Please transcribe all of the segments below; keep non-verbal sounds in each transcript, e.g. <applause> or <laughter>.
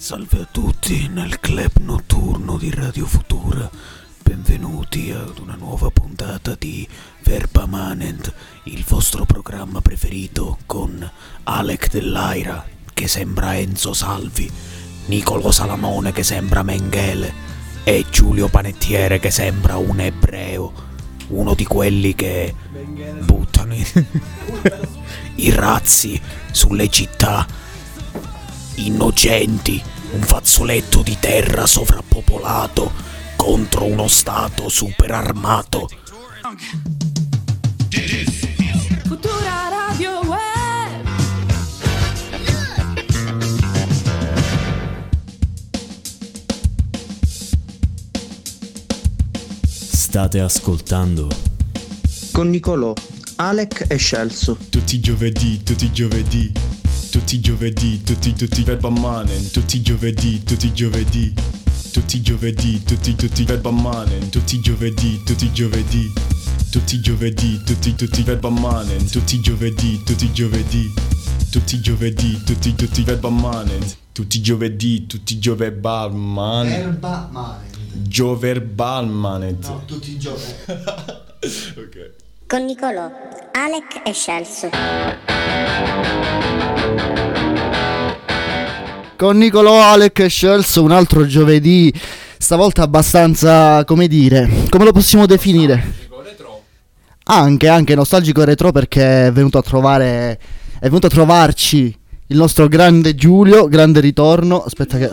Salve a tutti nel club notturno di Radio Futura. Benvenuti ad una nuova puntata di Verba Manent, il vostro programma preferito con Alec Dell'Aira che sembra Enzo Salvi, Nicolo Salamone che sembra Mengele e Giulio Panettiere che sembra un ebreo, uno di quelli che buttano i <laughs> razzi sulle città innocenti, un fazzoletto di terra sovrappopolato contro uno stato super armato. Futura Radio Web. State ascoltando con Nicolò, Alec e Scelso. Tutti i giovedì, tutti i giovedì, tutti i giovedì, tutti tutti verba manen, tutti i giovedì, tutti i giovedì, tutti i giovedì, tutti tutti verba manen, tutti i giovedì, tutti i giovedì, tutti i giovedì, tutti tutti verba manen, tutti i giovedì, tutti i giovedì, tutti i giovedì, tutti tutti verba manen, tutti i giovedì, tutti i gioverbal manen, Erba male. gioverbal manen. No, tutti i giorni. <laughs> Ok. Con Nicolò, Alec e Scelso. Con Nicolò Alec e Scelso un altro giovedì, stavolta abbastanza, come dire, come lo possiamo definire? Anche, anche nostalgico e retro perché è venuto a trovare, è venuto a trovarci il nostro grande Giulio, grande ritorno, aspetta che...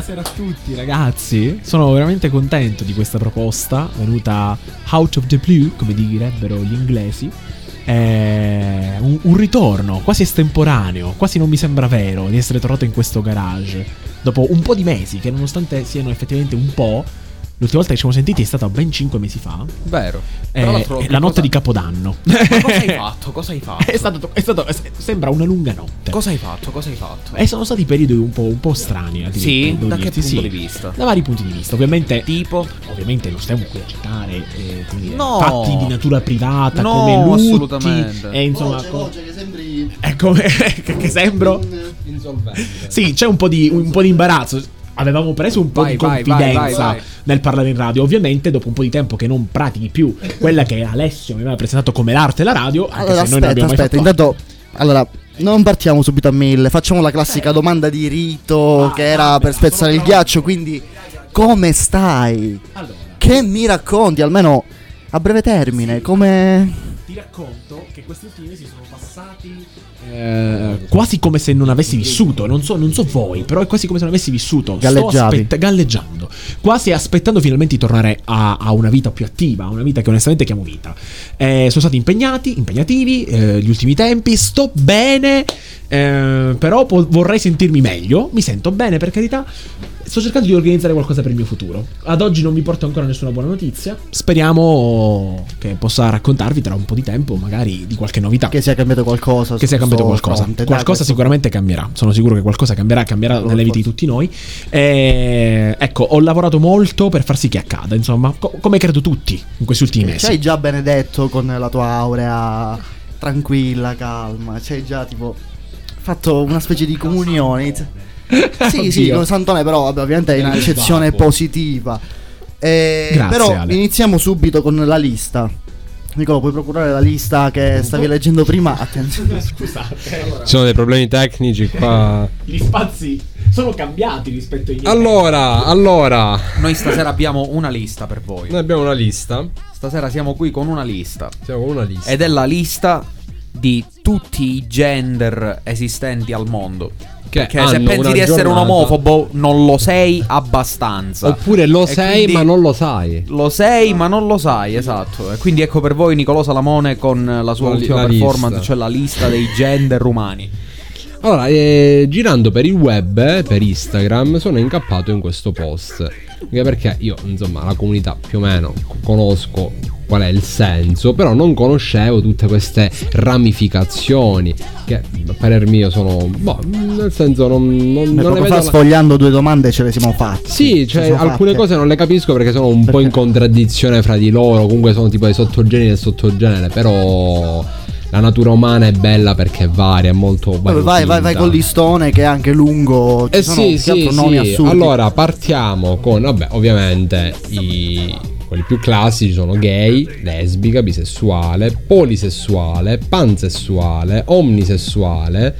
Buonasera a tutti ragazzi, sono veramente contento di questa proposta venuta out of the blue, come direbbero gli inglesi. È un, un ritorno quasi estemporaneo, quasi non mi sembra vero di essere tornato in questo garage. Dopo un po' di mesi, che nonostante siano effettivamente un po', l'ultima volta che ci siamo sentiti è stata ben 5 mesi fa. Vero. Eh, la che notte cosa- di Capodanno. <laughs> Ma cosa hai <laughs> fatto? Cosa hai fatto? è stato, è stato- sembra una lunga notte. Cosa hai fatto? Cosa hai fatto? E sono stati periodi un po', un po' strani. Sì? Da che punto sì. di vista? Da vari punti di vista. Ovviamente, Tipo? ovviamente non stiamo qui a citare eh, come dire, No. fatti di natura privata No, come lutti. assolutamente. E insomma, Voce, co- voce, che sembri... è come <laughs> che, che sembro. Insolvente. Sì, c'è un po' di, un po' di imbarazzo. Avevamo preso un po' Vai, di confidenza vai, vai, vai. nel parlare in radio. Ovviamente, dopo un po' di tempo che non pratichi più quella che Alessio mi aveva presentato come l'arte e la radio, anche Allora se noi non aspetta, abbiamo mai aspetta, fatto intanto... Allora, non partiamo subito a mille, facciamo la classica domanda di rito che era per spezzare il ghiaccio, quindi come stai? Allora, Che mi racconti, almeno a breve termine, come... ti racconto che questi ultimi mesi sono passati eh, quasi come se non avessi vissuto. Non so, non so voi, però è quasi come se non avessi vissuto. Aspetta- galleggiando. Quasi aspettando finalmente di tornare a, a una vita più attiva, a una vita che onestamente chiamo vita. Eh, sono stati impegnati, impegnativi eh, gli ultimi tempi. Sto bene, eh, però po- vorrei sentirmi meglio. Mi sento bene, per carità. Sto cercando di organizzare qualcosa per il mio futuro. Ad oggi non vi porto ancora nessuna buona notizia. Speriamo che possa raccontarvi tra un po' di tempo, magari, di qualche novità. Che sia cambiato qualcosa. Che sia cambiato questo qualcosa. fronte. Dai, qualcosa questo- sicuramente cambierà. Sono sicuro che qualcosa cambierà, cambierà Allora, nelle vite di tutti noi. E, ecco, ho lavorato molto per far sì che accada, insomma, co- come credo tutti in questi ultimi Ci mesi. hai già benedetto con la tua aurea tranquilla, calma. Ci hai già tipo fatto una specie di comunione. Sì, sì, con Santone, però vabbè, ovviamente è un'eccezione positiva. Eh, Grazie, però Ale. iniziamo subito con la lista. Nicola, puoi procurare la lista che stavi leggendo prima? Attenzione. <laughs> Scusate. Ci sono dei problemi tecnici qua. Gli spazi sono cambiati rispetto agli Allora, allora, Noi stasera abbiamo una lista per voi. noi abbiamo una lista. Stasera siamo qui con una lista. Siamo con una lista. Ed è la lista di tutti i gender esistenti al mondo. Che Perché se pensi di essere un giornata- omofobo, non lo sei abbastanza. Oppure lo E sei, quindi- ma non lo sai. Lo sei, ma non lo sai, esatto. E quindi ecco per voi Nicolò Salamone con la sua La li- ultima la performance, lista. cioè la lista dei gender umani. Allora, eh, girando per il web, eh, per Instagram, sono incappato in questo post. Anche perché io, insomma, la comunità più o meno conosco qual è il senso, però non conoscevo tutte queste ramificazioni che a parer mio sono, boh, nel senso non, non, non poco fa la- sfogliando due domande ce le siamo fatte. Sì, cioè alcune fatte. cose non le capisco perché sono un po' in <laughs> contraddizione fra di loro, comunque sono tipo dei sottogeneri del sottogenere, però la natura umana è bella perché varia, è molto Vabbè, vai, vai, vai col listone che è anche lungo. Ci Eh sono sì, sì, nomi sì. assurdi. Allora partiamo con, vabbè, ovviamente i, quelli più classici sono gay, lesbica, bisessuale, polisessuale, pansessuale, omnisessuale,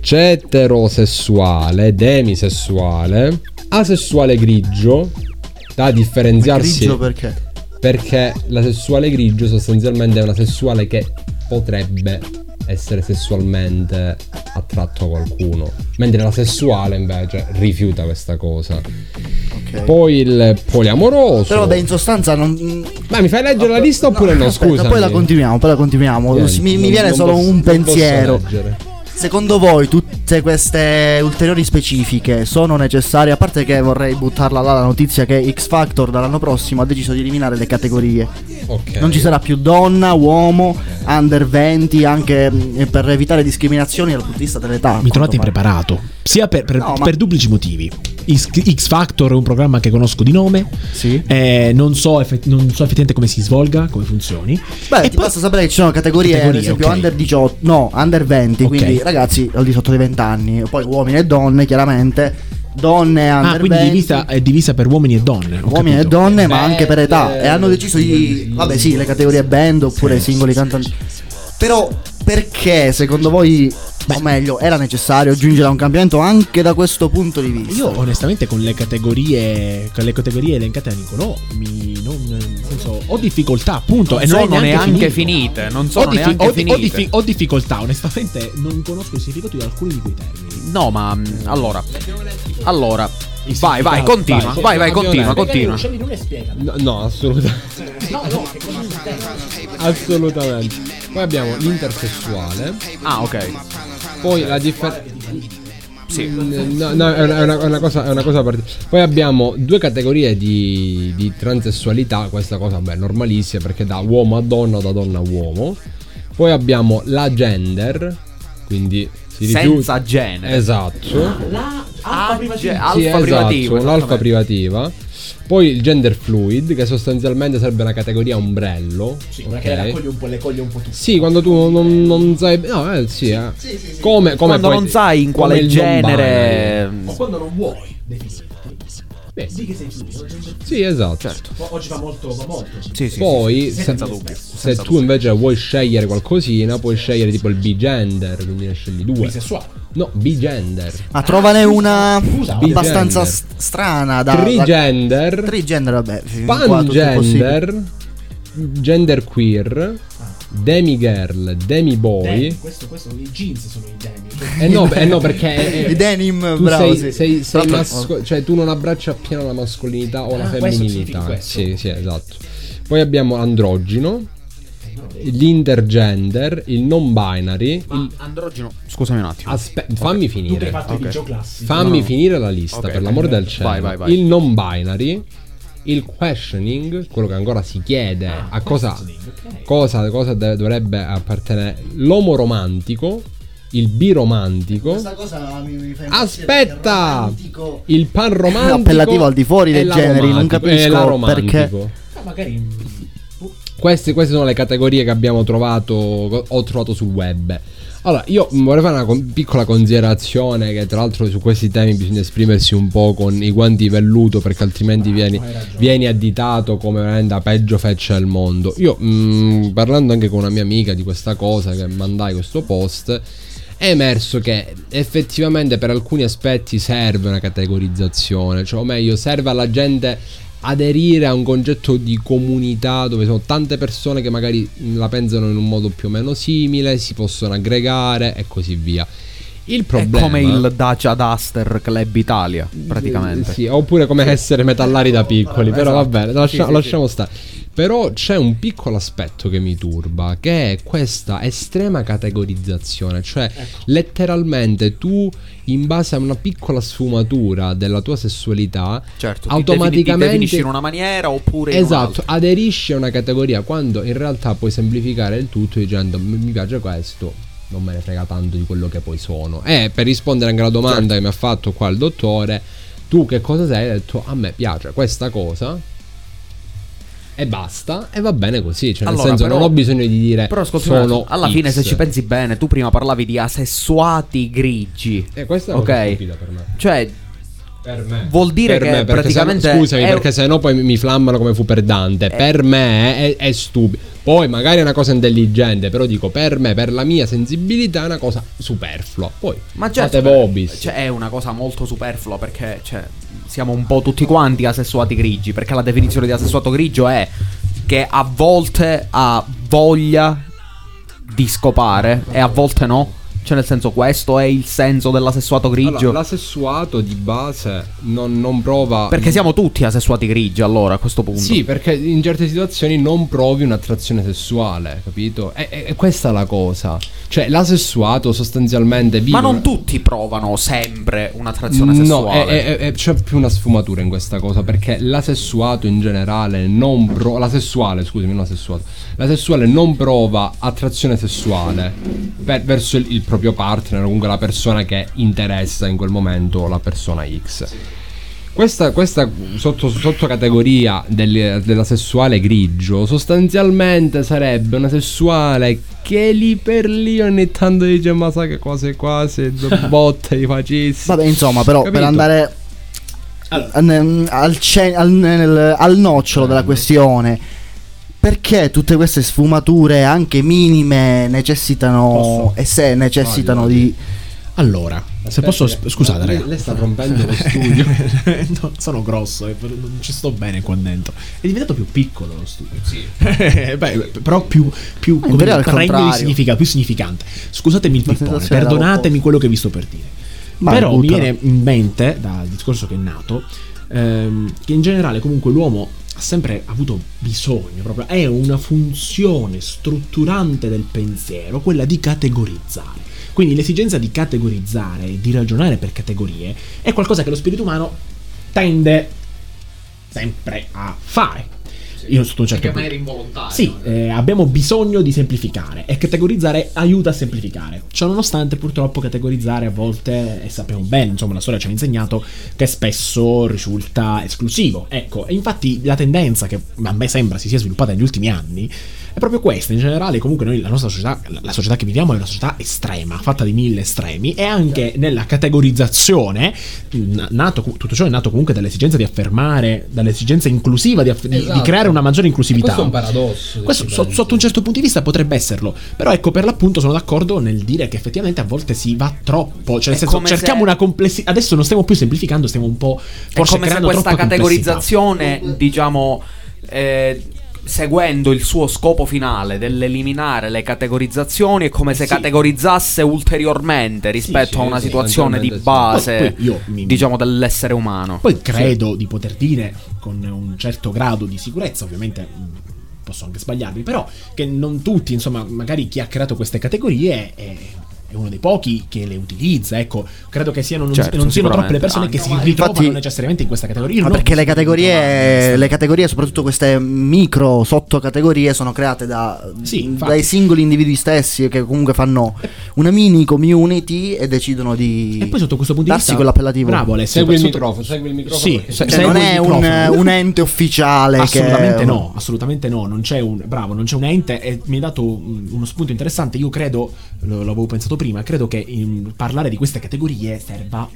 ceterosessuale, demisessuale, asessuale grigio, da differenziarsi Grigio perché? perché la sessuale grigio sostanzialmente è una sessuale che potrebbe essere sessualmente attratto a qualcuno, mentre la sessuale invece rifiuta questa cosa. Ok. Poi il poliamoroso. Però vabbè, in sostanza non. Ma mi fai leggere la lista oppure no? aspetta, Scusa. Poi la continuiamo, poi la continuiamo. Niente, mi, mi non- viene non solo posso- un pensiero. Secondo voi tutte queste ulteriori specifiche sono necessarie? A parte che vorrei buttarla là la notizia che X Factor dall'anno prossimo ha deciso di eliminare le categorie. Ok. Non ci sarà più donna, uomo, under 20, anche mh, per evitare discriminazioni dal punto di vista dell'età. Mi trovate impreparato. Sia per, per- No, ma- per duplici motivi. X, Factor è un programma che conosco di nome. Sì. eh, non, so effe- non so effettivamente come si svolga, come funzioni. Beh, E ti poi- basta sapere che ci sono categorie, Categorie, ad esempio ok. under 18, no, under 20, Ok. quindi ragazzi al di sotto dei 20 anni, poi uomini e donne, chiaramente, donne under Ah, quindi 20, divisa, è divisa per uomini e donne. uomini e capito. donne, ma Beh, anche per età. eh, E hanno deciso di. Vabbè, sì, le categorie band oppure singoli cantanti. Però, perché secondo voi, o meglio, era necessario aggiungere a un cambiamento anche da questo punto di vista? Io onestamente con le categorie con le categorie elencate da Nicolò mi non nel senso ho difficoltà appunto Non e non sono è neanche, finite, non Ho, sono diffi- neanche ho di- ho finite. diffi- ho difficoltà onestamente non conosco il significato di alcuni di quei termini. No, ma mm, allora. Allora. Vai, vai, continua, vai. vai, vai, continua, continua. non è spiegami. No, no, assolutamente. Assolutamente. Poi abbiamo l'intersessuale. Ah, ok. Poi la differenza. Sì. No, no, è una, è una- è una cosa, è una cosa parti- Poi abbiamo due categorie di, di transessualità. Questa cosa, beh, normalissima perché da uomo a donna o da donna a uomo. Poi abbiamo la gender, quindi si rifiuta. Senza genere. Esatto. Alfa Sì, alfa esatto, privativo. l'alfa privativa. Poi il gender fluid, che sostanzialmente sarebbe una categoria ombrello. ok? un po', le coglie un po' tutte. Sì, quando tu non, non sai. No, eh, sì, eh. Come, come Quando poi- non sai in quale genere. non-binary. quando non vuoi definirti. Beh, sì che sei fluido. Sì, esatto. Certo. Oggi fa molto, fa molto. Sì, sì. Poi, sì, se, senza dubbio. se senza tu invece vuoi scegliere qualcosina, puoi scegliere tipo il B-gender, quindi ne scegli due. Bisessuale. No, B-gender. Ma trovane una Scusa, abbastanza Bigender. st- strana da. da- Trigender. Trigender, vabbè. Pangender. Gender queer. Demigirl. Demiboy. Questo, questo, i jeans sono i demi. Eh no, eh no, perché. eh, <laughs> I denim, tu bravo. sei, sì. sei, sei masco- cioè tu non abbracci appieno la mascolinità o la Ah, questo femminilità. Sì, sì, esatto. Poi abbiamo androgino, l'intergender, il non binary. il- Androgeno. Scusami un attimo. Aspe- fammi Tu che hai finire. fatto Ok. il liceo classico. Fammi No, no. finire la lista, Ok, per l'amore del cielo. Vai, vai, vai. Il non binary, il questioning, quello che ancora si chiede a cosa, cosa, cosa de- dovrebbe appartenere, l'omo romantico, il biromantico, Questa cosa mi, mi fa Aspetta! il pan romantico. Appellativo al di fuori dei generi, non capisco la romantico. perché- Ah, magari. Queste, queste sono le categorie che abbiamo trovato, ho trovato sul web. Allora, io vorrei fare una con- piccola considerazione che tra l'altro su questi temi bisogna esprimersi un po' con i guanti di velluto perché altrimenti vieni, vieni additato come veramente la peggio feccia del mondo. Io mh, parlando anche con una mia amica di questa cosa che mandai questo post è emerso che effettivamente per alcuni aspetti serve una categorizzazione, cioè o meglio serve alla gente aderire a un concetto di comunità dove sono tante persone che magari la pensano in un modo più o meno simile, si possono aggregare e così via. Il È problema come il Dacia Duster Club Italia, praticamente. Sì, oppure come essere metallari da piccoli, però va bene, lascia- Sì, sì, lasciamo stare. Però c'è un piccolo aspetto che mi turba, che è questa estrema categorizzazione, cioè letteralmente tu in base a una piccola sfumatura della tua sessualità Certo, ti automaticamente ti definisci in una maniera oppure Esatto, aderisci a una categoria quando in realtà puoi semplificare il tutto dicendo "Mi- mi piace questo, non me ne frega tanto di quello che poi sono. E per rispondere anche alla domanda Certo. che mi ha fatto qua il dottore, tu che cosa sei? Hai detto a me piace questa cosa. E basta e va bene così, cioè nel Allora, senso però- non ho bisogno di dire Però ascolta, sono alla fine se X. ci pensi bene, tu prima parlavi di asessuati grigi. Eh, questa è una cosa ok. stupida per me. Cioè, Per me. vuol dire Per che me, praticamente se, scusami, è- perché se no poi mi- flammano come fu per Dante. Per me è, è stupido. Poi magari è una cosa intelligente, però dico per me, per la mia sensibilità è una cosa superflua. Poi Ma già fate vobis. cioè, è una cosa molto superflua perché cioè, siamo un po' tutti quanti asessuati grigi. Perché la definizione di asessuato grigio è che a volte ha voglia di scopare e a volte no. Cioè, nel senso, questo è il senso dell'asessuato grigio. Allora, l'asessuato di base non, non prova. Perché siamo tutti asessuati grigi allora a questo punto. Sì, perché in certe situazioni non provi un'attrazione sessuale, capito? E, e- e questa è la cosa. Cioè, l'asessuato sostanzialmente vive. Ma non tutti provano sempre un'attrazione No, sessuale. è- è- è- c'è più una sfumatura in questa cosa perché l'asessuato in generale non prova. La sessuale, scusami, non l'asessuato. La sessuale non prova attrazione sessuale per- verso il, il proprio partner, o comunque la persona che interessa in quel momento la persona X. Questa, questa sotto, sottocategoria del- della sessuale grigio sostanzialmente sarebbe una sessuale che lì per lì ogni tanto dice ma sai che quasi quasi <laughs> due botte di facissimo. Vabbè, insomma, però per Capito? andare al, al, al- nel- al nocciolo della questione, perché tutte queste sfumature, anche minime, necessitano Posso? e se necessitano Vai, di... Allora, se posso, sp- scusate, lei, lei sta rompendo lo studio. <laughs> no, sono grosso e non ci sto bene qua dentro. È diventato più piccolo lo studio. Sì. <laughs> Beh, però più, più in come dire, significato, più significante. Scusatemi il pippone, perdonatemi quello che vi sto per dire. Ma però mi viene in mente, dal discorso che è nato, ehm, che in generale comunque l'uomo ha sempre avuto bisogno, proprio è una funzione strutturante del pensiero, quella di categorizzare. Quindi l'esigenza di categorizzare e di ragionare per categorie è qualcosa che lo spirito umano tende sempre a fare. Io sotto un certo punto. involontaria. Sì, eh, abbiamo bisogno di semplificare e categorizzare aiuta a semplificare. Ciononostante, purtroppo, categorizzare a volte, e sappiamo bene, insomma, la storia ci ha insegnato che spesso risulta esclusivo. Ecco, e infatti la tendenza che a me sembra si sia sviluppata negli ultimi anni è proprio questa. In generale, comunque, noi, la nostra società, la- società che viviamo è una società estrema, fatta di mille estremi, e anche nella categorizzazione, nato, tutto ciò è nato comunque dall'esigenza di affermare, dall'esigenza inclusiva di, aff- di- di Esatto. creare una maggiore inclusività. Questo è un paradosso. Questo so- sotto un certo punto di vista potrebbe esserlo, però ecco per l'appunto sono d'accordo nel dire che effettivamente a volte si va troppo, cioè nel È senso cerchiamo se- una complessità, adesso non stiamo più semplificando, stiamo un po' È forse come se questa complessità. categorizzazione, diciamo, eh, seguendo il suo scopo finale dell'eliminare le categorizzazioni, è come se Sì. categorizzasse ulteriormente rispetto sì, a una sì, situazione di sì. base, Poi- mi- diciamo, dell'essere umano. Poi credo di poter dire con un certo grado di sicurezza, ovviamente posso anche sbagliarmi, però che non tutti, insomma, magari chi ha creato queste categorie è uno dei pochi che le utilizza, ecco, credo che siano, non, Certo, non siano troppe le persone sicuramente. che si Ah, ritrovano infatti- necessariamente in questa categoria. Ho perché le categorie, le categorie, soprattutto queste micro sottocategorie, sono create da, Sì, infatti. dai singoli individui stessi che comunque fanno una mini community e decidono di E poi sotto questo punto di darsi vista quell'appellativo. Bravo Alessio Segui il sotto- microfono, segui il microfono. Sì, se- Cioè, segui non è un, un ente ufficiale Assolutamente che... no, assolutamente no, non c'è un bravo, non c'è un ente e mi hai dato uno spunto interessante, io credo, l'avevo pensato prima, credo che in- parlare di queste categorie serva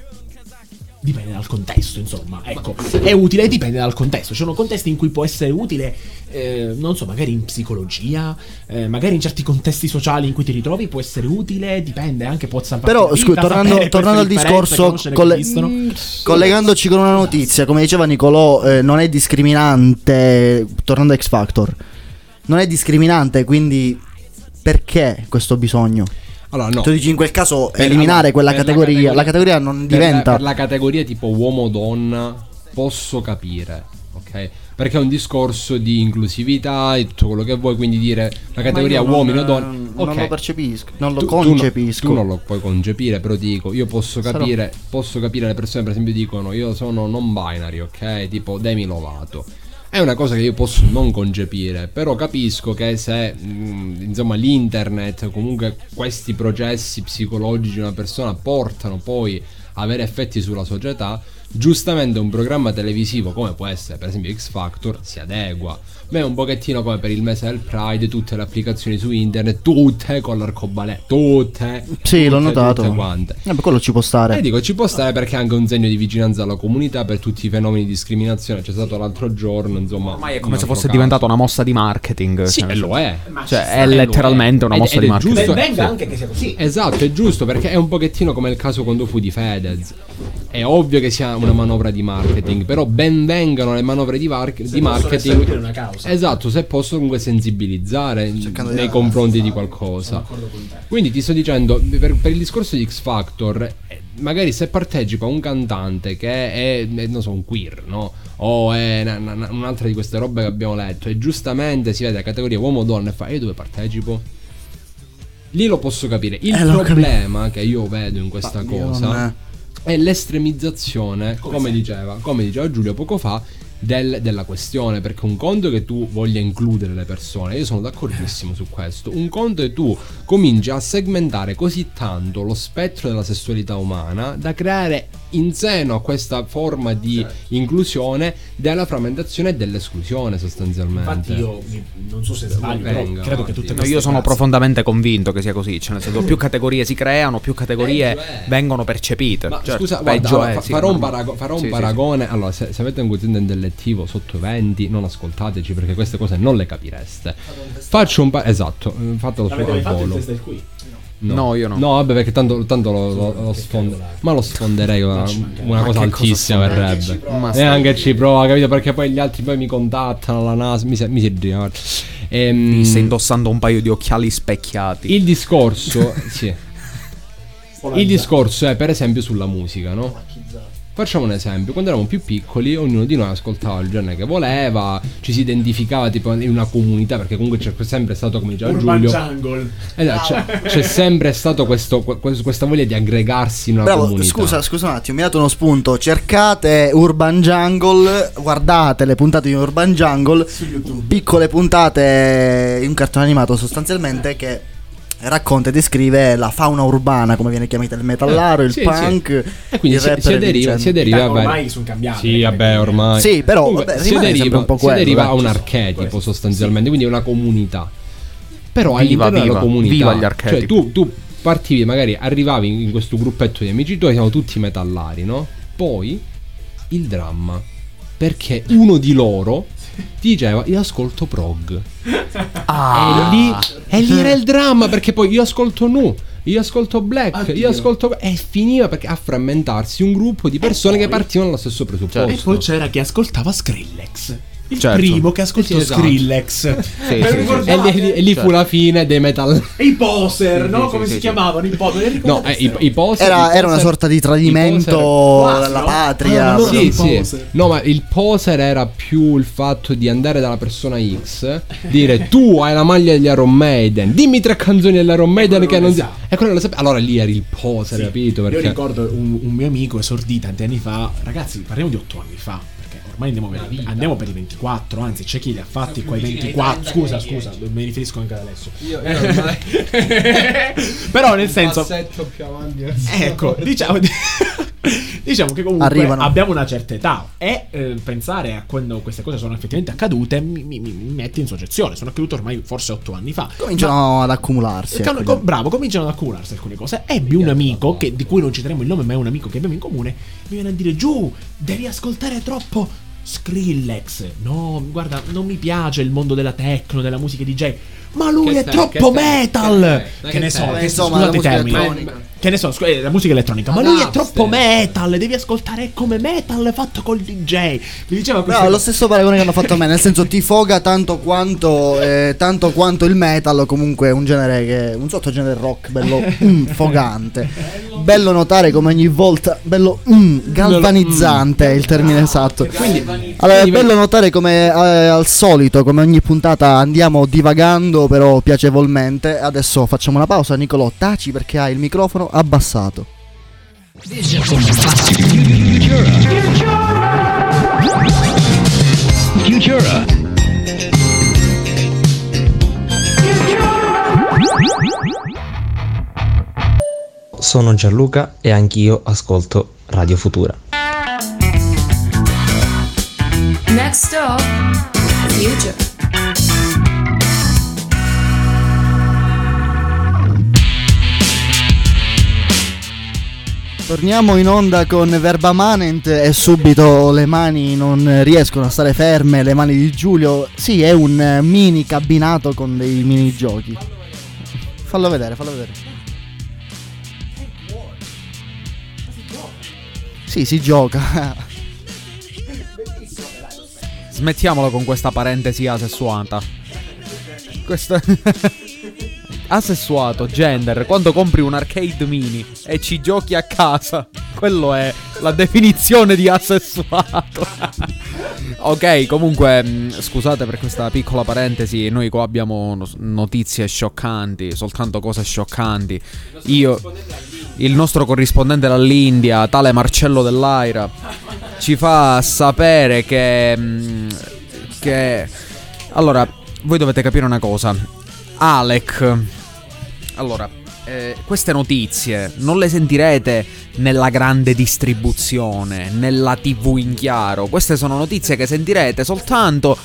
dipende dal contesto, insomma, ecco, è utile dipende dal contesto, ci sono contesti in cui può essere utile eh, non so, magari in psicologia, eh, magari in certi contesti sociali in cui ti ritrovi può essere utile, dipende anche può salvare Però, scusa, tornando, tornando al discorso, colle- che esistono. collegandoci con una notizia, come diceva Nicolò, eh, non è discriminante, tornando a X Factor, non è discriminante, quindi perché questo bisogno? Allora, no. Tu dici in quel caso Per- eliminare quella per la categoria, la categoria non per la- diventa... Per la, categoria tipo uomo-donna posso capire, ok? Perché è un discorso di inclusività e tutto quello che vuoi, quindi dire la categoria non- uomini o donne. Non ok. lo percepisco, non lo Tu- tu no- concepisco. Tu, non lo puoi concepire, però dico, io posso Sarò- capire, posso capire le persone per esempio dicono io sono non binary, ok? Tipo Demi Lovato. È una cosa che io posso non concepire, però capisco che se mh, insomma l'internet, comunque questi processi psicologici di una persona portano poi a avere effetti sulla società, giustamente un programma televisivo come può essere per esempio X Factor si adegua. Ma è un pochettino come per il mese del Pride, tutte le applicazioni su internet, tutte con l'arcobaleno, tutte. Sì, l'ho tutte, notato. Tutte quante. Eh, beh, quello ci può stare. E dico, ci può stare perché è anche un segno di vigilanza alla comunità per tutti i fenomeni di discriminazione. C'è stato l'altro giorno, insomma. Ormai è come se fosse caso. diventata una mossa di marketing. Sì, cioè, e lo è. Cioè, ci è letteralmente lo una è. mossa Ed- di ed è marketing. giusto- venga sì. anche che sia così. Esatto, è giusto perché è un pochettino come il caso quando fu di Fedez. È ovvio che sia una manovra di marketing, però ben vengano le manovre di, var- di marketing. una causa. Esatto, se posso comunque sensibilizzare Cercando nei confronti di qualcosa. Quindi ti sto dicendo, per, per il discorso di X Factor, eh, magari se partecipa un cantante che è, eh, non so, un queer, no? O è una- una- un'altra di queste robe che abbiamo letto e giustamente si vede la categoria uomo-donna e fa, io dove partecipo? Lì lo posso capire. Il Eh, problema che io vedo in questa Ma io cosa è- l'estremizzazione, come, diceva, come diceva Giulio poco fa, del- della questione. Perché un conto è che tu voglia includere le persone, io sono d'accordissimo su questo. Un conto è che tu cominci a segmentare così tanto lo spettro della sessualità umana da creare in seno a questa forma di inclusione della frammentazione e dell'esclusione sostanzialmente. Infatti io non so se sbaglio, però Venga, credo che tutte No, io sono classi- profondamente convinto che sia così. Cioè, nel senso, <laughs> più categorie si creano, più categorie Peggio è. vengono percepite. Ma Certo, scusa, guarda, allora, è, fa- sì, farò, un, parago- farò un Sì, sì, sì. paragone. Allora, se, se avete un quoziente intellettivo sotto i 20, non ascoltateci perché queste cose non le capireste. Faccio un pa- esatto, eh, fatelo mai al fatto il volo. test del qui? No, io no. No, vabbè, perché tanto, tanto lo, lo- lo sfonde- Ma lo sfonderei una, una cosa cosa altissima sfonderei? verrebbe. E anche ci prova, capito? Perché poi gli altri poi mi contattano la NASA. Mi, si- mi si gira. Ehm, Mi stai indossando un paio di occhiali specchiati. il discorso, sì. <laughs> Il discorso è per esempio sulla musica, no? Facciamo un esempio, quando eravamo più piccoli ognuno di noi ascoltava il genere che voleva, ci si identificava tipo in una comunità perché comunque c'è sempre stato come diceva Urban Giulio, Jungle. Esatto, c'è, c'è sempre stato questo, que- questa voglia di aggregarsi in una Bravo, comunità. scusa, scusa un attimo, mi hai dato uno spunto. Cercate Urban Jungle, guardate le puntate di Urban Jungle, piccole puntate in un cartone animato sostanzialmente che racconta e descrive la fauna urbana, come viene chiamata il metallaro, il Sì, punk, E quindi il si, si aderiva, si aderiva ormai sono cambiate. Sì, vabbè, ormai. Sì, però, Comunque, vabbè, si aderiva, un po' si quello, aderiva eh. a un archetipo sostanzialmente, quindi una comunità. Però Viva, all'interno viva, della comunità, viva gli cioè archetipi. tu, tu partivi, magari arrivavi in, in questo gruppetto di amici tuoi, siamo tutti metallari, no? Poi il dramma, perché uno di loro ti diceva io ascolto prog. Ah. E lì, e lì era il dramma perché poi io ascolto nu. Io ascolto black, io ascolto. E finiva perché a frammentarsi un gruppo di persone che partivano dallo stesso presupposto. E poi c'era chi ascoltava Skrillex. Il Certo. primo che ascoltò Sì, esatto. Skrillex. Sì, sì? E lì, e lì fu la fine dei metal. E i poser, Sì, no? sì, Come sì, si sì. chiamavano i poser? No, eh, i, i poser. Era, i era una poser- sorta di tradimento poser- no? patria. Ah, no, Sì, sì. poser. No, ma il poser era più il fatto di andare dalla persona X, dire tu hai la maglia degli Iron Maiden, dimmi tre canzoni degli Iron Maiden quello che non si. E quello lo sapeva. Allora lì eri il poser, capito? Io Perché ricordo un, un mio amico esordì tanti anni fa. Ragazzi, parliamo di otto anni fa. Ormai andiamo per, andiamo per i 24. Anzi, c'è chi li ha fatti quei 24. Scusa, scusa, mi riferisco anche ad adesso. <laughs> Però nel senso. più avanti. Ecco, diciamo, <laughs> diciamo che comunque Arrivano. abbiamo una certa età e eh, pensare a quando queste cose sono effettivamente accadute mi, mi- mi- mette in soggezione. Sono accadute ormai forse otto anni fa. Cominciano ad accumularsi. Can- ecco, co- bravo, cominciano ad accumularsi alcune cose. Ebbi un amico che, di cui non citeremo il nome, ma è un amico che abbiamo in comune. Mi viene a dire: Giù, devi ascoltare troppo Skrillex. No, guarda, non mi piace il mondo della techno, della musica DJ. Ma lui Che è te- troppo metal. che te- Che, che ne so, che insomma, scusate i termini. Che ne so, scu- eh, la musica elettronica. Ma Ah, lui è Napster. troppo metal. Devi ascoltare come metal fatto col DJ. Mi diceva questo. è lo stesso paragone che hanno fatto a me, nel senso ti foga tanto quanto, eh, tanto quanto il metal, comunque un genere che. un sottogenere rock bello <laughs> mm, fogante. Bello notare come ogni volta. Bello mm, galvanizzante è il termine esatto. allora, è bello notare come eh, al solito, come ogni puntata andiamo divagando, però piacevolmente. Adesso facciamo una pausa. Nicolò, taci perché hai il microfono abbassato. Sono Gianluca e anch'io ascolto Radio Futura. Next door, future. Torniamo in onda con Verba Manent e subito le mani non riescono a stare ferme, le mani di Giulio. Sì, è un mini cabinato con dei mini giochi. Fallo vedere, fallo vedere. Sì, si gioca. Smettiamolo con questa parentesi asessuata. Questo. <laughs> Asessuato, gender, quando compri un arcade mini e ci giochi a casa. Quello è la definizione di asessuato. <laughs> ok, comunque, mh, scusate per questa piccola parentesi. Noi qua abbiamo no- notizie scioccanti, soltanto cose scioccanti. Io, il nostro corrispondente dall'India, tale Marcello dell'Aira, ci fa sapere che. mh, che. Allora, voi dovete capire una cosa. Alec. Allora, eh, queste notizie non le sentirete nella grande distribuzione, nella TV in chiaro. Queste sono notizie che sentirete soltanto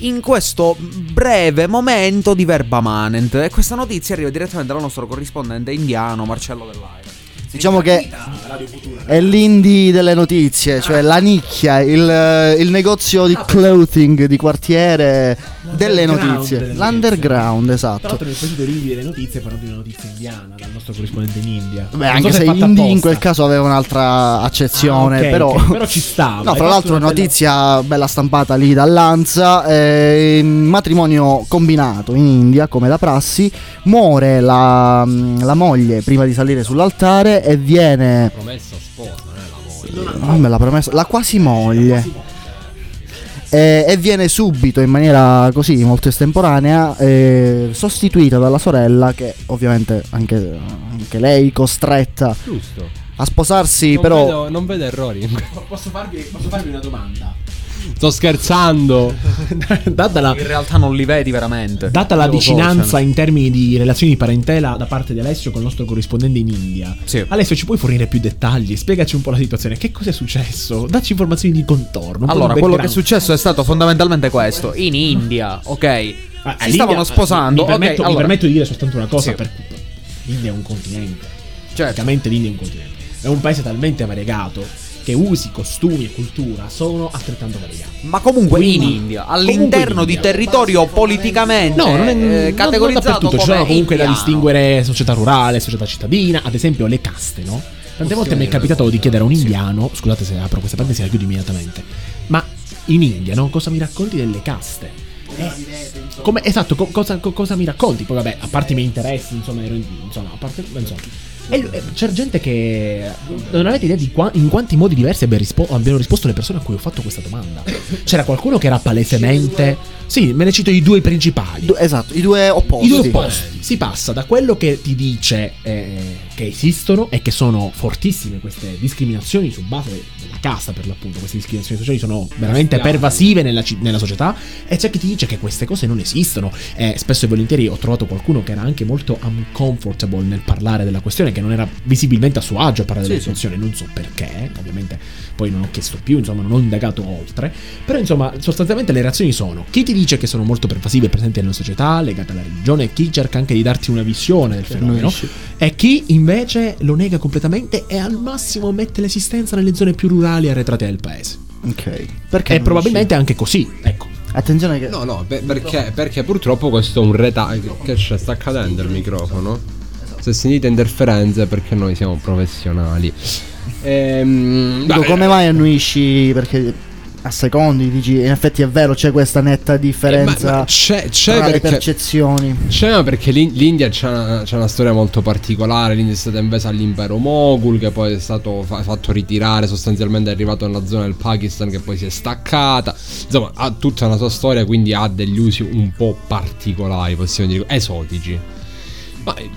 in questo breve momento di verba manent. E questa notizia arriva direttamente dal nostro corrispondente indiano Marcello Dell'Aira. Diciamo che è l'indie delle notizie, cioè la nicchia, il, il negozio di clothing di quartiere delle notizie. L'underground, Tra esatto. l'altro nel periodo dell'India delle notizie parlo di una notizia indiana dal nostro corrispondente in India. Beh, anche so se fatta indie in quel caso aveva un'altra accezione, Ah, ok, però... ok, però ci stava. No, fatto l'altro una bella- notizia bella stampata lì dall'Anza, eh, matrimonio combinato in India come da prassi, muore la, la moglie prima di salire sull'altare e viene... Promessa sposa, non è la moglie. Non me l'ha promesso, la quasi moglie. E, e viene subito in maniera così molto estemporanea eh, sostituita dalla sorella che ovviamente anche, anche lei costretta Giusto. a sposarsi non però Vedo, non vedo errori. Posso farvi, posso farvi una domanda? Sto scherzando. <laughs> data la, In realtà non li vedi veramente. data la vicinanza in termini di relazioni di parentela da parte di Alessio con il nostro corrispondente in India. Sì. Alessio, ci puoi fornire più dettagli? Spiegaci un po' la situazione. Che cosa è successo? Dacci informazioni di contorno. un po' Allora, di quello che è successo è stato fondamentalmente questo. In India, ok? Ah, si stavano sposando. Mi permetto, ok, mi allora- permetto di dire soltanto una cosa: Sì. per l'India è un continente. Certo. Praticamente l'India è un continente. È un paese talmente variegato che usi, costumi e cultura sono altrettanto variati. Ma comunque in Quindi- India, comunque all'interno in di India. territorio politicamente No, non è eh, non- categorizzato non dappertutto, sono comunque da indiano. distinguere società rurale, società cittadina, ad esempio le caste, no? Tante volte mi è capitato di chiedere a un indiano, scusate se apro questa parentesi, la chiudo immediatamente, ma in India, no? Cosa mi racconti delle caste? Eh, come, esatto, co- cosa, co- cosa mi racconti? Poi vabbè, a parte i miei interessi, insomma, ero in- insomma, a parte, insomma. E lui- e c'è gente che non avete idea di qua- in quanti modi diversi rispo- abbiano risposto le persone a cui ho fatto questa domanda. C'era qualcuno che era palesemente... Sì, me ne cito i due principali. du- esatto, i due opposti. I due opposti. Si passa da quello che ti dice eh, che esistono e che sono fortissime queste discriminazioni su base casta, per l'appunto. Queste discriminazioni sociali sono veramente pervasive nella, nella società. E c'è chi ti dice che queste cose non esistono. E spesso e volentieri ho trovato qualcuno che era anche molto uncomfortable nel parlare della questione, che non era visibilmente a suo agio a parlare della situazione. Non so perché, ovviamente. Poi non ho chiesto più, insomma, non ho indagato oltre. Però, insomma, sostanzialmente le reazioni sono: chi ti dice che sono molto pervasive e presenti nella società, legate alla religione, chi cerca anche di darti una visione del fenomeno, e chi invece lo nega completamente e al massimo mette l'esistenza nelle zone più rurali e arretrate del paese. Ok. Perché E probabilmente anche così, ecco. Attenzione che No, no, beh, perché, perché purtroppo questo è un retaggio. Che c'è? Sta accadendo il microfono? Se sentite interferenze è perché noi siamo professionali. Ehm, dico come mai annuisci perché a secondi dici in effetti è vero c'è questa netta differenza Eh, ma- ma c'è- c'è tra le perché- percezioni. C'è ma perché l'In- l'India c'ha una, c'ha una storia molto particolare. L'India è stata invasa all'impero Moghul, che poi è stato fa- fatto ritirare. Sostanzialmente è arrivato nella zona del Pakistan, che poi si è staccata. Insomma, ha tutta una sua storia, quindi ha degli usi un po' particolari, possiamo dire, esotici. Ma eh,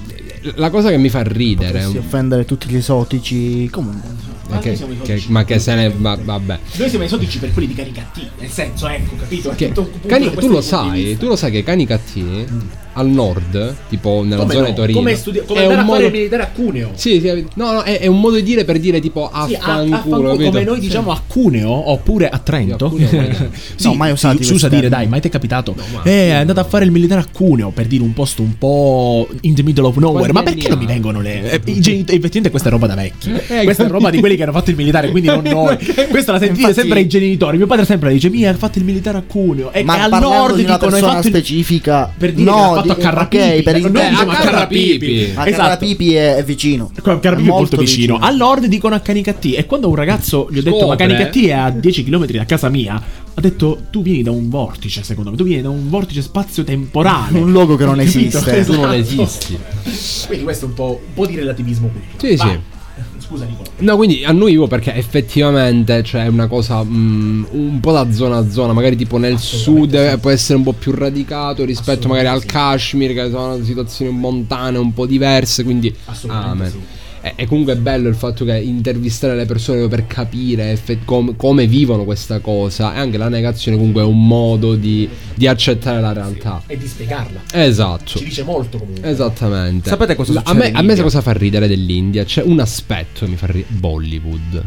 la cosa che mi fa ridere. Si offendere tutti gli esotici comunque. È che- che- ma che se ne. ma- vabbè. Noi siamo esotici per quelli di cani cattivi, nel senso, ecco, capito? Che cani- tu lo sai, vista. tu lo sai che i cani cattivi al nord, tipo nella Come zona no? di Torino. Come, studi- come è andare un a fare modo- il militare a Cuneo. Sì, sì, no, no, è, è un modo di dire per dire tipo Sì, a- a affanculo, fanculo, capito? come noi diciamo a Cuneo oppure a Trento. Sì, a Cuneo, <laughs> mai- sì, No, mai usati si, usa dire, dai, mai ti è capitato? ma- eh, è andato a fare il militare a Cuneo per dire un posto un po' in the middle of nowhere. Quanti Ma perché non mi vengono le. eh, i genitori- effettivamente questa è roba da vecchi. Eh, questa è roba di quelli che hanno fatto il militare, quindi non <laughs> noi. Questa la sentite Infatti- sempre ai genitori. Mio padre sempre dice: Mi ha fatto il militare a Cuneo. E, Ma al nord di una dicono: persona specifica Per dire no, fatto a Carrapipi. ok, per Non a a Carrapipi. Ma Esatto. Carrapipi è, è vicino. Carrapipi è molto vicino. Al nord dicono a Canicattì. E quando un ragazzo gli ho detto: Ma. Canicattì è a 10 km da casa mia. Ha detto: Tu vieni da un vortice, secondo me. Tu vieni da un vortice spazio-temporale. Un luogo che non <laughs> esiste. Tu non Esatto. esisti. Quindi questo è un po', un po' di relativismo culturale. Sì, sì. Scusa, Nicola. No, quindi annuivo perché effettivamente c'è una cosa mm, un po' da zona a zona, magari tipo nel sud eh, può essere un po' più radicato rispetto magari al Kashmir, che sono situazioni montane un po' diverse, quindi Assolutamente amen. sì. E, e comunque è bello il fatto che intervistare le persone per capire effe- com- come vivono questa cosa e anche la negazione comunque è un modo di, di accettare la realtà. E di spiegarla. Esatto. Ci dice molto comunque. Esattamente. Sapete cosa La- succede A me, a me cosa fa ridere dell'India? C'è un aspetto che mi fa ridere. Bollywood.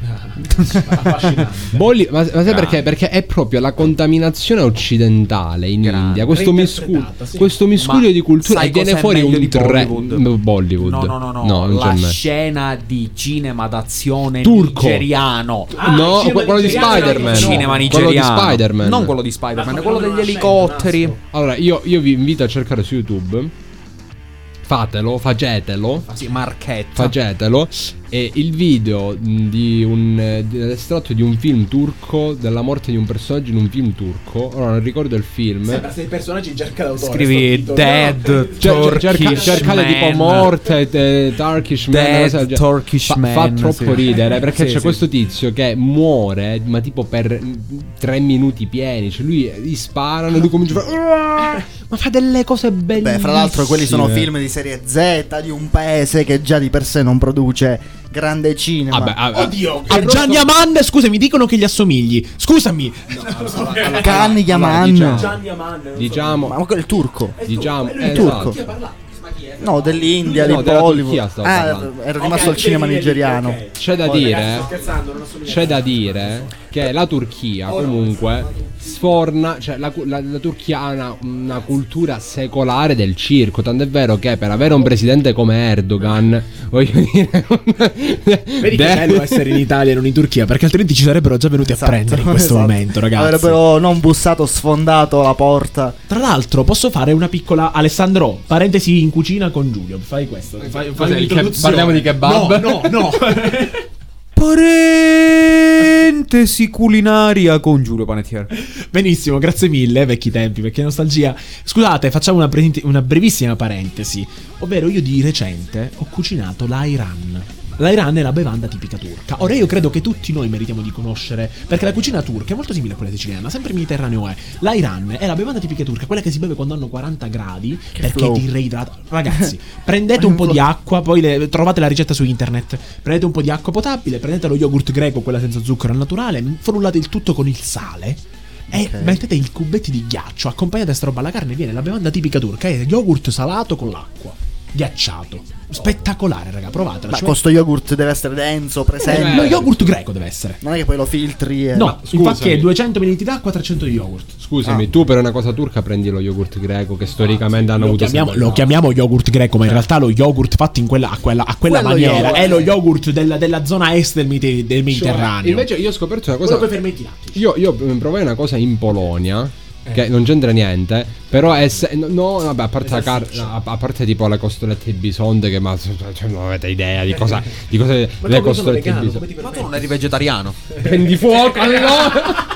Affascinante. Bolly- ma, ma sai perché? Perché è proprio la contaminazione occidentale in Grande. India. Questo, miscu- sì. questo miscuglio Ma di cultura e viene fuori un tre- Bollywood? Bollywood. No, no, no, no. non c'è la me. Scena di cinema d'azione Turco. nigeriano. Ah, no, quello di nigeriano, Spider-Man. cinema Quello di nigeriano. Spider-Man. Non quello di Spider-Man, Ma quello degli elicotteri. Allora, io, io vi invito a cercare su YouTube. Fatelo, facetelo. Sì, Marchetta. Facetelo. E il video mh, di un eh, di- un film turco della morte di un personaggio in un film turco. Ora non ricordo il film. Sembra se i personaggi cerca d'autore. Scrivi titolo. Dead Cioè, cer- cerca- Turkish cercate tipo morte eh, Turkish Man Dead. Turkish fa, Man, fa troppo sì. ridere perché Sì, c'è sì. questo tizio che muore ma tipo per mm, tre minuti pieni cioè lui gli sparano e lui comincia a fare ma fa delle cose bellissime Beh, fra l'altro quelli sono film di serie Z di un paese che già di per sé non produce grande cinema. Vabbè, vabbè. Oddio, a Gianni Aman, scusami, dicono che gli assomigli. Scusami. Canni Yaman. diciamo- Gianni Aman. diciamo Ma quello è il turco. diciamo Il esatto. turco. No, dell'India, No, di Bollywood. Ah, parlando. ero rimasto al cinema nigeriano. C'è da dire C'è da dire che la Turchia comunque sforna, cioè la, la- la Turchia ha una, una cultura secolare del circo, tant'è vero che per avere un presidente come Erdogan, voglio dire, Vedi che bello essere in Italia e non in Turchia, perché altrimenti ci sarebbero già venuti a prendere in questo Esatto. momento, ragazzi. Avrebbero non bussato, sfondato la porta. Tra l'altro, posso fare una piccola Alessandro, parentesi in cucina con Giulio. Fai questo. Fai, fai ke- parliamo di kebab? No, no, no. <laughs> Parentesi culinaria con Giulio Panettiere. Benissimo, grazie mille, vecchi tempi, perché nostalgia. Scusate, facciamo una, pre- una brevissima parentesi. Ovvero, io di recente ho cucinato l'Airan. L'Airan è la bevanda tipica turca. Ora io credo che tutti noi meritiamo di conoscere, perché la cucina turca è molto simile a quella siciliana, sempre mediterraneo è. L'Airan è la bevanda tipica turca, quella che si beve quando hanno 40 gradi, perché flow. ti reidrata. Ragazzi, <laughs> prendete un po' di acqua, poi le- trovate la ricetta su internet. Prendete un po' di acqua potabile, prendete lo yogurt greco, quella senza zucchero al naturale, frullate il tutto con il sale. E mettete i cubetti di ghiaccio, accompagnate a sta roba alla carne, viene la bevanda tipica turca, è yogurt salato con l'acqua, ghiacciato. Spettacolare, raga, provatela. Ma Cioè- questo yogurt deve essere denso, presente. lo yogurt greco deve essere. Non è che poi lo filtri e... No, scusami. infatti è 200 ml d'acqua, 300 di yogurt. Scusami, tu per una cosa turca prendi lo yogurt greco che storicamente hanno Lo avuto chiamiamo, lo chiamiamo yogurt greco, ma in realtà lo yogurt fatto in quella, a quella, a quella Quello maniera yogurt. è lo yogurt della, della zona est del, del Mediterraneo. Cioè, invece io ho scoperto una quello cosa con i fermenti lattici. Io, io mm, provai una cosa in Polonia. Eh. Che non c'entra niente. Però è. se- no, no, vabbè, a parte, la car- a, a parte tipo le costolette di bisonte. Che ma cioè, non avete idea di cosa. Di cosa le costolette bisonte. Ma tu non eri vegetariano? Prendi fuoco <laughs> allora!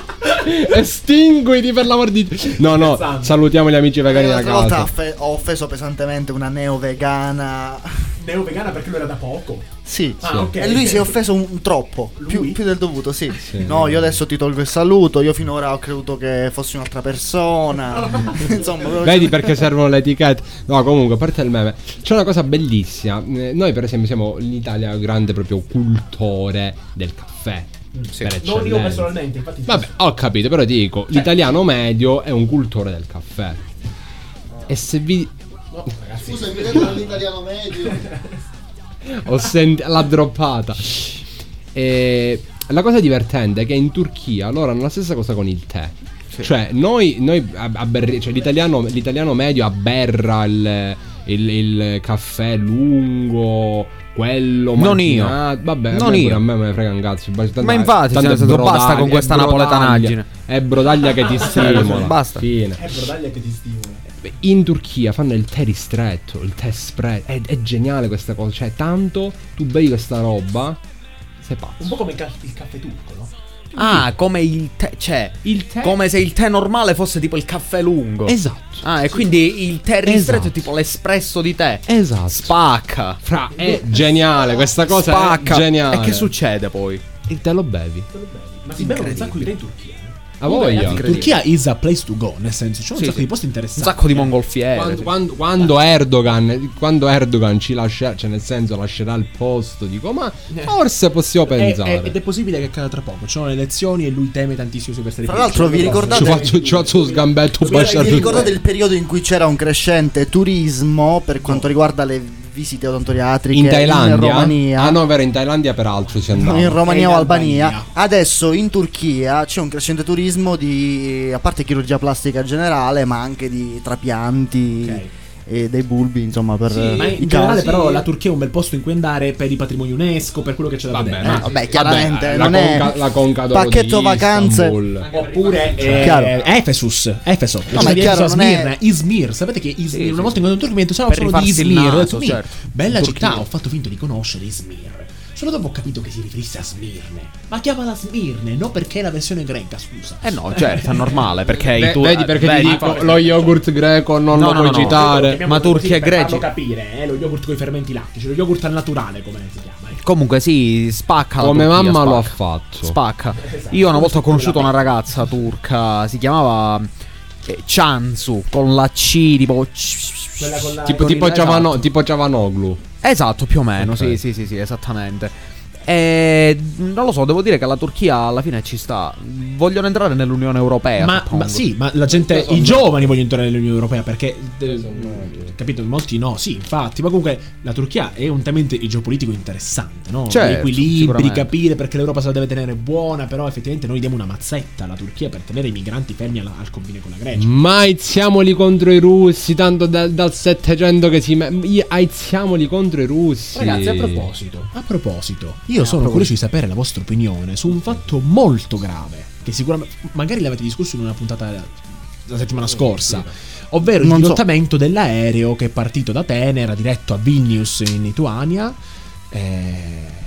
Estinguiti per l'amor di Dio. No, no, salutiamo gli amici vegani da L'altra volta casa. ho offe- ho offeso pesantemente una neo vegana. Neo vegana perché lui era da poco. Sì. Ah, ok. E lui si è offeso un, troppo. Più, più del dovuto, sì. Sì. No, io adesso ti tolgo il saluto. Io finora ho creduto che fossi un'altra persona. <laughs> <laughs> Insomma, Vedi perché servono le etichette? No, comunque, a parte il meme, c'è una cosa bellissima. Eh, Noi, per esempio, siamo in Italia grande proprio cultore del caffè. Per Non io eccellenza. personalmente, infatti. Vabbè, ho capito, però ti dico, l'italiano medio è un cultore del caffè. E se vi... Scusa, mi vedo l'italiano medio. <laughs> Ho sentito l'ha droppata. E la cosa divertente è che in Turchia loro hanno la stessa cosa con il tè. Cioè, noi, noi a- aberri- cioè, l'italiano, l'italiano medio aberra il, il- il caffè lungo, quello Non io. Vabbè, Non a me io. pure- A me me ne frega un cazzo. Tanto- Ma infatti, tanto senso, basta brodaglia- con è questa napoletanaggine. È brodaglia che ti <laughs> stimola. Basta. Fine. È brodaglia che ti stimola. In Turchia fanno il tè ristretto, il tè spread. È, è geniale questa cosa. Cioè, tanto tu bevi questa roba, sei pazzo. Un po' come il ca- il caffè turco, no? Ah, come il tè. Cioè, Il tè. come se il tè normale fosse tipo il caffè lungo. Esatto. Ah, e quindi il tè ristretto Esatto. è tipo l'espresso di tè. Esatto. Spacca. Fra, è geniale, questa cosa Spacca. è geniale. E che succede poi? E te lo bevi. Ma si bevono un sacco di tè in Turchia. Eh. A voglia. Turchia is a place to go, nel senso, c'è un Sì, sacco sì. di posti Un interessanti. sacco di mongolfiere. Quando, quando- quando Erdogan, quando Erdogan ci lascerà, cioè nel senso lascerà il posto, dico, ma forse possiamo Eh, pensare. eh, ed è possibile che accada tra poco. Ci sono le elezioni e lui teme tantissimo su queste Tra l'altro, vi ricordate- ci faccio, ci faccio sgambetto Vi ricordate il periodo in cui c'era un crescente turismo per quanto riguarda le visite odontoriatriche in Thailandia? in Romania? Ah no, vero, in Thailandia peraltro si andava. in Romania o Albania. Albania. Adesso in Turchia c'è un crescente turismo di a parte chirurgia plastica generale, ma anche di trapianti Ok. E dei bulbi, insomma, per Sì, eh, Ma in generale, casi. però, la Turchia è un bel posto in cui andare per i patrimoni UNESCO, per quello che c'è da Vabbè, vedere. ma- eh. Vabbè, chiaramente Vabbè, non la è conca, la conca d'oro pacchetto di vacanze. Oppure eh, Chiaro. Efesus, Efeso, la ma chiaro, Efeso, non è- Izmir. Sapete che Izmir, Sì, una sì, volta incontrato un turco mi ha detto ciao, Per sono di Izmir. Naso, "Mi, certo. Bella città, ho fatto finta di conoscere Izmir. Solo dopo ho capito che si riferisse a Smirne. Ma chiamala Smirne, no perché è la versione greca, scusa. Eh no, certo, è normale perché i tu- vedi perché vedi, ti dico lo yogurt greco non No, lo no, puoi no, no. citare. Ma così turchi e per farlo capire, eh, lo yogurt con i fermenti lattici, lo yogurt al naturale, come si chiama. ecco. Comunque sì, spacca la Come Turchia, mamma lo ha spacca. fatto. Spacca. Io una volta ho conosciuto una ragazza turca, si chiamava eh, Chansu con la C tipo Quella con la- Tipo, con tipo, il- Giavano- esatto. tipo Giavanoglu. Esatto, più o meno, Ok. sì, sì, sì, sì, esattamente. E non lo so, devo dire che la Turchia alla fine ci sta. Vogliono entrare nell'Unione Europea. Ma, ma sì, ma la gente, i giovani vogliono entrare nell'Unione Europea perché, eh, capito, molti no, sì, infatti, ma comunque la Turchia è un tema geopolitico interessante, no? Certo, Equilibri, capire perché l'Europa se la deve tenere buona, però effettivamente noi diamo una mazzetta alla Turchia per tenere i migranti fermi alla- al confine con la Grecia. Ma aiziamoli contro i russi, tanto da- dal 700 che si... Aiziamoli contro i russi. Ragazzi, a proposito, a proposito, io sono curioso di sapere la vostra opinione su un fatto molto grave, che sicuramente magari l'avete discusso in una puntata la settimana scorsa, ovvero il Non so. dirottamento dell'aereo che è partito da Atene, era diretto a Vilnius in Lituania. eh,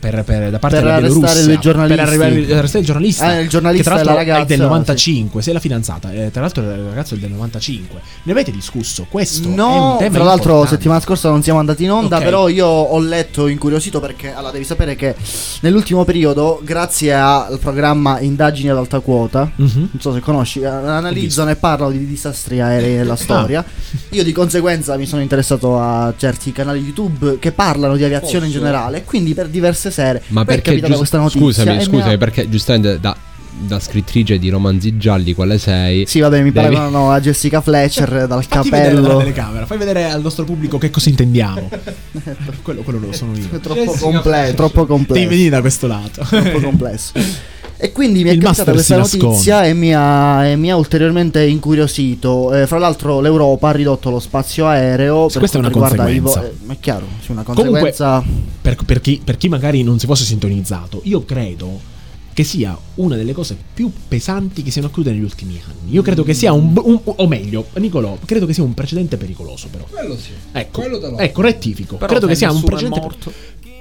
per, per- da parte Per della Bielorussia giornalisti. per arrestare il giornalista Ah, il giornalista che tra la l'altro è del 95 sei la fidanzata eh, tra l'altro il ragazzo è del 95 ne avete discusso questo è un No, tra l'altro importante. settimana scorsa non siamo andati in onda, Ok. però io ho letto incuriosito perché allora devi sapere che nell'ultimo periodo, grazie al programma Indagini ad alta quota, Mhm. non so se conosci, eh, analizzano e parlano di disastri aerei Ah. nella storia. Io di conseguenza mi sono interessato a certi canali YouTube che parlano di aviazione in generale, quindi per diverse sere Ma poi è perché... capitata gius- questa notizia. scusami, mi scusami, ha- perché giustamente da, da scrittrice di romanzi gialli, quale sei? Sì, vabbè, mi Devi- paragonano a Jessica Fletcher dal Fatti vedere dalla capello. telecamera, fai vedere al nostro pubblico che cosa intendiamo. <laughs> quello, quello lo sono io. troppo complesso, troppo complesso. Devi venire da questo lato. troppo complesso. <laughs> E quindi mi è capitata questa notizia e mi ha, e mi ha ulteriormente incuriosito. Eh, fra l'altro, l'Europa ha ridotto lo spazio aereo. Per Questa è una i vo- conseguenza. eh, è chiaro, sì, una Comunque, conseguenza. per, per chi, per chi magari non si fosse sintonizzato, io credo che sia una delle cose più pesanti che siano accadute negli ultimi anni. Io credo che sia un, un- o meglio, Nicolò, credo che sia un precedente pericoloso però. Quello sì. Ecco, Quello ecco, rettifico. Però credo se che sia un è precedente morto.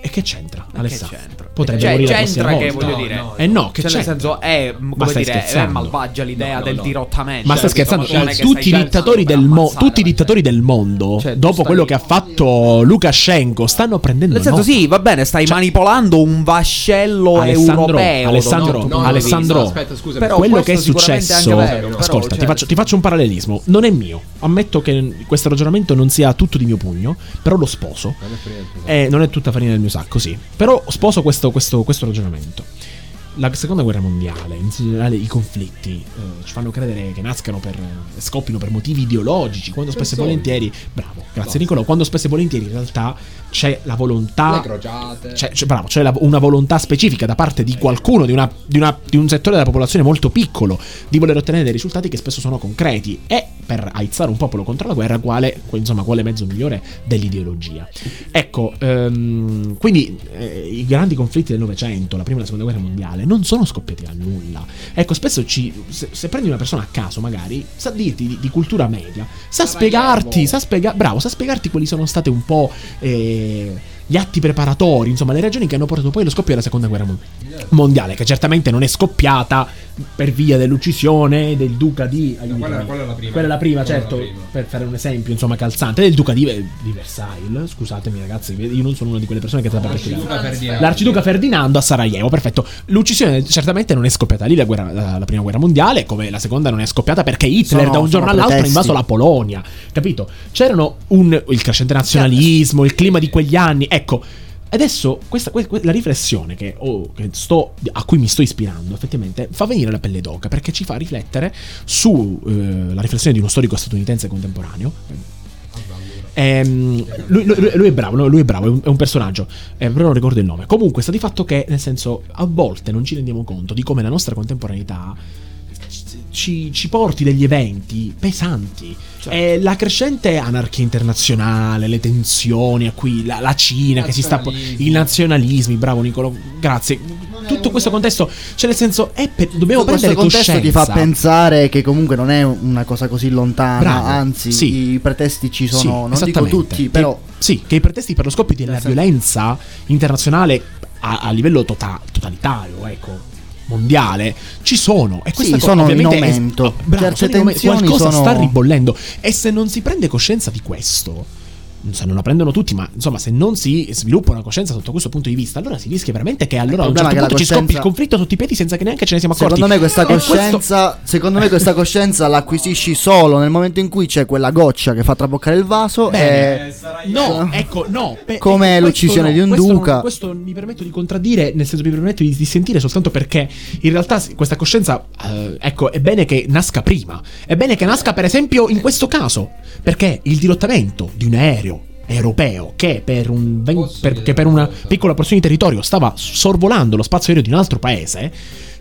E che c'entra, Alessandro? c'entra? Potrebbe Cioè, morire c'entra che voglio dire. Eh no, che Cioè, nel c'entra? senso, è come stai dire, è scherzando? malvagia l'idea del dirottamento. Ma stai Cioè, scherzando? capito? Non è che tutti, i dittatori del mo- tutti i dittatori del mondo, Cioè, dopo quello che ha fatto Lukashenko, stanno prendendo Nel senso, nota. sì, va bene, stai Cioè- manipolando un vascello Alessandro, europeo. Alessandro, Alessandro, aspetta, scusa, Però quello che è successo, vero, ascolta, cioè- ti, faccio, ti faccio un parallelismo. Non è mio. Ammetto che questo ragionamento non sia tutto di mio pugno, però lo sposo. Eh, non è tutta farina del mio sacco, sì. Però sposo questo, questo- questo ragionamento. la seconda guerra mondiale, in generale i conflitti, eh, ci fanno credere che nascano per. eh, scoppino per motivi ideologici, quando spesso e volentieri. Bravo, grazie Nicolò. Quando spesso e volentieri in realtà c'è la volontà. C'è, c'è- bravo, c'è la- una volontà specifica da parte di qualcuno, di, una- di una- di un settore della popolazione molto piccolo, di voler ottenere dei risultati che spesso sono concreti. E per aizzare un popolo contro la guerra, quale, insomma, quale mezzo migliore dell'ideologia? Ecco, ehm, quindi eh, i grandi conflitti del Novecento, la prima e la seconda guerra mondiale, non sono scoppiati a nulla. Ecco, spesso ci, se, se prendi una persona a caso, magari, sa dirti di, di cultura media, sa spiegarti, sa spiega- bravo, sa spiegarti quali sono state un po' eh, gli atti preparatori, insomma, le ragioni che hanno portato poi allo scoppio della seconda guerra mon- mondiale, che certamente non è scoppiata per via dell'uccisione del duca di... quella- quella è la prima. Quella è la prima, Quella è la certo, prima. per fare un esempio, insomma, calzante, del duca di, di Versailles. Scusatemi ragazzi, io non sono una di quelle persone che perché... L'arciduca Ferdinando. L'arciduca Ferdinando a Sarajevo, perfetto. L'uccisione certamente non è scoppiata lì la, guerra- la- la prima guerra mondiale, come la seconda non è scoppiata perché Hitler Sono- da un giorno all'altro ha invaso la Polonia, capito? C'erano un, il crescente nazionalismo, il clima di quegli anni, ecco. Adesso questa, que- que- la riflessione che, ho- che sto- a cui mi sto ispirando effettivamente fa venire la pelle d'oca perché ci fa riflettere sulla riflessione di uno storico statunitense contemporaneo Ehm, lui, lui- lui è bravo, lui è bravo, un, è un personaggio, eh, però non ricordo il nome. Comunque sta di fatto che, nel senso, a volte non ci rendiamo conto di come la nostra contemporaneità ci, ci porti degli eventi pesanti. Eh, la crescente anarchia internazionale, le tensioni a cui la, la Cina che si sta... I nazionalismi, bravo Nicolo, grazie. Tutto questo contesto, cioè nel senso, è per- dobbiamo Tutto questo prendere contesto coscienza. ti fa pensare che comunque non è una cosa così lontana, Bravo, anzi sì. i pretesti ci sono, Sì, non dico tutti, Che- però sì, che i pretesti per lo scoppio della sen- violenza internazionale a, a livello tota- totalitario, ecco, mondiale, ci sono. E questa Sì, cosa sono in ovviamente è- aumento. oh, bravo, Certe sono aumento. tensioni Qualcosa sono- sta ribollendo. E se non si prende coscienza di questo. Non la prendono tutti, ma insomma, se non si sviluppa una coscienza sotto questo punto di vista, allora si rischia veramente che allora a un certo punto ci scoppi il coscienza- conflitto sotto i piedi senza che neanche ce ne siamo accorti. secondo me questa E questo- coscienza, secondo me questa coscienza l'acquisisci solo nel momento in cui c'è quella goccia che fa traboccare il vaso Bene. e No, ecco, no. pe- Come ecco, l'uccisione questo di un questo non- duca. questo mi permetto di contraddire, nel senso mi permetto di, di sentire soltanto perché in realtà questa coscienza, eh, ecco, è bene che nasca prima. È bene che nasca, per esempio, in questo caso. Perché il dirottamento di un aereo europeo che per, un per- che per una piccola porzione di territorio stava sorvolando lo spazio aereo di un altro paese.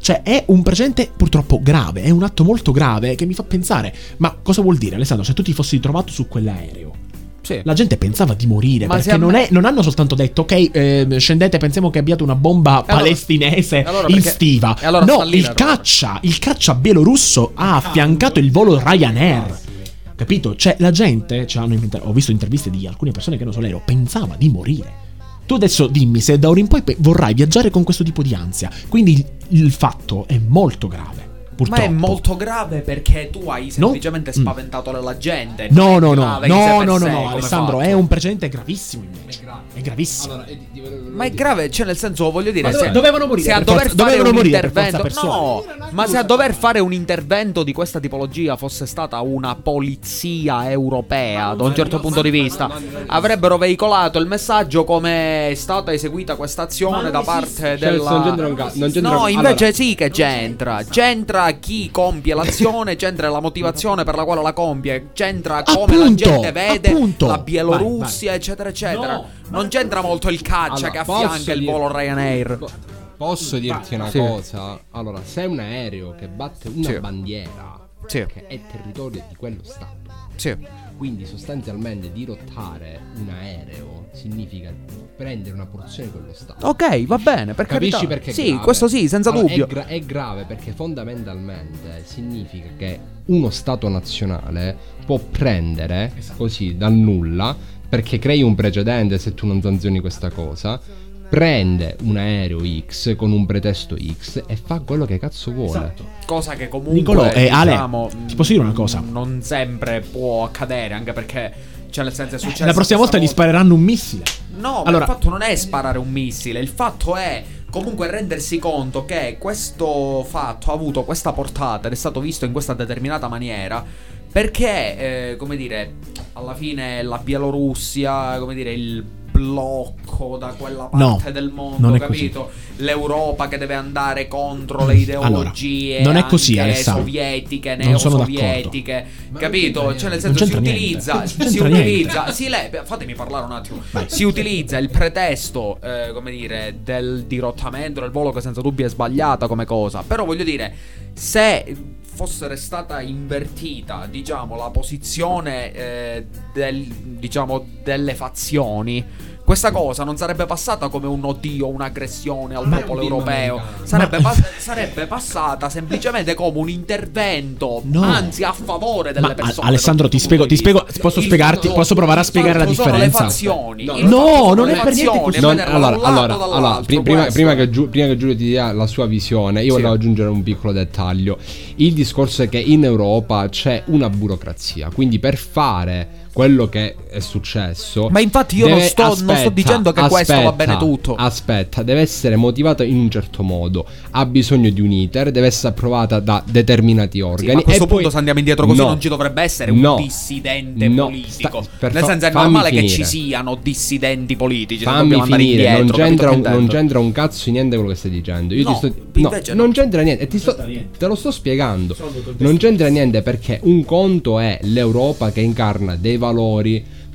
Cioè, è un precedente purtroppo grave, è un atto molto grave che mi fa pensare: ma cosa vuol dire, Alessandro, se tu ti fossi trovato su quell'aereo? Sì. La gente pensava di morire Ma perché non, me- è- non hanno soltanto detto ok ehm, scendete pensiamo che abbiate una bomba allora- palestinese allora in perché- stiva e allora no il caccia il caccia bielorusso ha affiancato il volo Ryanair capito cioè la gente cioè, inter- ho visto interviste di alcune persone che non so l'aereo pensava di morire tu adesso dimmi se da ora in poi vorrai viaggiare con questo tipo di ansia quindi il, il fatto è molto grave Ma purtroppo è molto grave perché tu hai semplicemente Mm. spaventato la gente. No, no, no, grave no, no, no, no, Alessandro, fatto. è un precedente gravissimo invece. È gravissimo. Allora, eh, ti- ti- Ma è grave, cioè nel senso voglio dire Ma se, dove- dovevano morire se a dover forza- fare dovevano un morire intervento no, ma se a dover fare un intervento di questa tipologia fosse stata una polizia europea da un certo punto di vista avrebbero veicolato il messaggio come è stata eseguita questa azione da parte Cioè, della No, invece sì che c'entra. C'entra. Chi compie l'azione, c'entra la motivazione per la quale la compie, c'entra come la gente vede la Bielorussia, eccetera, eccetera. No, non c'entra molto il caccia Allora, che affianca il volo Ryanair. Po- Posso dirti una Sì. cosa? Allora, se è un aereo che batte una Sì. bandiera Sì. che è territorio di quello Stato, Sì. quindi sostanzialmente dirottare un aereo significa prendere una porzione di quello Stato. Ok, va bene, per Capisci carità. perché Sì, grave? questo sì, senza Allora, dubbio. È, gra- è grave perché fondamentalmente significa che uno Stato nazionale può prendere Esatto. così dal nulla, perché crei un precedente se tu non sanzioni questa cosa. Prende un aereo X con un pretesto X e fa quello che cazzo vuole. Esatto. Cosa che comunque Nicolò, eh, Ale, diciamo, ti posso dire una cosa? Non sempre può accadere, anche perché cioè nel senso è successo La prossima volta questa gli spareranno un missile. No, ma Allora- il fatto non è sparare un missile, il fatto è comunque rendersi conto che questo fatto ha avuto questa portata ed è stato visto in questa determinata maniera. Perché, eh, come dire, alla fine la Bielorussia, come dire, il blocco da quella parte No, del mondo, capito? L'Europa che deve andare contro le ideologie non è così, anche Alessandro. sovietiche, Non sono neosovietiche, capito? Cioè nel senso si utilizza, si utilizza, sì, lei, fatemi parlare un attimo. Si utilizza il pretesto, eh, come dire, del dirottamento del volo che senza dubbio è sbagliata come cosa, però voglio dire, se fosse stata invertita, diciamo, la posizione eh, del, diciamo, delle fazioni. Questa cosa non sarebbe passata come un oddio, un'aggressione al popolo europeo. Sarebbe, Ma- pas- <laughs> sarebbe passata semplicemente come un intervento, No. anzi a favore delle Ma persone. A- Alessandro, ti spiego, ti spiego, posso il spiegarti, fatto- posso provare a spiegare la differenza? Le fazioni. No, no, sono non le è per niente. Non- allora, allora, allora, prima, prima che Giu- prima che Giulio ti dia la sua visione, io volevo aggiungere un piccolo dettaglio. Il discorso è che in Europa c'è una burocrazia, quindi per fare quello che è successo. Ma infatti io non deve- sto- non sto dicendo che questo va bene tutto. Aspetta, deve essere motivato in un certo modo. Ha bisogno di un iter, deve essere approvata da determinati Sì, organi. ma a questo e poi- punto, se andiamo indietro così, No. non ci dovrebbe essere un No. dissidente No, politico. sta- per Nel senso, è normale che finire. ci siano dissidenti politici. Fammi finire, non indietro, c'entra, capito un, che non c'entra un cazzo niente quello che stai dicendo. Io No, ti sto, no, non c'entra niente. e ti sto- te lo sto spiegando. Non c'entra niente perché un conto è l'Europa che incarna dei valori,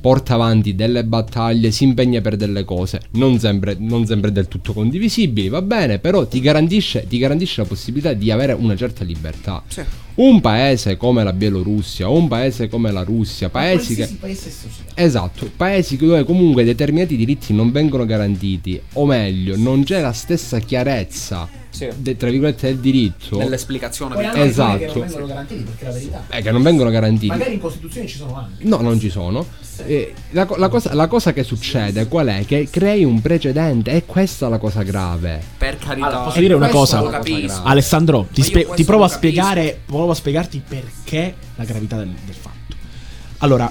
porta avanti delle battaglie, si impegna per delle cose, non sempre, non sempre del tutto condivisibili, va bene, però ti garantisce, ti garantisce la possibilità di avere una certa libertà. Un paese come la Bielorussia, un paese come la Russia, paesi che... Esatto, paesi dove comunque determinati diritti non vengono garantiti, o meglio, non c'è la stessa chiarezza, Sì. de- tra virgolette, del diritto. Nell'esplicazione Poi di Esatto. che non vengono garantiti, perché è la verità. Eh, che non vengono garantiti. Magari in Costituzione ci sono anche. No, non ci sono. Eh, la, la cosa, la cosa che succede qual è? Che crei un precedente e questa è la cosa grave. Per carità. Allora, posso dire una cosa? Alessandro, ti, questo ti provo a spiegare, provo a spiegarti perché la gravità del, del fatto. Allora,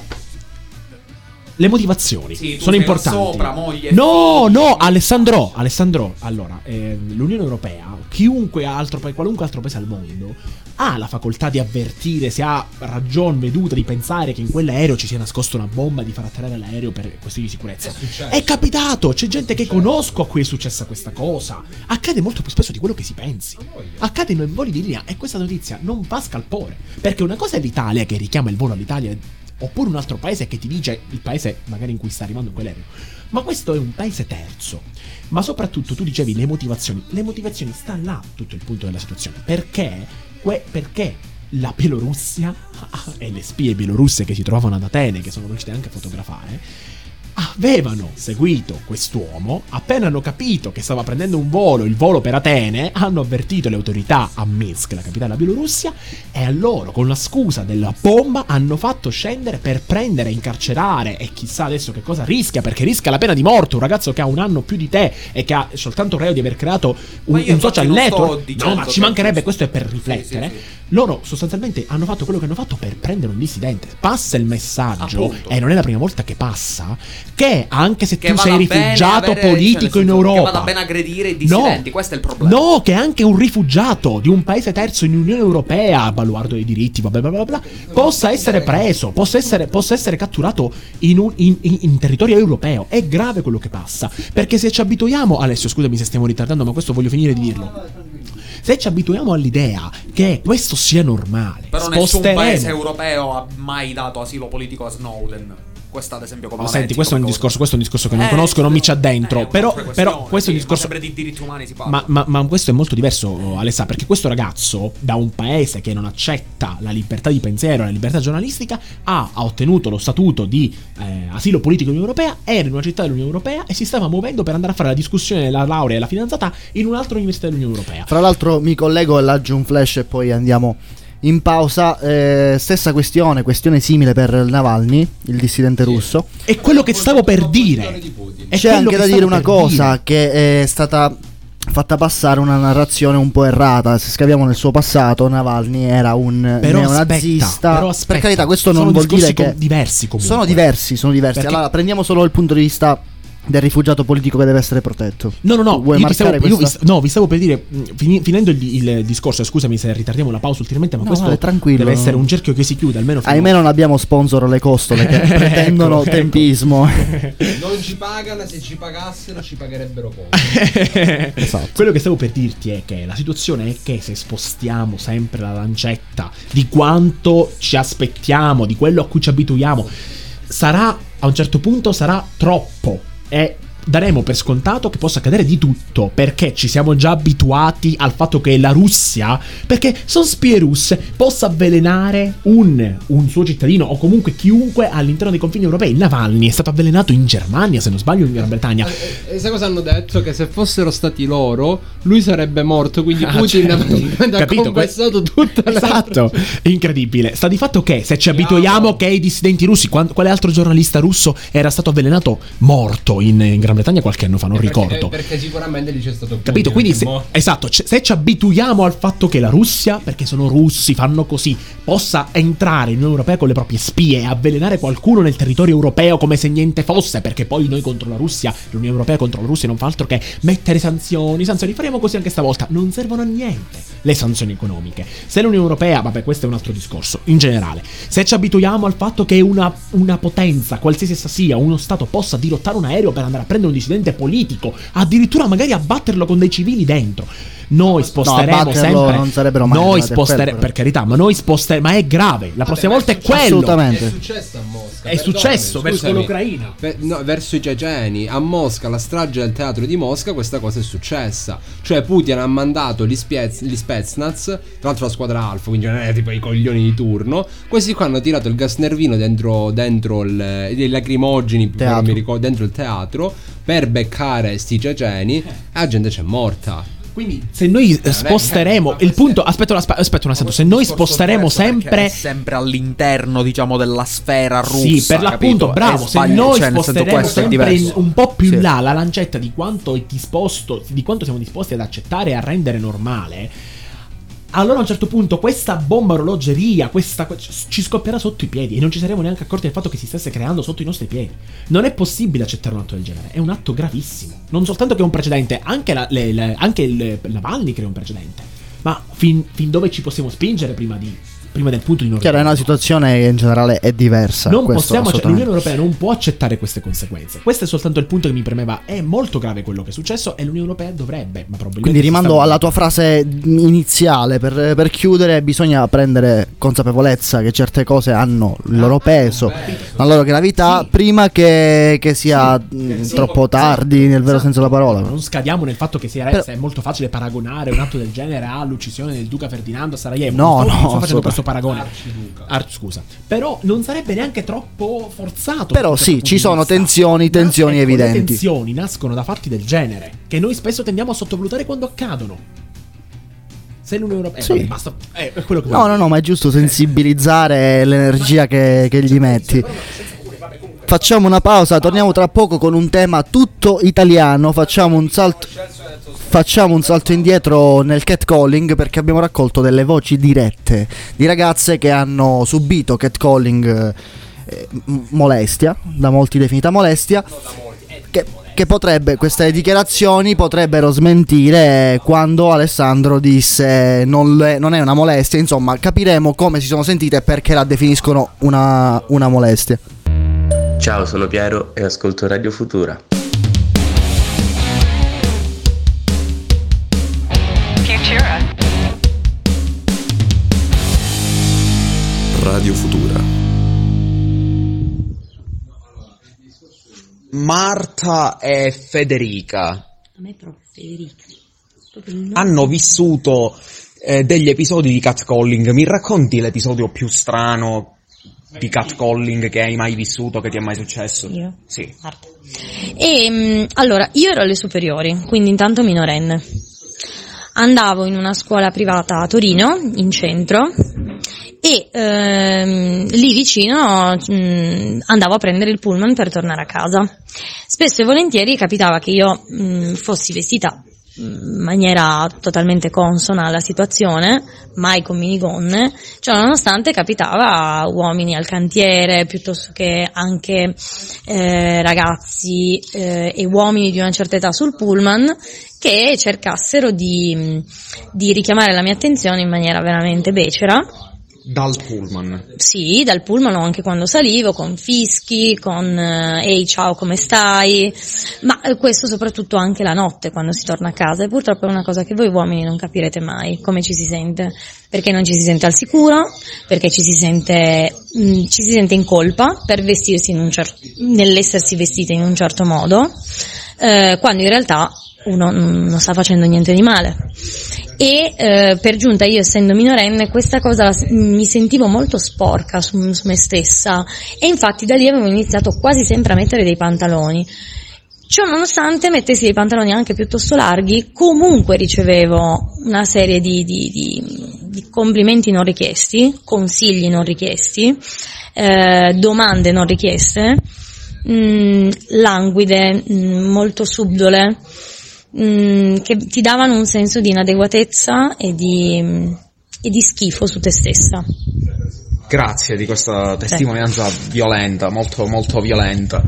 le motivazioni Sì, sono importanti. sopra, moglie, no, no, Alessandro, Alessandro, allora, eh, l'Unione Europea, chiunque altro, qualunque altro paese al mondo, ha la facoltà di avvertire se ha ragione veduta di pensare che in quell'aereo ci sia nascosta una bomba di far atterrare l'aereo per questioni di sicurezza. È, capitato, c'è gente che conosco a cui è successa questa cosa. Accade molto più spesso di quello che si pensi. Accade in voli di linea e questa notizia non fa scalpore. Perché una cosa è l'Italia che richiama il volo all'Italia, oppure un altro paese che ti dice il paese magari in cui sta arrivando quell'aereo. Ma questo è un paese terzo. Ma soprattutto tu dicevi le motivazioni. Le motivazioni sta là tutto il punto della situazione. Perché? Que- perché la Bielorussia <laughs> e le spie bielorusse che si trovano ad Atene, che sono riuscite anche a fotografare, avevano seguito quest'uomo, appena hanno capito che stava prendendo un volo, il volo per Atene, hanno avvertito le autorità a Minsk, la capitale della Bielorussia, e a loro, con la scusa della bomba, hanno fatto scendere per prendere, incarcerare, e chissà adesso che cosa rischia, perché rischia la pena di morte, un ragazzo che ha un anno più di te e che ha soltanto reo di aver creato un, un social network. No, ma ci che- mancherebbe, questo è per riflettere. Sì, sì, sì. Loro sostanzialmente hanno fatto quello che hanno fatto per prendere un dissidente. Passa il messaggio, Appunto. e non è la prima volta che passa, che anche se Che tu sei rifugiato avere- cioè, politico in Europa. Che vada bene aggredire i dissidenti, questo è il problema. No, che anche un rifugiato di un paese terzo in Unione Europea, baluardo dei diritti, bla bla bla bla, possa essere preso, possa essere, possa essere catturato in, un- in- in- in territorio europeo. È grave quello che passa. Perché se ci abituiamo, Alessio, scusami se stiamo ritardando, ma questo voglio finire di dirlo. Se ci abituiamo all'idea che questo sia normale, Però nessun sposteremo- paese europeo ha mai dato asilo politico a Snowden. Questa, ad esempio, come Ma senti, questo è discorso, questo è un discorso che non Eh, conosco, non mi ci eh, addentro. è però, però questo è un discorso. sempre di diritti umani si parla. Ma, ma- ma questo è molto diverso, Alessa, perché questo ragazzo, da un paese che non accetta la libertà di pensiero la libertà giornalistica, ha, ha ottenuto lo statuto di eh, asilo politico in Unione Europea, era in una città dell'Unione Europea e si stava muovendo per andare a fare la discussione della laurea e la fidanzata in un'altra università dell'Unione Europea. Fra l'altro mi collego e laggiù un flash e poi andiamo in pausa. Eh, stessa questione, questione simile per Navalny, il dissidente russo. È quello che stavo per dire. È C'è anche che da dire una cosa dire. che è stata fatta passare una narrazione un po' errata. Se scaviamo nel suo passato, Navalny era un Però neonazista. aspetta, però aspetta, per carità, questo non vuol dire che diversi comunque. sono diversi, sono diversi. Perché- Allora, prendiamo solo il punto di vista del rifugiato politico che deve essere protetto. No, no, no, Vuoi io vi, stavo, marcare io vi no, vi stavo per dire, fini- finendo il, il discorso, scusami se ritardiamo la pausa ulteriormente, ma No, questo vale, tranquillo. deve essere un cerchio che si chiude almeno fino Ahimè non abbiamo sponsor le costole che <laughs> <laughs> pretendono Ecco, ecco. tempismo. <laughs> Non ci pagano, se ci pagassero ci pagherebbero poco. Esatto. Quello che stavo per dirti è che la situazione è che se spostiamo sempre la lancetta di quanto ci aspettiamo, di quello a cui ci abituiamo, sarà a un certo punto sarà troppo e daremo per scontato che possa accadere di tutto perché ci siamo già abituati al fatto che la Russia, perché sono spie russe, possa avvelenare un, un suo cittadino o comunque chiunque all'interno dei confini europei. Navalny è stato avvelenato in Germania, se non sbaglio, in Gran Bretagna. E sai cosa hanno detto? Che se fossero stati loro, lui sarebbe morto. Quindi Ah, Putin certo. ha Capito, confessato tutta la Esatto, incredibile. Sta di fatto che se ci abituiamo che i dissidenti russi, quan- quale altro giornalista russo era stato avvelenato morto in, in Gran Bretagna qualche anno fa, non ricordo. Perché, perché sicuramente lì c'è stato Putin, Capito? Quindi se, mo- esatto, c- se ci abituiamo al fatto che la Russia, perché sono russi, fanno così, possa entrare in Unione Europea con le proprie spie e avvelenare qualcuno nel territorio europeo come se niente fosse, perché poi noi contro la Russia, l'Unione Europea contro la Russia non fa altro che mettere sanzioni, sanzioni, faremo così anche stavolta, non servono a niente le sanzioni economiche. Se l'Unione Europea, vabbè questo è un altro discorso, in generale, se ci abituiamo al fatto che una, una potenza, qualsiasi essa sia, uno Stato possa dirottare un aereo per andare a prendere un dissidente politico, addirittura magari abbatterlo con dei civili dentro. Noi sposteremo abbatterlo sempre. non sarebbero mai Noi sposteremo. Per carità, ma noi sposteremo. Ma è grave. La prossima volta è quello. Assolutamente. È successo a Mosca. È successo verso scusami. l'Ucraina. Ve- no, verso i ceceni. A Mosca, la strage del teatro di Mosca, questa cosa è successa. Cioè, Putin ha mandato gli, Spiez- gli Spetsnaz, tra l'altro la squadra Alfa, quindi non è tipo i coglioni di turno. Questi qua hanno tirato il gas nervino dentro, dentro il, i lacrimogeni, ricordo, dentro il teatro, per beccare sti ceceni. E la gente c'è morta. Quindi, se noi eh, sposteremo. Il punto. Aspetta, aspe- aspetta un attimo. Se noi sposteremo sempre. Sempre all'interno, diciamo, della sfera russa. Sì, per l'appunto, capito? bravo. Se noi cioè, sposteremo sempre in- un po' più Sì. là la lancetta di quanto è disposto, di quanto siamo disposti ad accettare e a rendere normale. Allora a un certo punto questa bomba orologeria, questa, ci scoppierà sotto i piedi e non ci saremo neanche accorti del fatto che si stesse creando sotto i nostri piedi. Non è possibile accettare un atto del genere, è un atto gravissimo. Non soltanto che è un precedente, anche, la, le- le- anche il Navalny crea un precedente. Ma fin, fin dove ci possiamo spingere prima, di, prima del punto di non Chiaro, è una situazione che in generale è diversa. Non questo possiamo, assolutamente. l'Unione Europea non può accettare queste conseguenze. Questo è soltanto il punto che mi premeva. È molto grave quello che è successo e l'Unione Europea dovrebbe, ma probabilmente. Quindi rimando alla tua frase iniziale, per, per chiudere bisogna prendere consapevolezza che certe cose hanno il loro peso, la loro gravità, prima che, che sia mh, troppo tardi nel vero senso della parola. Non scadiamo nel fatto che sia Però- è molto facile paragonare un atto del genere all'uccisione del duca Ferdinando a Sarajevo. No, no, sto facendo assolutamente. Questo paragone. Ar- scusa. Però non sarebbe neanche troppo forzato. Però sì, ci sono tensioni, tensioni Le evidenti. tensioni nascono da fatti del genere che noi spesso tendiamo a sottovalutare quando accadono. Se l'Unione Europea. Sì. vabbè, basta. Eh, è quello che No, no, no, ma è giusto sensibilizzare l'energia che, che gli metti. Facciamo una pausa, torniamo tra poco con un tema tutto italiano. Facciamo un salto. Facciamo un salto indietro nel catcalling perché abbiamo raccolto delle voci dirette di ragazze che hanno subito catcalling eh, molestia, da molti definita molestia, che, che potrebbe, queste dichiarazioni potrebbero smentire quando Alessandro disse non, le- non è una molestia, insomma capiremo come si sono sentite e perché la definiscono una, una molestia. Ciao, sono Piero e ascolto Radio Futura. Radio Futura. Marta e Federica A me proprio Federica. Proprio hanno vissuto eh, degli episodi di catcalling. Mi racconti l'episodio più strano di catcalling che hai mai vissuto, che ti è mai successo? Io? Sì. E mm, allora, io ero alle superiori, quindi intanto minorenne. Andavo in una scuola privata a Torino, in centro, e ehm, lì vicino mm, andavo a prendere il pullman per tornare a casa. Spesso e volentieri capitava che io mm, fossi vestita in maniera totalmente consona alla situazione, mai con minigonne, ciò nonostante capitava uomini al cantiere piuttosto che anche eh, ragazzi eh, e uomini di una certa età sul pullman che cercassero di, di richiamare la mia attenzione in maniera veramente becera Dal pullman. sì, dal pullman anche quando salivo, con fischi, con eh, ehi ciao come stai, ma eh, questo soprattutto anche la notte quando si torna a casa e purtroppo è una cosa che voi uomini non capirete mai, come ci si sente, perché non ci si sente al sicuro, perché ci si sente, mh, ci si sente in colpa per vestirsi in un certo, nell'essersi vestite in un certo modo, eh, quando in realtà uno non sta facendo niente di male. E eh, per giunta io essendo minorenne questa cosa mi sentivo molto sporca su, su me stessa e infatti da lì avevo iniziato quasi sempre a mettere dei pantaloni. Ciò nonostante mettessi dei pantaloni anche piuttosto larghi, comunque ricevevo una serie di, di- di- di complimenti non richiesti, consigli non richiesti, eh, domande non richieste, mh, languide, mh, molto subdole, mh, che ti davano un senso di inadeguatezza e di, e di schifo su te stessa. Grazie di questa testimonianza violenta, molto molto violenta.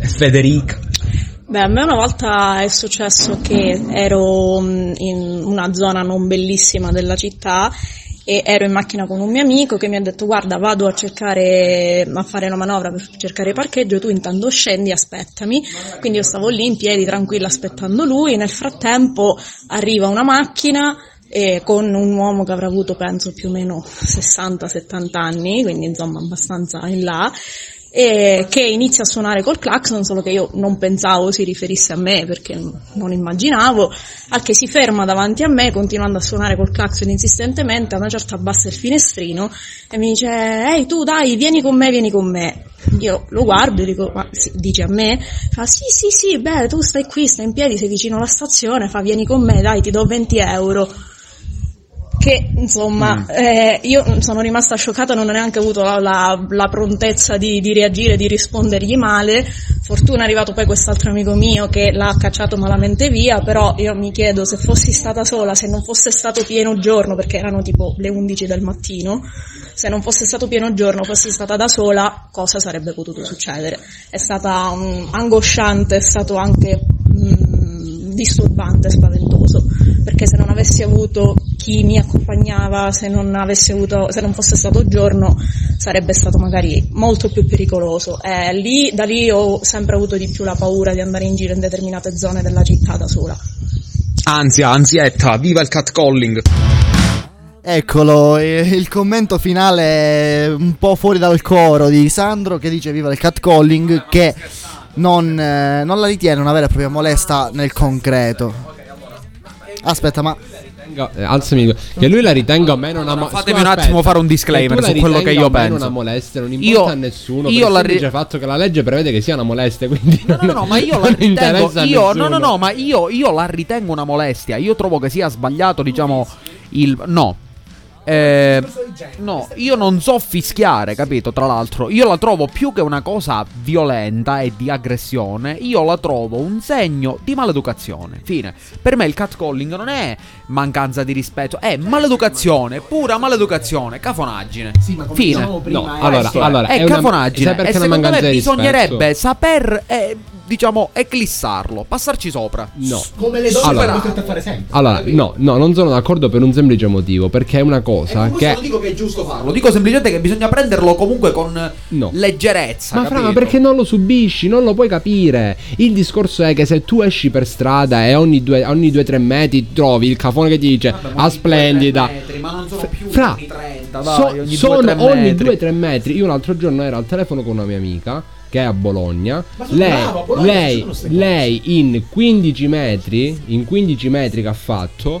Federica. Beh, a me una volta è successo che ero mm, in una zona non bellissima della città e ero in macchina con un mio amico che mi ha detto guarda vado a cercare, a fare una manovra per cercare parcheggio, tu intanto scendi, aspettami. Quindi io stavo lì in piedi tranquilla aspettando lui, nel frattempo arriva una macchina eh, con un uomo che avrà avuto penso più o meno 60-70 anni, quindi insomma abbastanza in là, e che inizia a suonare col clacson, solo che io non pensavo si riferisse a me perché non immaginavo, al che si ferma davanti a me continuando a suonare col clacson insistentemente, a una certa abbassa il finestrino e mi dice ehi tu dai vieni con me, vieni con me. Io lo guardo e dico, ma dice a me? Fa sì sì sì, beh tu stai qui, stai in piedi, sei vicino alla stazione, fa vieni con me, dai ti do 20 euro che insomma eh, io sono rimasta scioccata, non ho neanche avuto la, la- la prontezza di, di reagire, di rispondergli male. Fortuna è arrivato poi quest'altro amico mio che l'ha cacciato malamente via, però io mi chiedo se fossi stata sola, se non fosse stato pieno giorno, perché erano tipo le 11 del mattino, se non fosse stato pieno giorno, fossi stata da sola, cosa sarebbe potuto succedere? È stata mm, angosciante, è stato anche mm, disturbante, spaventoso, perché se non avessi avuto chi mi accompagnava, se non avessi avuto, se non fosse stato giorno, sarebbe stato magari molto più pericoloso. E lì, da lì ho sempre avuto di più la paura di andare in giro in determinate zone della città da sola. Ansia, ansietta, viva il catcalling. Eccolo, eh, il commento finale è un po' fuori dal coro di Sandro che dice viva il catcalling che non, eh, non la ritiene una vera e propria molesta nel concreto. Aspetta, ma Eh, alzami che lui la ritenga a me non ama fatemi un attimo fare un disclaimer su quello che io penso. non una molestia non importa Io- a nessuno io la ri- fatto che la legge prevede che sia una molestia quindi No, no, no, ma io la ritengo. Io, no, no, no, ma io, io la ritengo una molestia. Io trovo che sia sbagliato, diciamo, il. No. Eh, no, io non so fischiare, capito? Tra l'altro, io la trovo più che una cosa violenta e di aggressione. Io la trovo un segno di maleducazione. Fine. Per me il catcalling non è mancanza di rispetto, è maleducazione, pura maleducazione, cafonaggine. Fine. No, allora, allora, è, è una- cafonaggine. sai perché e è una secondo me mancanza di bisognerebbe rispetto? saper, eh, diciamo, eclissarlo, passarci sopra. No. Come le donne Allora. sono costrette a fare sempre. Allora, no, no, non sono d'accordo per un semplice motivo, perché è una cosa Questo che non dico che è giusto farlo. Lo dico semplicemente che bisogna prenderlo comunque con leggerezza. Ma fra, ma capito? perché non lo subisci? Non lo puoi capire. Il discorso è che se tu esci per strada e ogni due, ogni due tre metri trovi il cafone che dice Ah, splendida. ma non sono più Fra, ogni 30, so- dai, ogni sono 2-3 ogni metri. 2-3 metri. Io l'altro giorno ero al telefono con una mia amica che è a Bologna. Lei, bravo, a Bologna lei, lei in 15 metri, in 15 metri che ha fatto,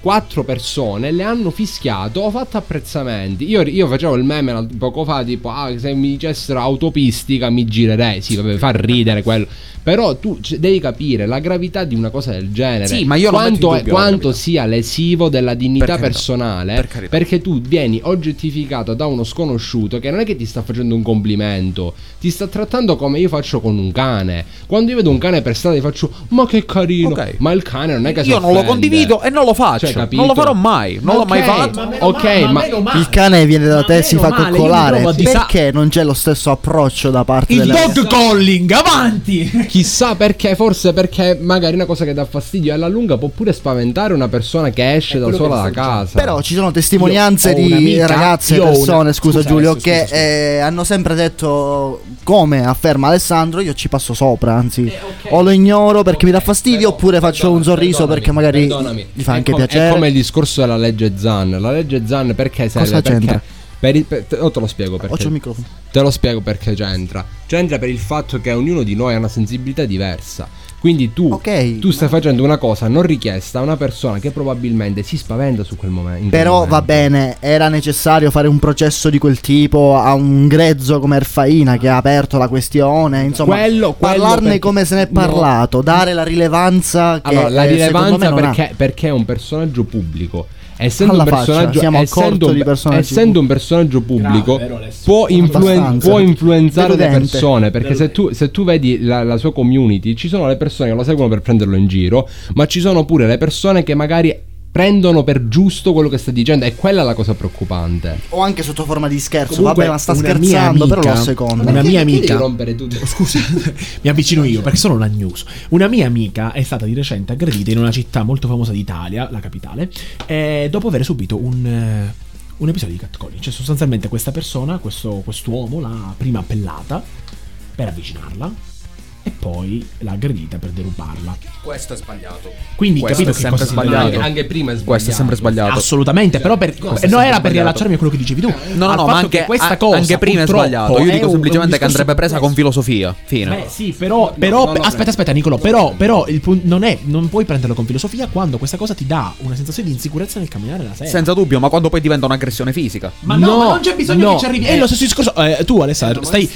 quattro persone le hanno fischiato, ho fatto apprezzamenti. Io, io facevo il meme poco fa, tipo, ah, se mi dicessero autopistica mi girerei. Sì, vabbè, fa ridere quello. Però tu devi capire la gravità di una cosa del genere. Sì, ma io quanto, dubbio quanto sia lesivo della dignità Per personale. per perché tu vieni oggettificato da uno sconosciuto che non è che ti sta facendo un complimento, ti sta trattando come io faccio con un cane. Quando io vedo un cane per strada, gli faccio, ma che carino. Ok. Ma il cane non è che si Io non lo condivido e non lo faccio. Cioè, capito? non lo farò mai. Non l'ho mai fatto. Ok, ma, Il cane viene da te, si fa coccolare. Perché non c'è lo stesso approccio da parte Il delle dog calling, avanti! Chissà perché, forse perché magari una cosa che dà fastidio alla lunga può pure spaventare una persona che esce da sola da casa. Però ci sono testimonianze di ragazze e ho una- persone, scusa, scusa, Giulio, adesso, che scusa, scusa. eh, hanno sempre detto come afferma Alessandro, io ci passo sopra, anzi o lo ignoro perché mi dà fastidio oppure faccio un sorriso perché magari gli fa anche piacere. È come il discorso della legge Zan. La legge Zan perché serve? Cosa perché per il- per- te, oh, te lo spiego perché. Ho c'ho il microfono. Te lo spiego perché c'entra. C'entra per il fatto che ognuno di noi ha una sensibilità diversa. Quindi tu, Ok. tu stai facendo una cosa non richiesta a una persona che probabilmente si spaventa su quel momento. Però momento. va bene, era necessario fare un processo di quel tipo a un grezzo come Erfaina che ha aperto la questione, insomma, Quello- quello parlarne perché- come se ne è no. parlato, dare la rilevanza che Allora, la eh, rilevanza perché, perché è un personaggio pubblico. Essendo un personaggio, essendo, essendo un personaggio pubblico, Grave, vero, può, influen- può influenzare le persone. Perché se tu, se tu vedi la, la sua community, ci sono le persone che lo seguono per prenderlo in giro, ma ci sono pure le persone che magari prendono per giusto quello che sta dicendo. E quella è la cosa preoccupante. O anche sotto forma di scherzo, Comunque, vabbè, ma sta scherzando, però amica- lo secondo. Una mia amica. rompere tutto. <laughs> Scusa, mi avvicino io perché sono la news. Una mia amica è stata di recente aggredita in una città molto famosa d'Italia, la capitale, eh, dopo aver subito un, eh, un episodio di catcalling. Cioè, sostanzialmente, questa persona, questo quest'uomo, l'ha prima appellata per avvicinarla e poi l'ha aggredita per derubarla. Questo è sbagliato. Quindi Questo capito è che sempre cosa sbagliato. Anche, anche prima è sbagliato. Questo è sempre sbagliato. Assolutamente, però per, Questo no, era per riallacciarmi a quello che dicevi tu. No, no, no, ma anche, che questa cosa anche prima è sbagliato. Io dico un- semplicemente un che andrebbe presa con filosofia. Fine. Beh, sì, però, però aspetta, aspetta, Nicolo. Però, però il punto non è, non puoi prenderlo con filosofia quando questa cosa ti dà una sensazione di insicurezza nel camminare la sera. Senza dubbio, ma quando poi diventa un'aggressione fisica. Ma no, ma non c'è bisogno no. che ci arrivi. È lo stesso discorso. eh, tu, Alessandro, stai.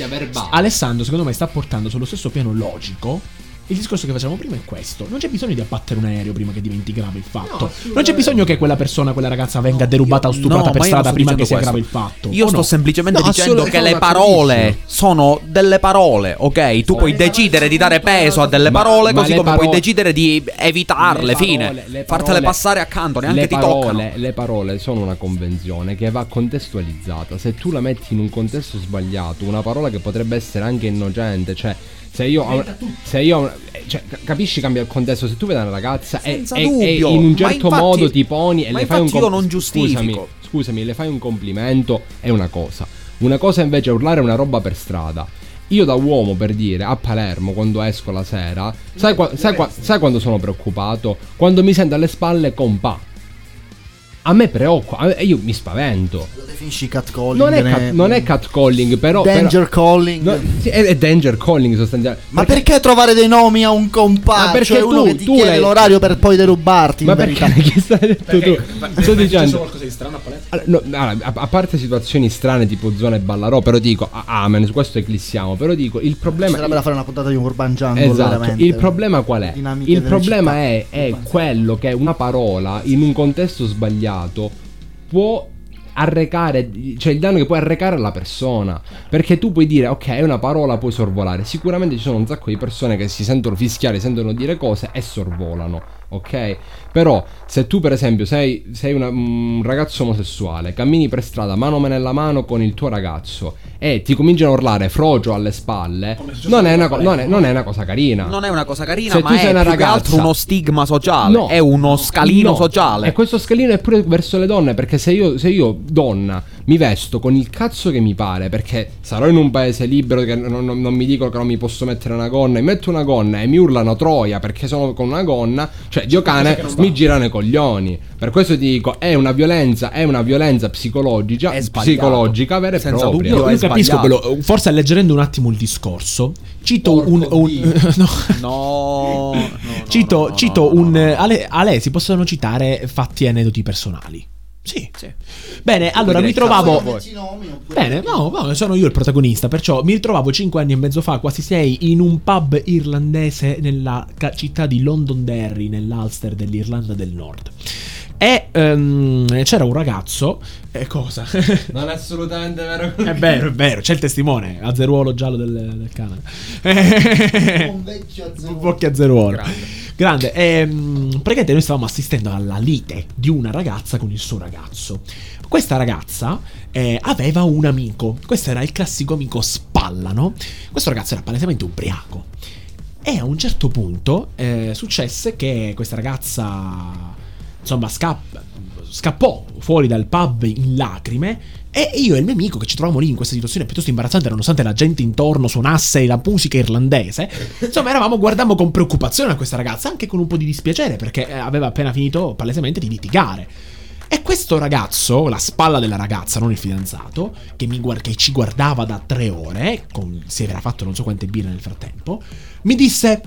Alessandro, secondo me, sta portando sullo stesso piano logico. Il discorso che facevamo prima è questo: non c'è bisogno di abbattere un aereo prima che diventi grave il fatto. non c'è bisogno che quella persona, quella ragazza venga derubata o stuprata No, per io strada prima che dicendo sia questo. grave il fatto. Io sto no? semplicemente No, dicendo che le parole sono delle parole, ok? Tu puoi decidere di dare peso a delle Ma- parole, ma così come parole- puoi decidere di evitarle, Le fine. parole- le Fartele parole- passare accanto, neanche le ti parole, toccano. Le parole sono una convenzione che va contestualizzata. Se tu la metti in un contesto sbagliato, una parola che potrebbe essere anche innocente, cioè se io, se io cioè, ca- capisci cambia il contesto. Se tu vedi una ragazza e, e- in un certo infatti- modo ti poni e le fai un infatti io non giustifico. Scusami, scusami, le fai un complimento è una cosa. Una cosa invece è urlare una roba per strada. Io da uomo per dire a Palermo quando esco la sera, sai, sai qua- sai quando sono preoccupato? Quando mi sento alle spalle compa. A me preoccupa, me- io mi spavento. Lo definisci catcalling. Non è, ne- cat- non è catcalling, però. Danger però- calling. No, sì, è, è danger calling sostanzialmente. Ma perché trovare dei nomi a un compà? Ma perché cioè uno tu- che ti tu chiede l'hai- l'orario per poi derubarti. Ma in perché? <laughs> verità. Che stai detto tu? Sto dicendo. qualcosa di strano a palestra? Allora, no, allora, a, a parte situazioni strane tipo zone Ballarò, però dico, ah, amen, su questo eclissiamo, però dico, il problema... Sarebbe da fare una puntata di un Urban Jungle. Esatto, veramente. il problema qual è? Il problema città. è, è quello che una parola in un contesto sbagliato può arrecare, cioè il danno che può arrecare alla persona. Perché tu puoi dire, ok, una parola, puoi sorvolare. Sicuramente ci sono un sacco di persone che si sentono fischiare, sentono dire cose e sorvolano, ok? Però se tu per esempio sei, sei una- un ragazzo omosessuale, cammini per strada mano nella mano con il tuo ragazzo e ti cominciano a urlare frocio alle spalle, non è, una co- non, è, non è una cosa carina. Non è una cosa carina, Se ma tu sei è una più che ragazza- altro uno stigma sociale. No. è uno scalino No. sociale. E questo scalino è pure verso le donne, perché se io, se io, donna, mi vesto con il cazzo che mi pare perché sarò in un paese libero che non, non- non mi dicono che non mi posso mettere una gonna. Mi metto una gonna e mi urlano troia perché sono con una gonna. Cioè, Dio cane, mi girano i coglioni. Per questo ti dico, è una violenza, è una violenza psicologica, psicologica vera e Senza propria. dubbio, io capisco quello. Forse alleggerendo un attimo il discorso, cito un. un- no. No, cito, cito un. Ale, Ale, si possono citare fatti e aneddoti personali. Sì. Bene, allora mi trovavo. Bene, no, no, sono io il protagonista. Perciò mi ritrovavo 5 anni e mezzo fa, quasi 6, in un pub irlandese nella città di Londonderry, nell'Ulster dell'Irlanda del Nord. E ehm, c'era un ragazzo. E cosa? <laughs> Non è assolutamente vero. È vero, è vero, c'è il testimone, azzeruolo giallo del, del Canada. Un vecchio azzeruolo. Grande. Ehm, praticamente noi stavamo assistendo alla lite di una ragazza con il suo ragazzo. Questa ragazza eh, aveva un amico. Questo era il classico amico spalla, no? Questo ragazzo era palesemente ubriaco. E a un certo punto eh, successe che questa ragazza insomma scapp- scappò fuori dal pub in lacrime e io e il mio amico che ci trovavamo lì in questa situazione piuttosto imbarazzante nonostante la gente intorno suonasse la musica irlandese insomma eravamo guardando con preoccupazione a questa ragazza anche con un po' di dispiacere perché eh, aveva appena finito palesemente di litigare. E questo ragazzo, la spalla della ragazza, non il fidanzato, che, guard- che ci guardava da tre ore, con- si era fatto non so quante birre nel frattempo, mi disse: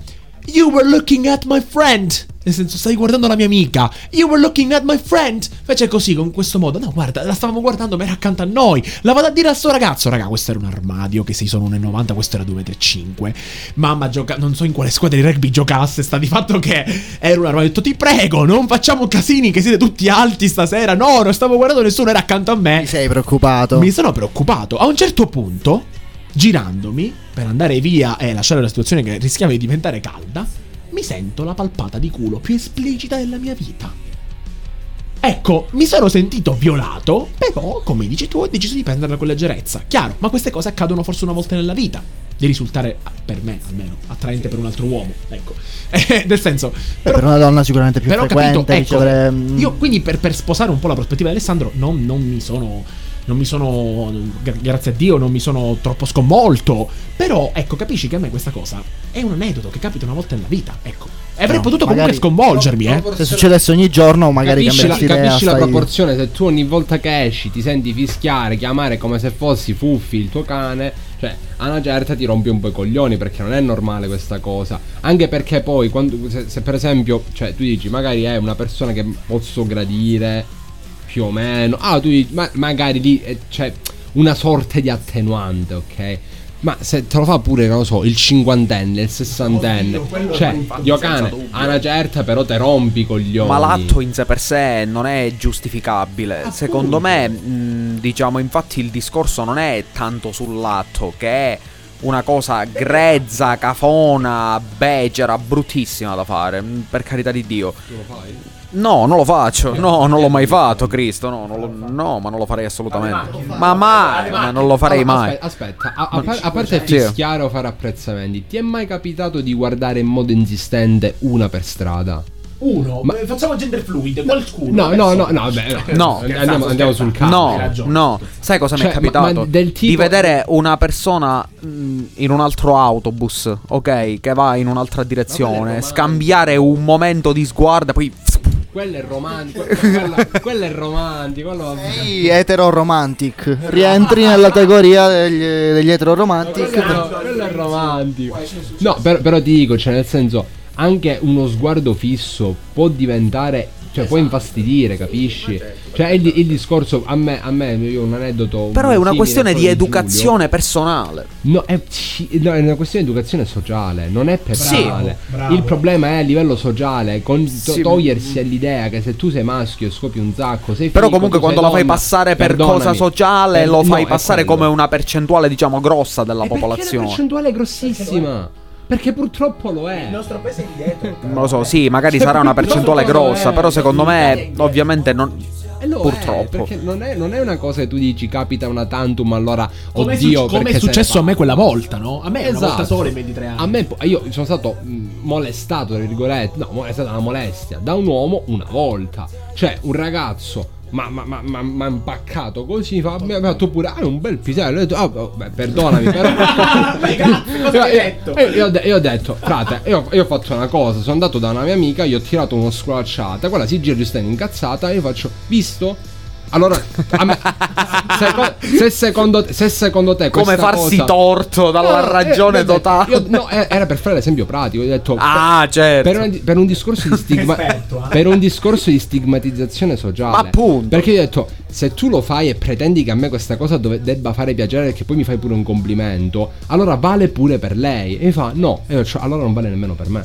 You were looking at my friend. Nel senso, stai guardando la mia amica. You were looking at my friend. Fece così, con questo modo. No, guarda, la stavamo guardando, ma era accanto a noi. La vado a dire al suo ragazzo. Raga, questo era un armadio che sei sono 1,90, questo era 2,5 m. Mamma gioca. Non so in quale squadra di rugby giocasse. Sta di fatto che era un armadio. Ho detto, ti prego, non facciamo casini, che siete tutti alti stasera. No, non stavo guardando nessuno, era accanto a me. Ti sei preoccupato? Mi sono preoccupato. A un certo punto, girandomi per andare via e lasciare la situazione che rischiava di diventare calda, mi sento la palpata di culo più esplicita della mia vita. Ecco, mi sono sentito violato, però, come dici tu, ho deciso di prenderla con leggerezza. Chiaro, ma queste cose accadono forse una volta nella vita. Di risultare, per me almeno, attraente per un altro uomo. Ecco. <laughs> Eh, Nel senso. Beh, per una donna sicuramente più Però frequente capito, ecco, ricevere, mm, io quindi per, per sposare un po' la prospettiva di Alessandro non, non mi sono non mi sono gra- grazie a Dio non mi sono troppo sconvolto però ecco capisci che a me questa cosa è un aneddoto che capita una volta nella vita ecco e avrei No, potuto comunque sconvolgermi eh Se succedesse ogni giorno, magari capisci la, idea. capisci la proporzione se tu ogni volta che esci ti senti fischiare, chiamare come se fossi Fuffi il tuo cane, cioè a una certa ti rompi un po' i coglioni perché non è normale questa cosa. Anche perché poi quando, se, se per esempio, cioè tu dici magari è una persona che posso gradire più o meno, ah tu dici ma magari lì eh, c'è una sorta di attenuante, ok? Ma se te lo fa pure, non lo so, il cinquantenne, il sessantenne, cioè, Dio cane, a una certa però te rompi coglioni. Ma l'atto in sé per sé non è giustificabile. Secondo me, mh, diciamo, infatti il discorso non è tanto sull'atto, che è una cosa grezza, cafona, becera, bruttissima da fare, per carità di Dio. No, non lo faccio. No, non l'ho mai fatto, Cristo. No, non lo- no, ma non lo farei assolutamente. Ma mai, ma non lo farei mai. Aspetta, aspetta, a, a par- a parte fischiare o fare apprezzamenti, ti è mai capitato di guardare in modo insistente una per strada? uno Ma- facciamo gender fluid qualcuno No, no, no, no, beh, no. No, andiamo, andiamo sul caso. No, no. Sai cosa mi Cioè, è capitato? ma- ma del tipo- Di vedere una persona mh, in un altro autobus, ok, che va in un'altra direzione, scambiare un momento di sguardo e poi... <laughs> Quello è romantico. quello, quello è romantico. Quello... Sì, etero romantic. Rientri nella categoria degli, degli etero romantic. Quello, quello è romantico. No, però, però ti dico, cioè, nel senso, anche uno sguardo fisso può diventare. Cioè, può infastidire, capisci? Cioè, il, il discorso. A me, a me, io un aneddoto. Però è una questione di quello Giulio. educazione personale. No è, sì, no, è una questione di educazione sociale, non è personale. Bravo, Il problema è a livello sociale, con to- Sì. togliersi l'idea che se tu sei maschio e scopi un sacco, sei Però figo, comunque quando la fai passare per cosa sociale Per- lo fai no, è passare come una percentuale diciamo grossa della E la popolazione. percentuale è grossissima. Perché purtroppo lo è. nostro paese è indietro Non lo so, sì, magari Cioè, sarà una percentuale grossa, è. però secondo me ovviamente non... E è, Purtroppo. perché non è, non è una cosa che tu dici capita una tantum, allora come, è oddio. suc- come perché è successo a me quella volta no? a me una volta Esatto. sola in 23 anni A me, io sono stato mh, molestato, tra virgolette, no, è stata una molestia da un uomo una volta. Cioè, un ragazzo Ma mi ha impaccato così. Mi fa, mi ha fatto pure. Ah, un bel pisello. Ho detto, ah, oh, beh, perdonami, però. <laughs> io, io- io io ho detto, frate, io, ho fatto una cosa. Sono andato da una mia amica, gli ho tirato uno sculacciata. Quella si gira giusto incazzata. E io faccio, visto? Allora, a me- se, secondo te, se secondo te Come farsi cosa- torto dalla No, ragione eh, totale. io- no, eh, era per fare l'esempio pratico. Ho detto, Ah, certo. per, un, per un discorso di <laughs> stigma- Rispetto, eh. per un discorso di stigmatizzazione sociale. Ma appunto. Perché io ho detto, se tu lo fai e pretendi che a me questa cosa dove- debba fare piacere perché poi mi fai pure un complimento, allora vale pure per lei. E mi fa, no, e io faccio, allora non vale nemmeno per me.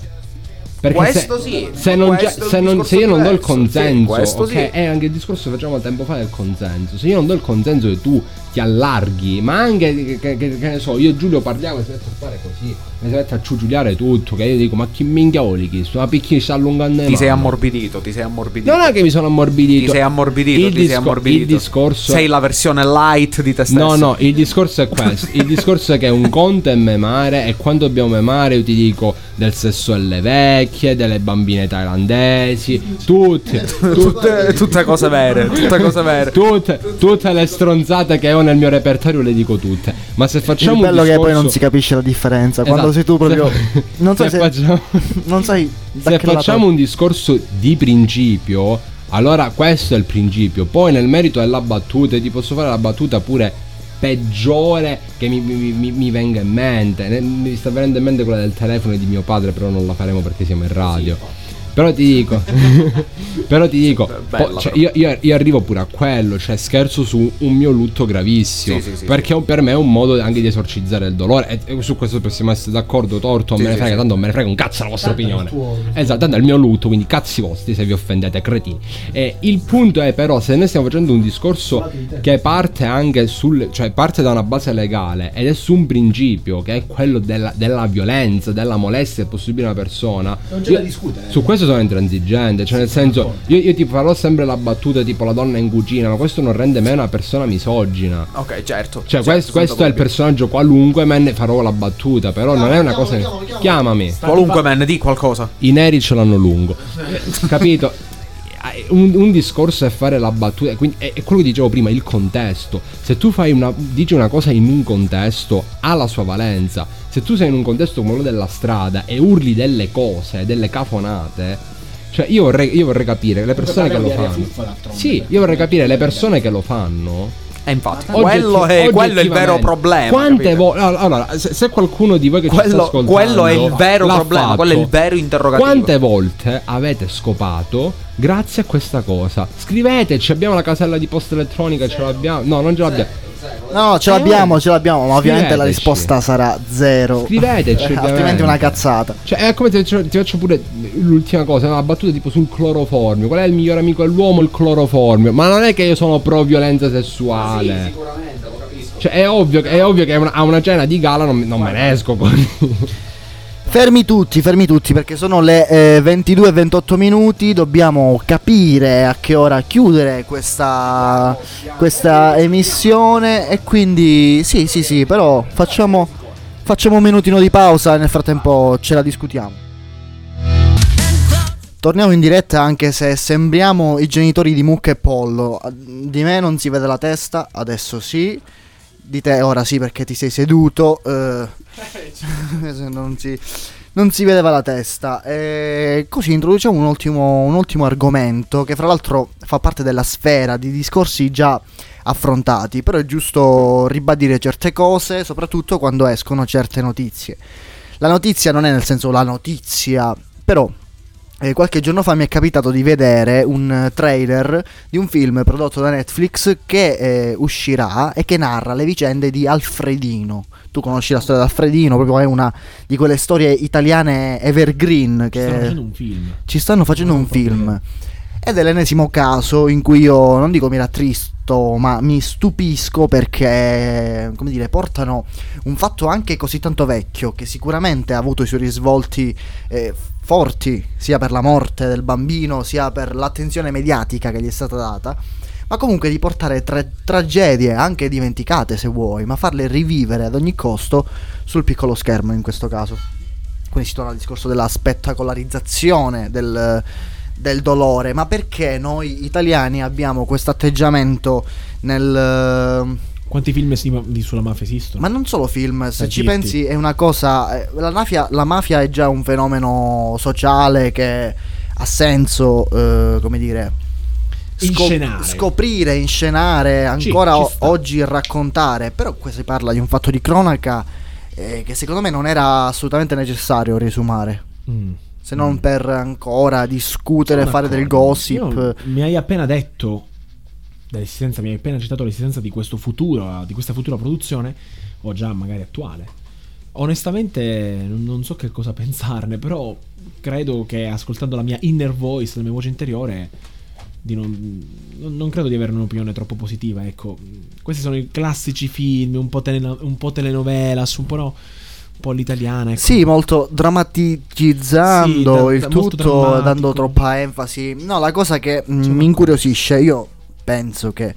Perché Questo se, sì, se, non già- questo un se non- se io non do il sì, consenso, questo ok, sì. è anche il discorso che facciamo tempo fa del consenso. Se io non do il consenso e tu ti allarghi, ma anche che, che- che- che ne so, io e Giulio parliamo e si mette a fare così, mette a ciugiuliare tutto, che io dico, ma chi minchia voli chi? Sto picchini sta allungando le Ti sei mani." ammorbidito, ti sei ammorbidito. Non è che mi sono ammorbidito. Ti sei ammorbidito, il ti sei ammorbidito. Il discorso Sei la versione light di te stesso. No, no, il discorso è questo. Il discorso è che un conto è memare e quando dobbiamo memare io ti dico del sesso alle vecchie, delle bambine thailandesi, tutte, tutte, tutte cose vere, tutte cose vere. Tutte, tutte le stronzate che ho nel mio repertorio le dico tutte. Ma se facciamo il bello un che discorso... poi non si capisce la differenza. Quando Esatto. Sei tu proprio. Se- non so se se. facciamo- Non sai. da Se che lato- facciamo un discorso di principio, allora questo è il principio. Poi nel merito della battuta, ti posso fare la battuta pure peggiore che mi, mi- mi- mi venga in mente. Mi sta venendo in mente quella del telefono di mio padre, però non la faremo perché siamo in radio. Però ti dico, <laughs> però ti dico, Bella, po- cioè, però. io, io- io arrivo pure a quello, cioè scherzo su un mio lutto gravissimo. Sì, sì, sì, perché per me è un modo anche di esorcizzare il dolore. E, e su questo possiamo essere d'accordo, torto, Sì, me ne sì, frega, sì. tanto me ne frega un cazzo la vostra opinione. Esatto, tanto è il mio lutto, quindi cazzi vostri se vi offendete, cretini. E il punto è però, se noi stiamo facendo un discorso che parte anche sul, cioè parte da una base legale ed è su un principio che è quello della, della violenza, della molestia possibile a una persona. Non c'è io- da discutere. Su questo sono intransigente, cioè nel senso, io, io ti farò sempre la battuta tipo la donna in cucina, ma questo non rende me una persona misogina. Ok, certo. Cioè, certo, questo, questo è il personaggio qualunque, me ne farò la battuta. Però non è una cosa. Chiamami. Qualunque man, di qualcosa. I neri ce l'hanno lungo. Capito? <laughs> Un, un discorso è fare la battuta. Quindi è, è quello che dicevo prima, il contesto. Se tu fai una, dici una cosa in un contesto, ha la sua valenza. Se tu sei in un contesto come quello della strada e urli delle cose, delle cafonate. Cioè, io vorrei, io vorrei capire le persone che lo fanno. Sì, io vorrei capire le persone che lo fanno. E infatti, quello è, quello è il vero problema. Quante volte. Allora, se, se qualcuno di voi che ci sta Quello, ascoltando. quello è il vero problema, fatto, quello è il vero interrogativo. Quante volte avete scopato grazie a questa cosa? Scriveteci, abbiamo la casella di posta elettronica, ce l'abbiamo. No, non ce l'abbiamo. No, ce Eh, l'abbiamo, ce l'abbiamo, ma ovviamente la risposta sarà zero. Scriveteci, <laughs> altrimenti ovviamente. una cazzata. Cioè, è come ti, ti faccio pure l'ultima cosa, una battuta tipo sul cloroformio. Qual è il migliore amico dell'uomo? Il cloroformio. Ma non è che io sono pro violenza sessuale. sicuramente, lo capisco. Cioè, è ovvio, che- è ovvio che a una, a una cena di gala non, non me ne esco con. Fermi tutti, fermi tutti perché sono le eh, 22 e 28 minuti, dobbiamo capire a che ora chiudere questa, questa emissione e quindi sì sì sì, però facciamo, facciamo un minutino di pausa e nel frattempo ce la discutiamo. Torniamo in diretta anche se sembriamo i genitori di Mucca e Pollo, di me non si vede la testa, adesso sì, di te ora sì perché ti sei seduto. eh, <laughs> non, si, non si vedeva la testa. E così introduciamo un ultimo, un ultimo argomento che fra l'altro fa parte della sfera di discorsi già affrontati, però è giusto ribadire certe cose, soprattutto quando escono certe notizie. La notizia non è nel senso la notizia, però qualche giorno fa mi è capitato di vedere un eh, trailer di un film prodotto da Netflix che eh, uscirà e che narra le vicende di Alfredino. Tu conosci la storia di Alfredino, proprio è una di quelle storie italiane evergreen che Stanno facendo un film. ci stanno facendo un film. Ed è l'ennesimo caso in cui io non dico mi rattristo, ma mi stupisco perché, come dire, portano un fatto anche così tanto vecchio che sicuramente ha avuto i suoi risvolti eh, forti, sia per la morte del bambino, sia per l'attenzione mediatica che gli è stata data. Ma comunque di portare tre tragedie, anche dimenticate se vuoi, ma farle rivivere ad ogni costo sul piccolo schermo in questo caso. Quindi si torna al discorso della spettacolarizzazione del, del dolore, ma perché noi italiani abbiamo questo atteggiamento nel... Quanti film si- sulla mafia esistono? Ma non solo film, se Per ci pensi è una cosa... eh, La mafia, la mafia è già un fenomeno sociale che ha senso, eh, come dire... Inscenare. Scoprire, inscenare, ancora ci sta. oggi raccontare. Però qui si parla di un fatto di cronaca eh, che secondo me non era assolutamente necessario risumare. Mm. Se non per ancora discutere, Sono fare del d'accordo. gossip. Io- mi hai appena detto dell'esistenza, mi hai appena citato l'esistenza di questo futuro, di questa futura produzione, o già magari attuale. Onestamente non, so che cosa <laughs> pensarne, però credo che ascoltando la mia inner voice, la mia voce interiore, di non, non- credo di avere un'opinione troppo positiva. Ecco, questi sono i classici film, un po', teleno- un po' telenovelas, un po' no, un po' l'italiana. Ecco. Sì, molto drammatizzando Sì, il da- da- molto tutto, dando troppa enfasi. No, la cosa che mm, mi incuriosisce, io penso che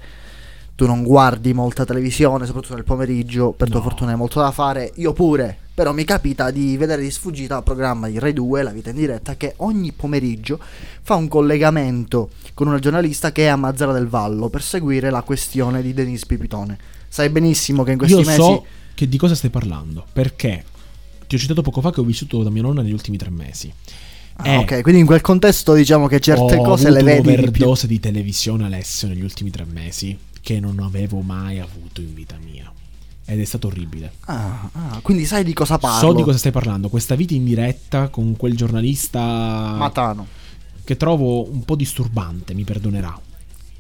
tu non guardi molta televisione, soprattutto nel pomeriggio, per tua fortuna hai molto da fare, io pure. Però mi capita di vedere di sfuggita il programma di Rai 2, La vita in diretta, che ogni pomeriggio fa un collegamento con una giornalista che è a Mazzara del Vallo per seguire la questione di Denise Pipitone. Sai benissimo che in questi Io mesi so che di cosa stai parlando, perché ti ho citato poco fa che ho vissuto da mia nonna negli ultimi tre mesi. Ah, Eh, ok, quindi in quel contesto diciamo che certe ho cose avuto le vedi di più. un'overdose di televisione Alessio negli ultimi tre mesi che non avevo mai avuto in vita mia. Ed è stato orribile. Ah, ah, quindi sai di cosa parlo? So di cosa stai parlando. Questa vita in diretta con quel giornalista Matano. che trovo un po' disturbante, mi perdonerà.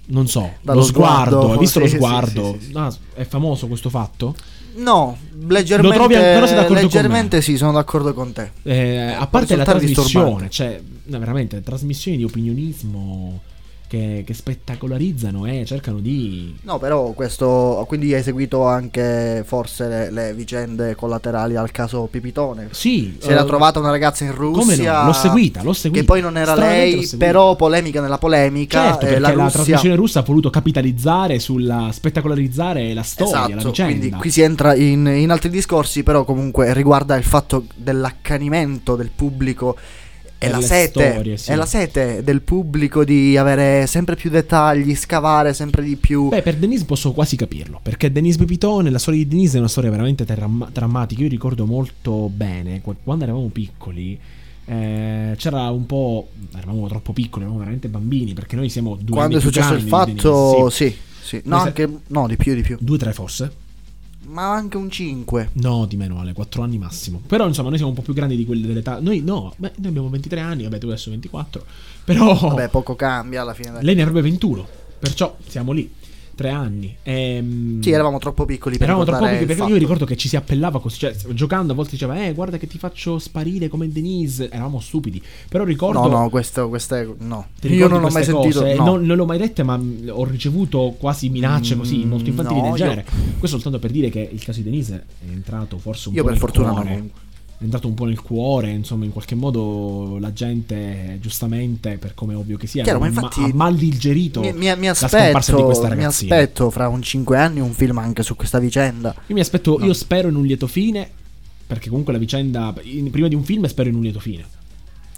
Non so, Dallo lo sguardo, sguardo, hai visto lo sì, sì, sguardo? sì, sì, Ah, è famoso questo fatto? No, leggermente, trovi- però sei d'accordo leggermente sì, sono d'accordo con te. Eh, a parte la trasmissione, disturbante. cioè, no, veramente, trasmissioni di opinionismo che, che spettacolarizzano e cercano di. No, però questo. Quindi hai seguito anche forse le, le vicende collaterali al caso Pipitone. Sì, Si era eh, trovata una ragazza in come Russia. no? L'ho seguita, l'ho seguita. Che poi non era lei, però polemica nella polemica. Certo, eh, la la, Russia... trasmissione russa ha voluto capitalizzare sulla spettacolarizzare la storia, la Esatto, vicenda. quindi qui si entra in, in altri discorsi, però comunque riguarda il fatto dell'accanimento del pubblico Per la sete, storie, sì. è la sete del pubblico di avere sempre più dettagli, scavare sempre di più. Beh, per Denise posso quasi capirlo, perché Denise Pipitone, la storia di Denise è una storia veramente terram- drammatica. Io ricordo molto bene, qu- quando eravamo piccoli, eh, c'era un po'... eravamo troppo piccoli, eravamo veramente bambini, perché noi siamo due Quando è successo il fatto, Denise, sì, sì. No, anche, no, di più, di più. Due, tre forse? Ma anche un 5. No, di meno, Ale, 4 anni massimo. Però insomma, noi siamo un po' più grandi di quelli dell'età. Noi no, beh, noi abbiamo 23 anni, vabbè, tu adesso 24. Però Vabbè, poco cambia alla fine. lei ne avrebbe 21. Perciò siamo lì. Tre anni. Ehm, Sì, eravamo troppo piccoli per Eravamo troppo piccoli perché io fatto. ricordo che ci si appellava così. Cioè, giocando a volte diceva, eh, guarda che ti faccio sparire come Denise. Eravamo stupidi. Però ricordo. No, no, questo, queste no. Ti Io non ho mai queste sentito. cose? no. Non, non l'ho mai dette, ma ho ricevuto quasi minacce Mm, così, molto infantili no, del io- genere. Questo soltanto per dire che il caso di Denise è entrato forse un Io po' per nel fortuna no. È entrato un po' nel cuore, insomma, in qualche modo la gente, giustamente, per come ovvio che sia, Chiaro, ma infatti ha mal digerito Mi, mi- mi la scomparsa di aspetto, mi aspetto fra un 5 anni un film anche su questa vicenda. Io mi aspetto, io spero in un lieto fine, perché comunque la vicenda, in- prima di un film spero in un lieto fine.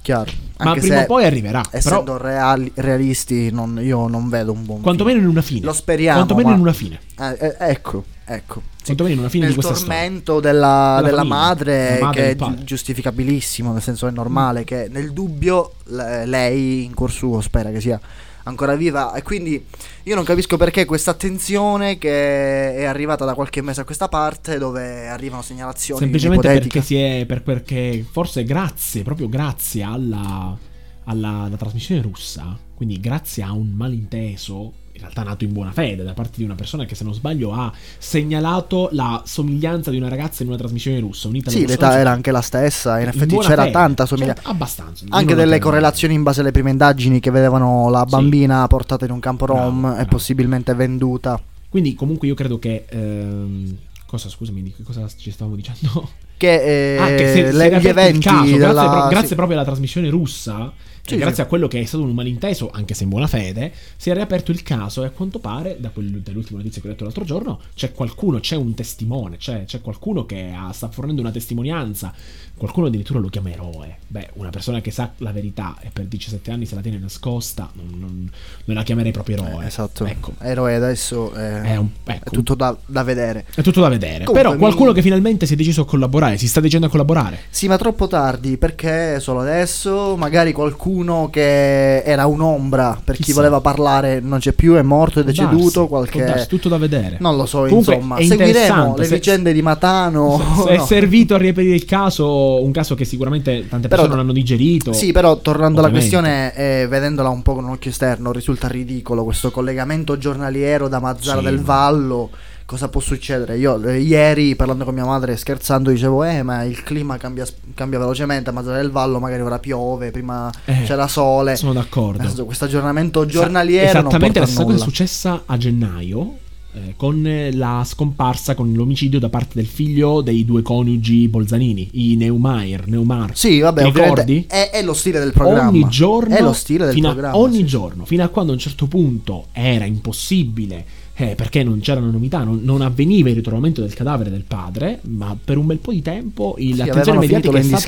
Chiaro. Ma prima o poi arriverà. Essendo Però, reali- realisti, non- io non vedo un buon quantomeno in una fine. Lo speriamo. Quantomeno ma- in una fine. Eh, eh, ecco, ecco. Sì. Quantomeno in una fine Nel di questa storia. tormento della, Della della madre, madre che è gi- giustificabilissimo, nel senso è normale che nel dubbio le- lei in cuor suo spera che sia ancora viva e quindi io non capisco perché questa attenzione che è arrivata da qualche mese a questa parte dove arrivano segnalazioni Semplicemente perché si è. per- perché forse grazie, proprio grazie alla, alla trasmissione russa, quindi grazie a un malinteso, in realtà nato in buona fede, da parte di una persona che se non sbaglio ha segnalato la somiglianza di una ragazza in una trasmissione russa. Unita Sì, l'età era anche la stessa, in effetti buona c'era fede. tanta somiglianza. Certo, abbastanza. Anche delle correlazioni in base alle prime indagini che vedevano la bambina portata in un campo Bravo, rom e bravo. possibilmente venduta. Quindi, comunque, io credo che. ehm, cosa, scusami, di cosa ci stavamo dicendo? Che, eh, Ah, che se- le- era gli eventi caso, della- grazie, pro- grazie sì. proprio alla trasmissione russa Cioè, Sì, grazie sì. a quello che è stato un malinteso, anche se in buona fede, si è riaperto il caso e a quanto pare, da quel- dall'ultima notizia che ho letto l'altro giorno, c'è qualcuno, c'è un testimone, c'è, c'è qualcuno che ha- sta fornendo una testimonianza, qualcuno addirittura lo chiama eroe. Beh, una persona che sa la verità e per 17 anni se la tiene nascosta, non, non- non la chiamerei proprio eroe. Esatto. Ecco. Eroe adesso è, È un- è ecco. tutto da, da vedere. È tutto da vedere. Comunque, Però qualcuno mi- che finalmente si è deciso a collaborare, si sta dicendo a collaborare. Sì, ma troppo tardi, perché solo adesso? Magari qualcuno che era un'ombra per chi Chissà. voleva parlare non c'è più, è morto, è deceduto, darsi, qualche... darsi, tutto da vedere. Non lo so, Comunque, insomma, è seguiremo le se- vicende di Matano. <laughs> è no. servito a riaprire il caso, un caso che sicuramente tante Però- persone non hanno digerito. Sì, però tornando alla Ovviamente. questione, eh, vedendola un po' con un occhio esterno, risulta ridicolo questo collegamento giornaliero da Mazzara Sì, del Vallo. Cosa può succedere? Io eh, ieri parlando con mia madre scherzando dicevo eh ma il clima cambia, cambia velocemente a Mazzara del Vallo magari ora piove, prima Eh, c'era sole. Sono d'accordo. Adesso questo aggiornamento giornaliero non Esattamente la stessa cosa è successa a gennaio. Eh, con la scomparsa, con l'omicidio da parte del figlio dei due coniugi Bolzanini, i Neumayer, Neumar. Sì, vabbè, ricordi? è, è lo stile del programma. Ogni giorno, è lo stile del fino a- programma. ogni sì. giorno, fino a quando a un certo punto era impossibile, eh, perché non c'erano novità, non, non avveniva il ritrovamento del cadavere del padre, ma per un bel po' di tempo il- Sì, l'attenzione mediatica è stata...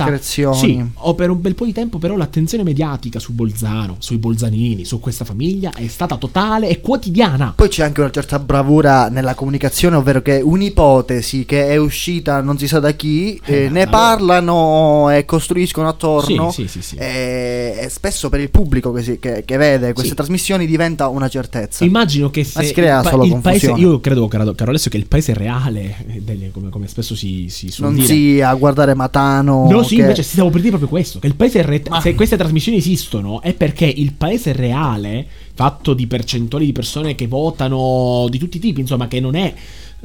Sì, o per un bel po' di tempo però l'attenzione mediatica su Bolzano, sui Bolzanini, su questa famiglia è stata totale e quotidiana. Poi c'è anche una certa bravura nella comunicazione, ovvero che un'ipotesi che è uscita non si sa da chi, eh, Eh, ne parlano e costruiscono attorno. Sì, sì, sì, sì. E, spesso per il pubblico che, si- che- che vede queste trasmissioni diventa una certezza. Immagino che se Ma si crea pa- solo il paese, confusione. io credo, caro, caro Alessio, che il paese reale, eh, delle- come, come spesso si, si suol non dire, sia guardare Matano. No, sì, che- invece stavo per dire proprio questo: che il paese re- se queste trasmissioni esistono è perché il paese reale, fatto di percentuali di persone che votano di tutti i tipi, insomma, che non è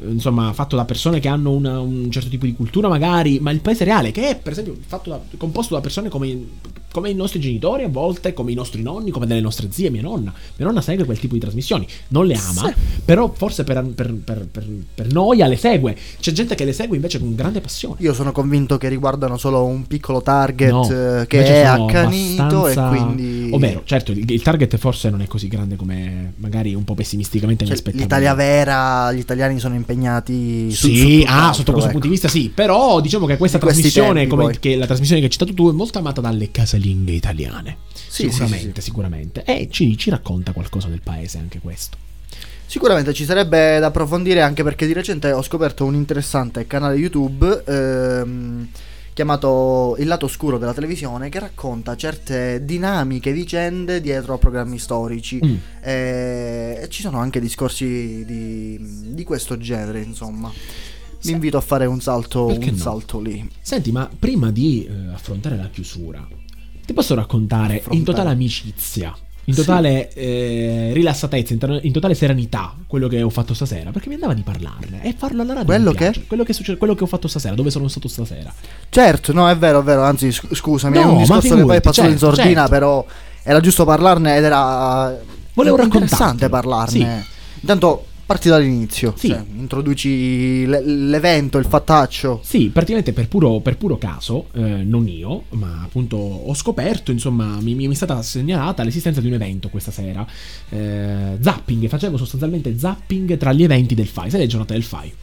insomma fatto da persone che hanno una- un certo tipo di cultura magari, ma il paese reale che è per esempio fatto da- composto da persone come, come i nostri genitori a volte, come i nostri nonni, come delle nostre zie, mia nonna. Mia nonna segue quel tipo di trasmissioni, non le ama, Sì. però forse per, per- per- per- per noia le segue. C'è gente che le segue invece con grande passione. Io sono convinto che riguardano solo un piccolo target No, eh, che è accanito abbastanza- e quindi... Ovvero, certo, il, il target forse non è così grande come magari un po' pessimisticamente mi Cioè, aspettavo. L'Italia vera, gli italiani sono impegnati su, Sì, su ah, sotto questo ecco. punto di vista sì, però diciamo che questa Di trasmissione, tempi, che la trasmissione che hai citato tu, è molto amata dalle casalinghe italiane. Sì, sicuramente, sì, sì. sicuramente. E ci, ci racconta qualcosa del paese anche questo. Sicuramente ci sarebbe da approfondire anche perché di recente ho scoperto un interessante canale YouTube ehm, chiamato Il lato oscuro della televisione che racconta certe dinamiche, vicende dietro a programmi storici Mm. Eh, e ci sono anche discorsi di, di questo genere insomma. Vi invito a fare un salto, Perché un no? salto lì. Senti, ma prima di eh, affrontare la chiusura, ti posso raccontare in Affrontare. totale amicizia, in Sì. totale eh, rilassatezza, in, to- in totale serenità, quello che ho fatto stasera, perché mi andava di parlarne e farlo alla radio. Quello che? Quello che, succede, quello che ho fatto stasera, dove sono stato stasera. Certo, no, è vero, è vero, anzi sc- scusami, è No, un ma discorso che poi è passato in certo, sordina, certo. però era giusto parlarne ed era Volevo interessante parlarne. Intanto parti dall'inizio, Sì. cioè, introduci l- l'evento, il fattaccio. Sì, praticamente per puro, per puro caso, eh, non io, ma appunto ho scoperto, insomma, mi, mi è stata segnalata l'esistenza di un evento questa sera. Eh, zapping, facevo sostanzialmente zapping tra gli eventi del FAI, sai le giornate del FAI?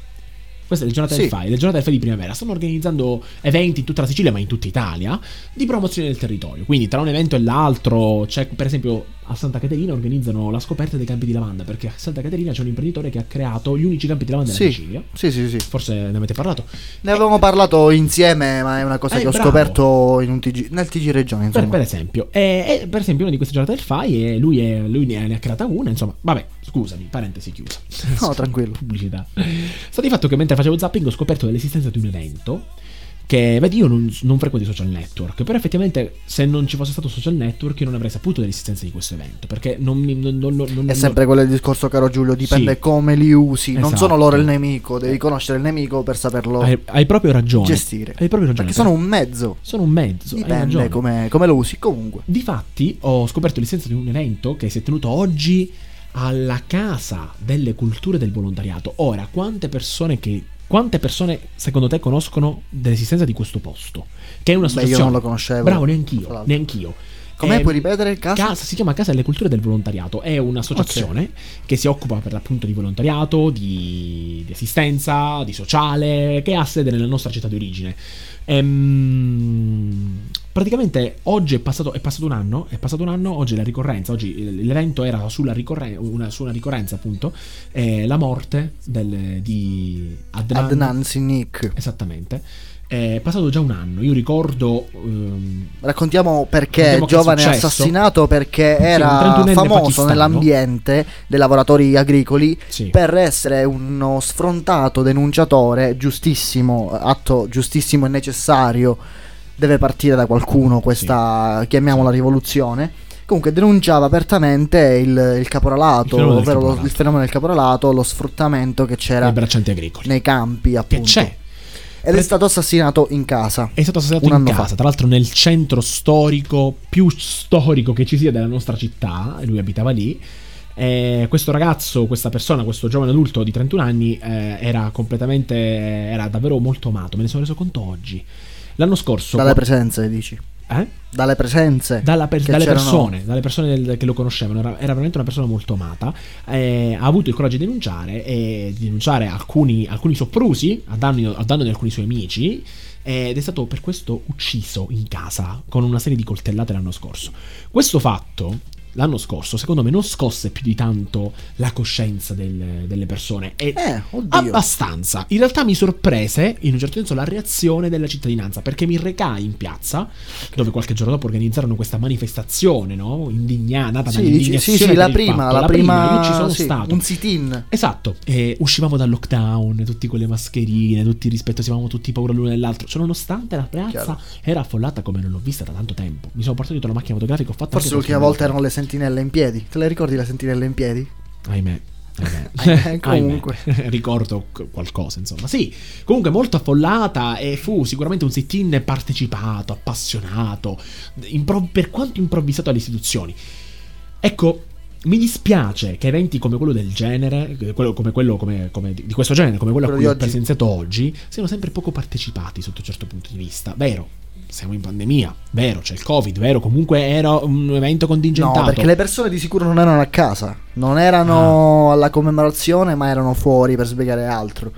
Queste le giornate del Sì. FAI, le giornate del FAI di primavera. Stanno organizzando eventi in tutta la Sicilia, ma in tutta Italia, di promozione del territorio. Quindi tra un evento e l'altro, c'è per esempio a Santa Caterina organizzano la scoperta dei campi di lavanda, perché a Santa Caterina c'è un imprenditore che ha creato gli unici campi di lavanda Sì, Sicilia. sì, sì, sì. Forse ne avete parlato. Ne avevamo parlato insieme, ma è una cosa Eh, che ho bravo. scoperto in un TG, nel TG Regione, Per, insomma. per esempio, e, e per esempio, una di queste giornate del FAI, e lui, è- lui ne, ne ha creata una. Insomma, vabbè, scusami, parentesi chiusa. No, tranquillo. <laughs> Pubblicità. Sta di fatto che mentre facevo zapping ho scoperto dell'esistenza di un evento. Che vedi, io non, non frequento i social network, però effettivamente se non ci fosse stato social network io non avrei saputo dell'esistenza di questo evento. Perché non mi. non- non- non- non- È sempre quello il discorso, caro Giulio, dipende Sì. come li usi. Non Esatto. sono loro il nemico, devi conoscere il nemico per saperlo Hai, hai proprio ragione. gestire. Hai proprio ragione. Perché sono un mezzo. Sono un mezzo. Dipende come, come lo usi. Comunque. Difatti, ho scoperto l'esistenza di un evento che si è tenuto oggi alla Casa delle Culture del Volontariato. Ora, quante persone che. Quante persone secondo te conoscono dell'esistenza di questo posto? Che è una Beh, io non lo conoscevo. Bravo, neanch'io. Neanch'io. Com'è? Puoi ripetere? Casa? si chiama Casa delle Culture del Volontariato. È un'associazione che si occupa per l'appunto di volontariato, di, di assistenza, di sociale, che ha sede nella nostra città di origine. Ehm, praticamente oggi è passato, è passato un anno. È passato un anno, oggi è la ricorrenza. Oggi l'evento era sulla ricorrenza, una, su una ricorrenza, appunto. eh, la morte del- di Adnan, Adnan Sinik. Esattamente. È passato già un anno. Io ricordo. ehm, Raccontiamo perché giovane successo. assassinato perché era 31enne famoso pakistano. nell'ambiente dei lavoratori agricoli Sì. per essere uno sfrontato denunciatore, giustissimo, atto giustissimo e necessario. Deve partire da qualcuno questa, chiamiamola rivoluzione. Comunque denunciava apertamente il, il caporalato, Il ovvero lo- caporalato. il fenomeno del caporalato, lo sfruttamento che c'era Nei braccianti agricoli. nei campi, appunto. c'è. Ed è stato assassinato in casa. È stato assassinato in casa, fa. tra l'altro nel centro storico più storico che ci sia della nostra città, lui abitava lì. Eh, questo ragazzo, questa persona, questo giovane adulto di 31 anni eh, era completamente, era davvero molto amato, me ne sono reso conto oggi. L'anno scorso... Dalle presenze, dici? Eh? Dalle presenze. Per- dalle persone, dalle persone del- che lo conoscevano, era, era veramente una persona molto amata. eh, ha avuto il coraggio di denunciare e di denunciare alcuni, alcuni soprusi a danno, a danno di alcuni suoi amici. Ed è stato per questo ucciso in casa con una serie di coltellate l'anno scorso. Questo fatto, l'anno scorso, secondo me, non scosse più di tanto la coscienza del- delle persone. E Eh, abbastanza. In realtà mi sorprese, in un certo senso, la reazione della cittadinanza, perché mi recai in piazza, dove qualche giorno dopo organizzarono questa manifestazione, no? Indignata, nata Sì, dall'indignazione sì, sì, la prima, fatto. la prima, io ci sono sì, stato. un sit-in. Esatto, e uscivamo dal lockdown, tutti con le mascherine, tutti rispettosivamo tutti paura l'uno dell'altro. Cioè, nonostante la piazza Chiaro. era affollata come non l'ho vista da tanto tempo. Mi sono portato dietro la macchina fotografica, ho fatto Forse l'ultima volta erano le sentinelle in piedi. Te le ricordi le sentinelle in piedi? Ahimè. Ahimè. <laughs> Eh, comunque. Ahimè. <laughs> ricordo qualcosa insomma sì comunque molto affollata e fu sicuramente un sit-in partecipato appassionato impro- per quanto improvvisato alle istituzioni ecco mi dispiace che eventi come quello del genere, eh, quello- come quello come- come- di questo genere, come quello a Quello cui di ho presenziato oggi, siano sempre poco partecipati sotto un certo punto di vista. Vero, siamo in pandemia, vero, c'è il Covid, vero, comunque era un evento contingentato. No, perché le persone di sicuro non erano a casa. Non erano alla commemorazione, ma erano fuori per spiegare altro.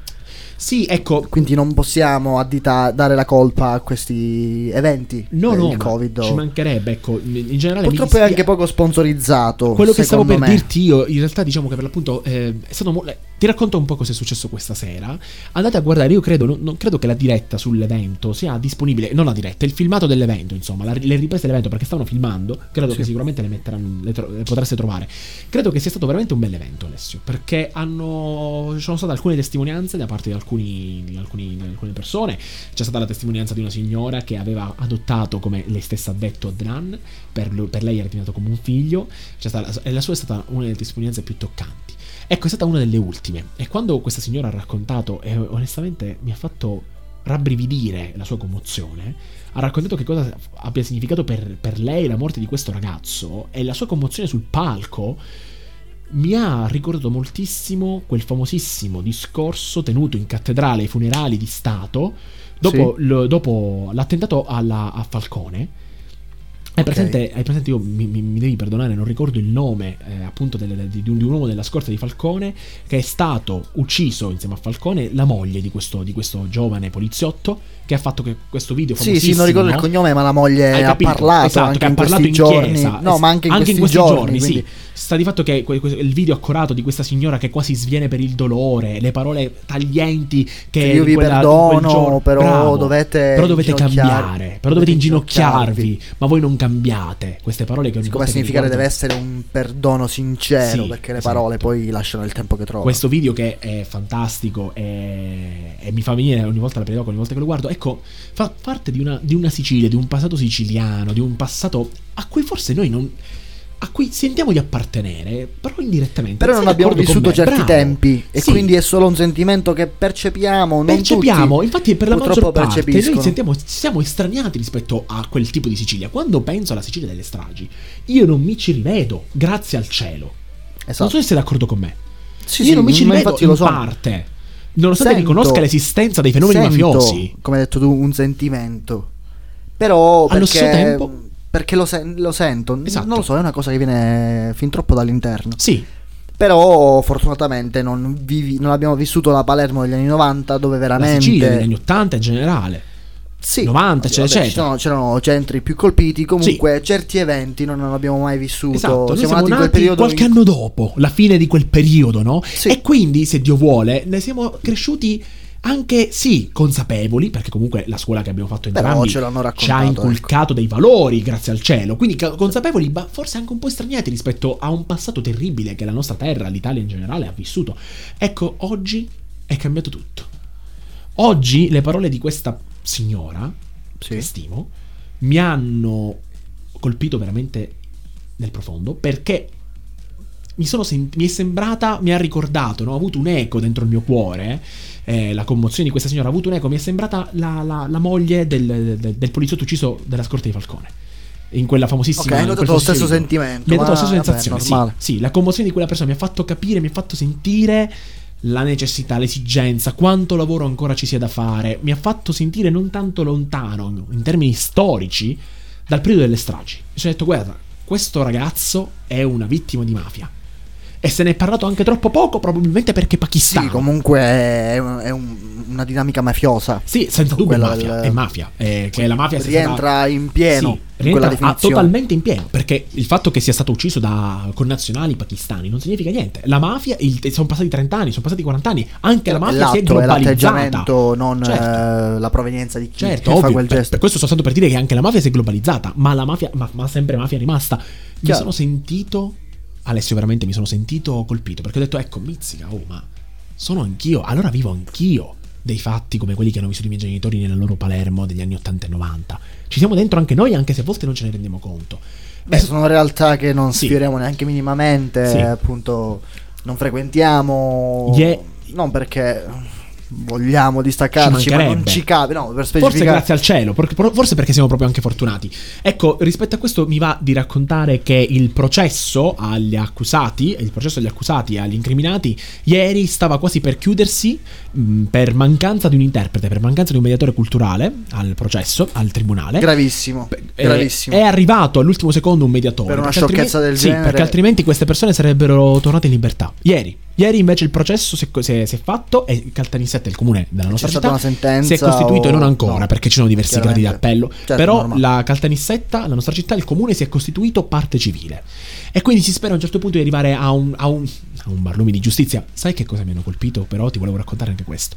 Sì, ecco. Quindi non possiamo addita- dare la colpa a questi eventi. No, no, Covid. ci mancherebbe, ecco, in generale Purtroppo è anche poco sponsorizzato. Quello che stavo per me. dirti io, in realtà diciamo che per l'appunto eh, è stato mo- eh, ti racconto un po' cosa è successo questa sera. Andate a guardare, io credo, non, non credo che la diretta sull'evento sia disponibile, non la diretta, il filmato dell'evento, insomma, la- le riprese dell'evento perché stavano filmando, credo Sì. che sicuramente le metteranno, le, tro- le potreste trovare. Credo che sia stato veramente un bel evento, Alessio, perché hanno, ci sono state alcune testimonianze da parte di, alcuni, alcuni- di alcune persone. C'è stata la testimonianza di una signora che aveva adottato, come lei stessa ha detto, Adnan, per, lu- per lei era diventato come un figlio. Stata- e la sua è stata una delle testimonianze più toccanti. Ecco, è stata una delle ultime. E quando questa signora ha raccontato, e onestamente mi ha fatto rabbrividire la sua commozione, ha raccontato che cosa abbia significato per, per lei la morte di questo ragazzo e la sua commozione sul palco mi ha ricordato moltissimo quel famosissimo discorso tenuto in cattedrale ai funerali di Stato dopo, Sì. lo- dopo l'attentato alla- a Falcone. Hai presente, hai presente, io mi, mi- mi devi perdonare, non ricordo il nome eh, appunto delle- di, di un, uomo della scorta di Falcone che è stato ucciso insieme a Falcone la moglie di questo, di questo giovane poliziotto che ha fatto che questo video Sì, famosissimo sì, non ricordo il cognome, ma la moglie ha parlato Esatto, anche che ha in parlato in giorni. chiesa. No, ma anche in questi, questi giorni. sì. quindi- Sta di fatto che il video accorato di questa signora che quasi sviene per il dolore, le parole taglienti che Che io in vi quella- in perdono, però Bravo. dovete però dovete cambiare, però dovete inginocchiarvi, ma voi non cambiate. Queste parole che ogni Come volta significare riguardo- deve essere un perdono sincero, Sì, perché le esatto. parole poi lasciano il tempo che trovano. Questo video che è fantastico e, e mi fa venire ogni volta la d'oca ogni volta che lo guardo, ecco, fa parte di una, di una Sicilia, di un passato siciliano, di un passato a cui forse noi non... a cui sentiamo di appartenere, però indirettamente. Però non abbiamo vissuto certi Bravo. tempi e Sì. quindi è solo un sentimento che percepiamo. Non Percepiamo, tutti, infatti per la maggior parte noi sentiamo, siamo estraniati rispetto a quel tipo di Sicilia. Quando penso alla Sicilia delle stragi, io non mi ci rivedo, grazie al cielo. Esatto. Non so se sei d'accordo con me. Sì, io sì, non mi ci rivedo in lo sono. parte. Nonostante Sento- riconosca l'esistenza dei fenomeni sento, mafiosi. Come hai detto tu, un sentimento. Però Allo stesso tempo- perché lo, sen- lo sento. Esatto. Non lo so, è una cosa che viene fin troppo dall'interno. Sì. Però fortunatamente non, vivi- non abbiamo vissuto la Palermo degli anni 90 dove La veramente... Sicilia negli anni 80 in generale. Sì, 90, eccetera, eccetera. sono- c'erano centri più colpiti. Comunque, certi eventi non abbiamo mai vissuto. Esatto, siamo, siamo nati in quel nati periodo. qualche in- anno dopo, la fine di quel periodo, no? E quindi, se Dio vuole, ne siamo cresciuti anche, sì, consapevoli, perché comunque la scuola che abbiamo fatto entrambi ci ha ecco. inculcato dei valori, grazie al cielo. Quindi consapevoli, ma forse anche un po' estraniati rispetto a un passato terribile che la nostra terra, l'Italia in generale, ha vissuto. Ecco, oggi è cambiato tutto. Oggi le parole di questa signora, che stimo, mi hanno colpito veramente nel profondo perché mi, sono sen- mi è sembrata, mi ha ricordato, no? ha avuto un eco dentro il mio cuore. eh, la commozione di questa signora ha avuto un eco. Mi è sembrata la, la- la moglie del, del- del poliziotto ucciso della scorta di Falcone. In quella famosissima. Ok, in notato quel lo stesso sentimento, Mi ha dato la stessa vabbè, sensazione. sì. normale. Sì, la commozione di quella persona mi ha fatto capire, mi ha fatto sentire la necessità, l'esigenza, quanto lavoro ancora ci sia da fare. Mi ha fatto sentire non tanto lontano, in termini storici, dal periodo delle stragi. Mi sono detto, guarda, questo ragazzo è una vittima di mafia. E se ne è parlato anche troppo poco, probabilmente perché pakistano. Sì, comunque è, è un- una dinamica mafiosa. Sì, senza dubbio è mafia, del- è mafia. eh, che la mafia rientra stata- in pieno Sì, rientra ah, totalmente in pieno. Perché il fatto che sia stato ucciso da connazionali pakistani non significa niente. La mafia, il- sono passati 30 anni, sono passati 40 anni. Anche la mafia si è è globalizzata. l'atteggiamento, non Certo. eh, la provenienza di chi, Certo, chi fa ovvio, quel per, gesto. per questo sto stando per dire che anche la mafia si è globalizzata, ma la mafia, ma, ma sempre mafia è rimasta. Mi Chiaro. sono sentito, Alessio, veramente mi sono sentito colpito perché ho detto, ecco, mizzica, oh, ma sono anch'io, allora vivo anch'io dei fatti come quelli che hanno vissuto i miei genitori nella loro Palermo degli anni 80 e 90. Ci siamo dentro anche noi, anche se a volte non ce ne rendiamo conto. Beh, sono realtà che non Sì. sfioriamo neanche minimamente, Sì. appunto non frequentiamo. Ye- Non perché vogliamo distaccarci, Ci ma non ci cabe, no, per Forse specificare. grazie al cielo, forse perché siamo proprio anche fortunati. Ecco, rispetto a questo mi va di raccontare che il processo agli accusati, il processo agli accusati e agli incriminati, ieri stava quasi per chiudersi mh, per mancanza di un interprete, per mancanza di un mediatore culturale al processo, al tribunale. Gravissimo, Eh, gravissimo. È arrivato all'ultimo secondo un mediatore. Per una sciocchezza del sì, genere- perché altrimenti queste persone sarebbero tornate in libertà. Ieri. Ieri invece il processo si è, si è- si è fatto e Caltanissetta, il comune della nostra C'è città, stata una sentenza si è costituito o- e non ancora no, perché ci sono diversi gradi di appello. Certo, però normale. la Caltanissetta, la nostra città, il comune si è costituito parte civile. E quindi si spera a un certo punto di arrivare a un, a un, a un barlumi di giustizia. Sai che cosa mi hanno colpito? Però ti volevo raccontare anche questo.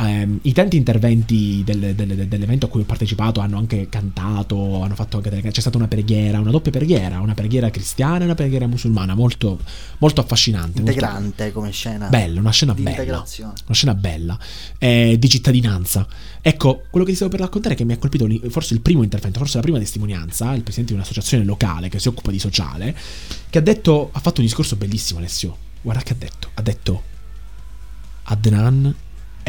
Ehm, I tanti interventi del- del- dell'evento a cui ho partecipato hanno anche cantato, hanno fatto anche delle, c'è stata una preghiera, una doppia preghiera, una preghiera cristiana e una preghiera musulmana, molto, molto affascinante. molto- integrante come scena. Bella, una scena di bella. integrazione. Una scena bella eh, di cittadinanza. Ecco, quello che ti stavo per raccontare è che mi ha colpito forse il primo intervento, forse la prima testimonianza, il presidente di un'associazione locale che si occupa di sociale, che ha detto, ha fatto un discorso bellissimo Alessio. Guarda che ha detto, ha detto Adnan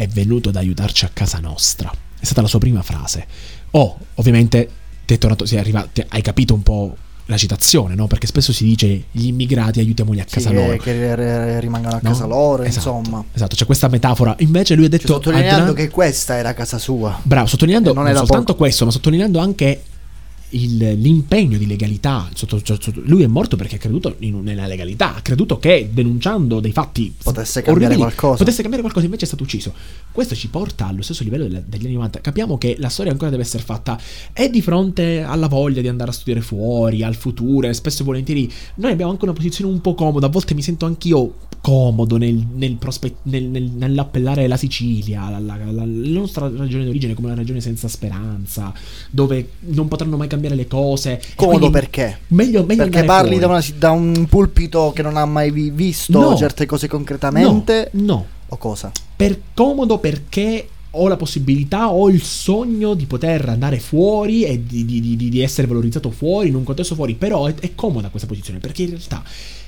è venuto ad aiutarci a casa nostra. È stata la sua prima frase. Oh, ovviamente ti è tornato, sei arrivato, hai capito un po' la citazione, no? Perché spesso si dice gli immigrati aiutiamoli a casa loro. che rimangano a No? casa loro, Esatto. insomma. Esatto, c'è questa metafora. Invece lui ha detto Sottolineando Adnan- che questa era casa sua. Bravo, sottolineando non non, soltanto questo, ma sottolineando anche il- l'impegno di legalità. Lui è morto perché ha creduto in- nella legalità, ha creduto che denunciando dei fatti Potesse cambiare orribili qualcosa. potesse cambiare qualcosa, invece è stato ucciso. Questo ci porta allo stesso livello del- degli anni 90. Capiamo che la storia ancora deve essere fatta. È di fronte alla voglia di andare a studiare fuori, al futuro, e spesso e volentieri noi abbiamo anche una posizione un po' comoda. A volte mi sento anch'io comodo nel, nel prospe- nel- nel- nell'appellare la Sicilia, la, la- la- la nostra ragione d'origine come una regione senza speranza, dove non potranno mai cambiare le cose. Comodo perché? Meglio, meglio Perché parli da, una- da un pulpito che non ha mai vi- visto No. certe cose concretamente? No. O cosa? per comodo perché ho la possibilità, ho il sogno di poter andare fuori e di, di- di- di essere valorizzato fuori, in un contesto fuori, però è, è comoda questa posizione perché in realtà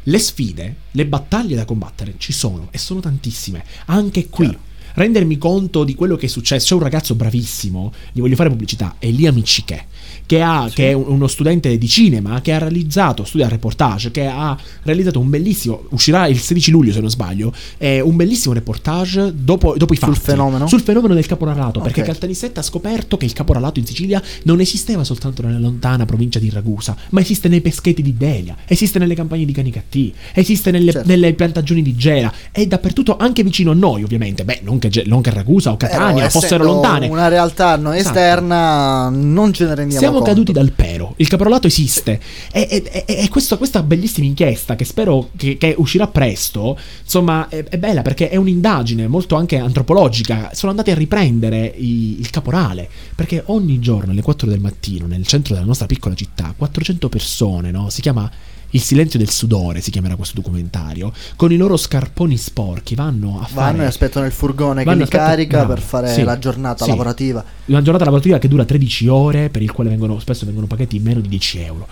le sfide, le battaglie da combattere ci sono e sono tantissime, anche qui. Rendermi conto di quello che è successo. C'è un ragazzo bravissimo, gli voglio fare pubblicità, Elia Miccichè, che, ha, che è un- uno studente di cinema, che ha realizzato, studia reportage, che ha realizzato un bellissimo, uscirà il 16 luglio se non sbaglio, è un bellissimo reportage dopo, dopo i fatti. Sul fenomeno? Sul fenomeno del caporalato, perché Ok. Caltanissetta ha scoperto che il caporalato in Sicilia non esisteva soltanto nella lontana provincia di Ragusa, ma esiste nei peschetti di Delia, esiste nelle campagne di Canicattì, esiste nelle, Certo. nelle piantagioni di Gela, è dappertutto, anche vicino a noi ovviamente, beh, non che, non che Ragusa o Catania Però, fossero lontane. Una realtà a noi Esatto. esterna, non ce ne rendiamo Siamo conto. caduti dal pero. Il caporalato esiste. E, e- e- e questo- questa bellissima inchiesta, che spero che, che uscirà presto, insomma, è, è bella perché è un'indagine molto anche antropologica. Sono andati a riprendere i- il caporale. Perché ogni giorno alle 4 del mattino, nel centro della nostra piccola città, 400 persone, no? Si chiama. Il silenzio del sudore si chiamerà questo documentario. Con i loro scarponi sporchi vanno a fare. Vanno e aspettano il furgone che li aspetta- carica bravo. per fare Sì, la giornata sì. lavorativa. Una giornata lavorativa che dura 13 ore, per il quale vengono, spesso vengono pagati meno di 10 euro.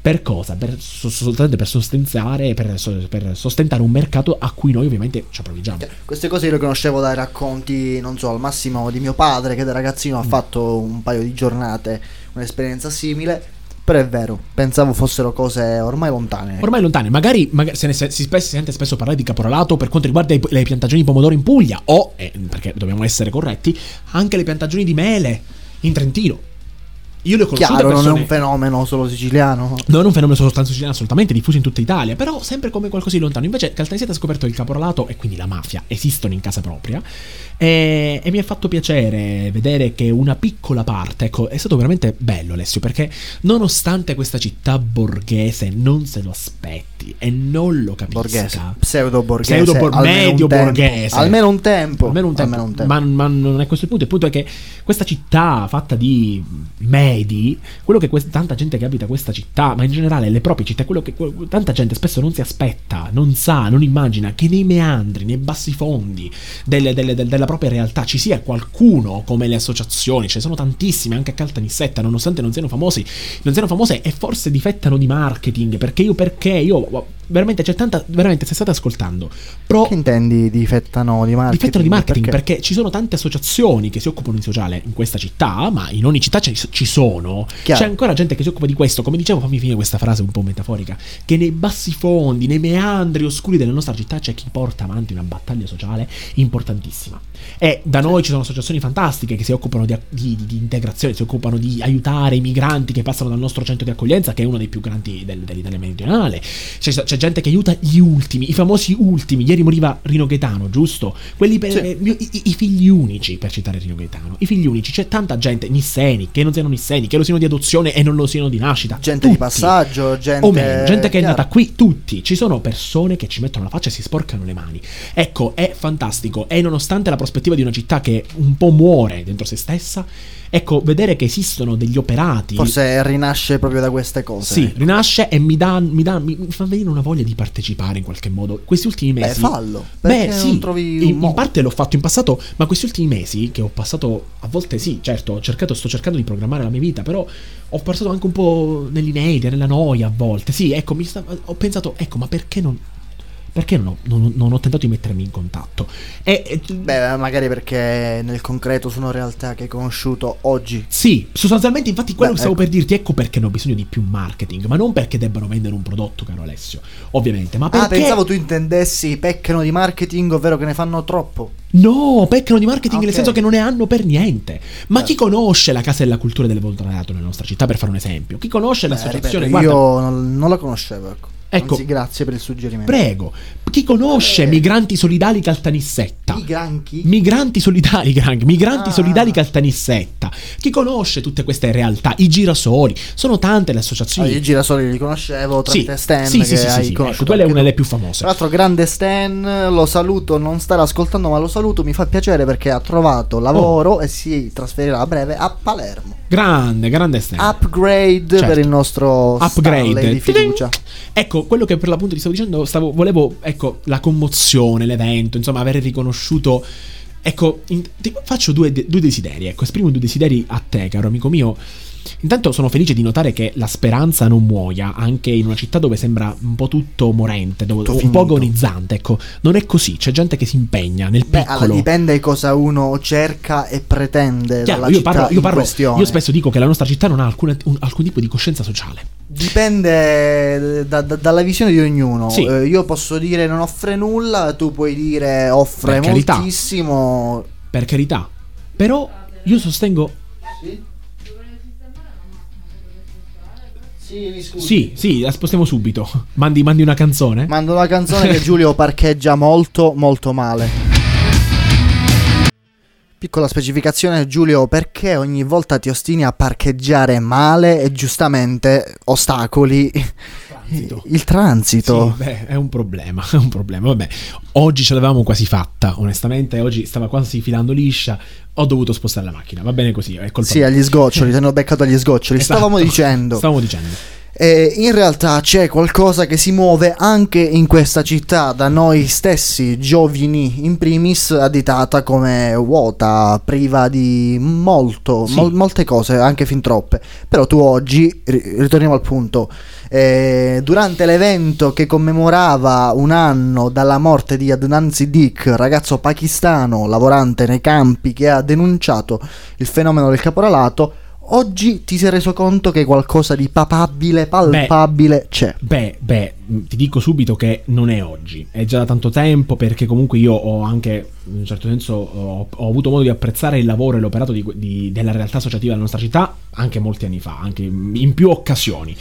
Per cosa? Per, so- soltanto per sostentare, per, per sostentare un mercato a cui noi ovviamente ci approvviggiamo. Queste cose io le conoscevo dai racconti, non so, al massimo di mio padre che da ragazzino ha Mm. fatto un paio di giornate, un'esperienza simile. Però è vero, pensavo fossero cose ormai lontane. Ormai lontane, magari, magari se ne se- si, spe- si sente spesso parlare di caporalato per quanto riguarda i- le piantagioni di pomodoro in Puglia o, eh, perché dobbiamo essere corretti, anche le piantagioni di mele in Trentino. Io le ho conosciute Chiaro, non è persone- un fenomeno solo siciliano. Non è un fenomeno soltanto siciliano, assolutamente diffuso in tutta Italia, però sempre come qualcosa di lontano. Invece Caltanissetta ha scoperto che il caporalato e quindi la mafia esistono in casa propria e, e mi ha fatto piacere vedere che una piccola parte, ecco, è stato veramente bello Alessio, perché nonostante questa città borghese non se lo aspetti e non lo capisca. Borghese, pseudo borghese, Pseudo bor- almeno un medio tempo. borghese. Almeno un tempo. Almeno un tempo. Almeno un tempo. Ma, ma non è questo il punto. Il punto è che questa città fatta di medi, quello che quest- tanta gente che abita questa città, ma in generale le proprie città, quello che que- tanta gente spesso non si aspetta, non sa, non immagina che nei meandri, nei bassi fondi delle- delle- del- della propria realtà ci sia qualcuno come le associazioni, ce ne sono tantissime anche a Caltanissetta, nonostante non siano famosi, non siano famose e forse difettano di marketing, perché io perché io veramente c'è tanta veramente se state ascoltando pro Che intendi difettano di marketing? difettano di marketing Perché? perché? ci sono tante associazioni che si occupano di sociale in questa città, ma in ogni città ci, ci sono. Chiaro. C'è ancora gente che si occupa di questo. Come dicevo, fammi finire questa frase un po' metaforica: che nei bassi fondi, nei meandri oscuri della nostra città c'è chi porta avanti una battaglia sociale importantissima. E da noi ci sono associazioni fantastiche che si occupano di, di- di integrazione, si occupano di aiutare i migranti che passano dal nostro centro di accoglienza, che è uno dei più grandi del- dell'Italia meridionale. C'è, c'è gente che aiuta gli ultimi, i famosi ultimi. Ieri moriva Rino Gaetano, giusto? Quelli per, Sì. eh, mio- i, i figli unici, per citare Rino Gaetano. I figli unici, c'è tanta gente, nisseni, che non siano nisseni, che lo siano di adozione e non lo siano di nascita. Gente di Tutti. passaggio, gente... O meno, gente che è nata qui, tutti. Ci sono persone che ci mettono la faccia e si sporcano le mani. Ecco, è fantastico. E nonostante la prospettiva di una città che un po' muore dentro se stessa, ecco, vedere che esistono degli operati. Forse rinasce proprio da queste cose. Sì, rinasce e mi dà, mi, dà- mi- fa venire una voglia di partecipare in qualche modo. Questi ultimi Beh, mesi. fallo, Beh, sì, in, in parte l'ho fatto in passato, ma questi ultimi mesi che ho passato, a volte sì, certo, ho cercato, sto cercando di programmare la mia vita, però ho passato anche un po' nell'inedia, nella noia a volte. Sì, ecco, mi sta- ho pensato, ecco, ma perché non. Perché non ho, non- non ho tentato di mettermi in contatto? E, Beh, magari perché nel concreto sono realtà che hai conosciuto oggi. Sì, sostanzialmente, infatti, quello Beh, che stavo ecco. per dirti, ecco perché hanno bisogno di più marketing, ma non perché debbano vendere un prodotto, caro Alessio, ovviamente, ma perché. Ah, pensavo tu intendessi peccano di marketing, ovvero che ne fanno troppo. No, peccano di marketing nel Ok. senso che non ne hanno per niente. Ma chi conosce la Casa della Cultura del Volontariato nella nostra città, per fare un esempio? Chi conosce Beh, l'associazione? ripeto, Guarda, io non, non la conoscevo, ecco. Ecco. Anzi, grazie per il suggerimento. prego. Chi conosce Migranti Solidali Caltanissetta? I granchi? Migranti solidali, Grang, migranti Ah. solidali Caltanissetta. Chi conosce tutte queste realtà? I girasoli, sono tante le Ah, associazioni. I girasoli li conoscevo Sì, tramite Stan sì, che sì, sì, hai sì, conosciuto ecco, quella è una delle più famose. Tra l'altro grande Stan, lo saluto, non starà ascoltando ma lo saluto, mi fa piacere perché ha trovato lavoro Oh. e si trasferirà a breve a Palermo. Grande, grande Stan. Upgrade Certo. per il nostro Upgrade. Di fiducia. Ecco, quello che per l'appunto ti stavo dicendo, stavo, volevo, ecco, la commozione, l'evento, insomma, aver riconosciuto Ecco, in- ti faccio due, due desideri, ecco, esprimo due desideri a te, caro amico mio. Intanto sono felice di notare che la speranza non muoia, anche in una città dove sembra un po' tutto morente, dove, Tutto un finito. po' agonizzante, ecco. Non è così, c'è gente che si impegna nel Beh, piccolo. allora, dipende cosa uno cerca e pretende Chiaro, dalla io città parlo, io parlo- questione. io spesso dico che la nostra città non ha alcuna- un- alcun tipo di coscienza sociale. Dipende da- da- dalla visione di ognuno. Sì. Eh, io posso dire non offre nulla, tu puoi dire offre Per carità. moltissimo. Per carità. Però io sostengo. Sì, sì, la spostiamo subito. Mandi, mandi una canzone? Mando una canzone che Giulio parcheggia molto, molto male. Piccola specificazione, Giulio, perché ogni volta ti ostini a parcheggiare male e giustamente ostacoli il transito? Sì, beh, è un problema, <laughs> è un problema. Vabbè, oggi ce l'avevamo quasi fatta, onestamente. Oggi stava quasi filando liscia. Ho dovuto spostare la macchina. Va bene così, è colpa Sì, agli sgoccioli, ti <laughs> hanno beccato agli sgoccioli. Esatto. Stavamo dicendo. Stavamo dicendo. E in realtà c'è qualcosa che si muove anche in questa città, da noi stessi, giovani in primis, additata come vuota, priva di molto, Sì. mol- molte cose, anche fin troppe. Però tu oggi, ri- ritorniamo al punto, eh, durante l'evento che commemorava un anno dalla morte di Adnan Siddiq, ragazzo pakistano lavorante nei campi che ha denunciato il fenomeno del caporalato, oggi ti sei reso conto che qualcosa di papabile, palpabile c'è. Beh, beh, mh, ti dico subito che non è oggi, è già da tanto tempo perché comunque io ho anche, in un certo senso, ho, ho avuto modo di apprezzare il lavoro e l'operato di- di- della realtà associativa della nostra città anche molti anni fa, anche in più occasioni.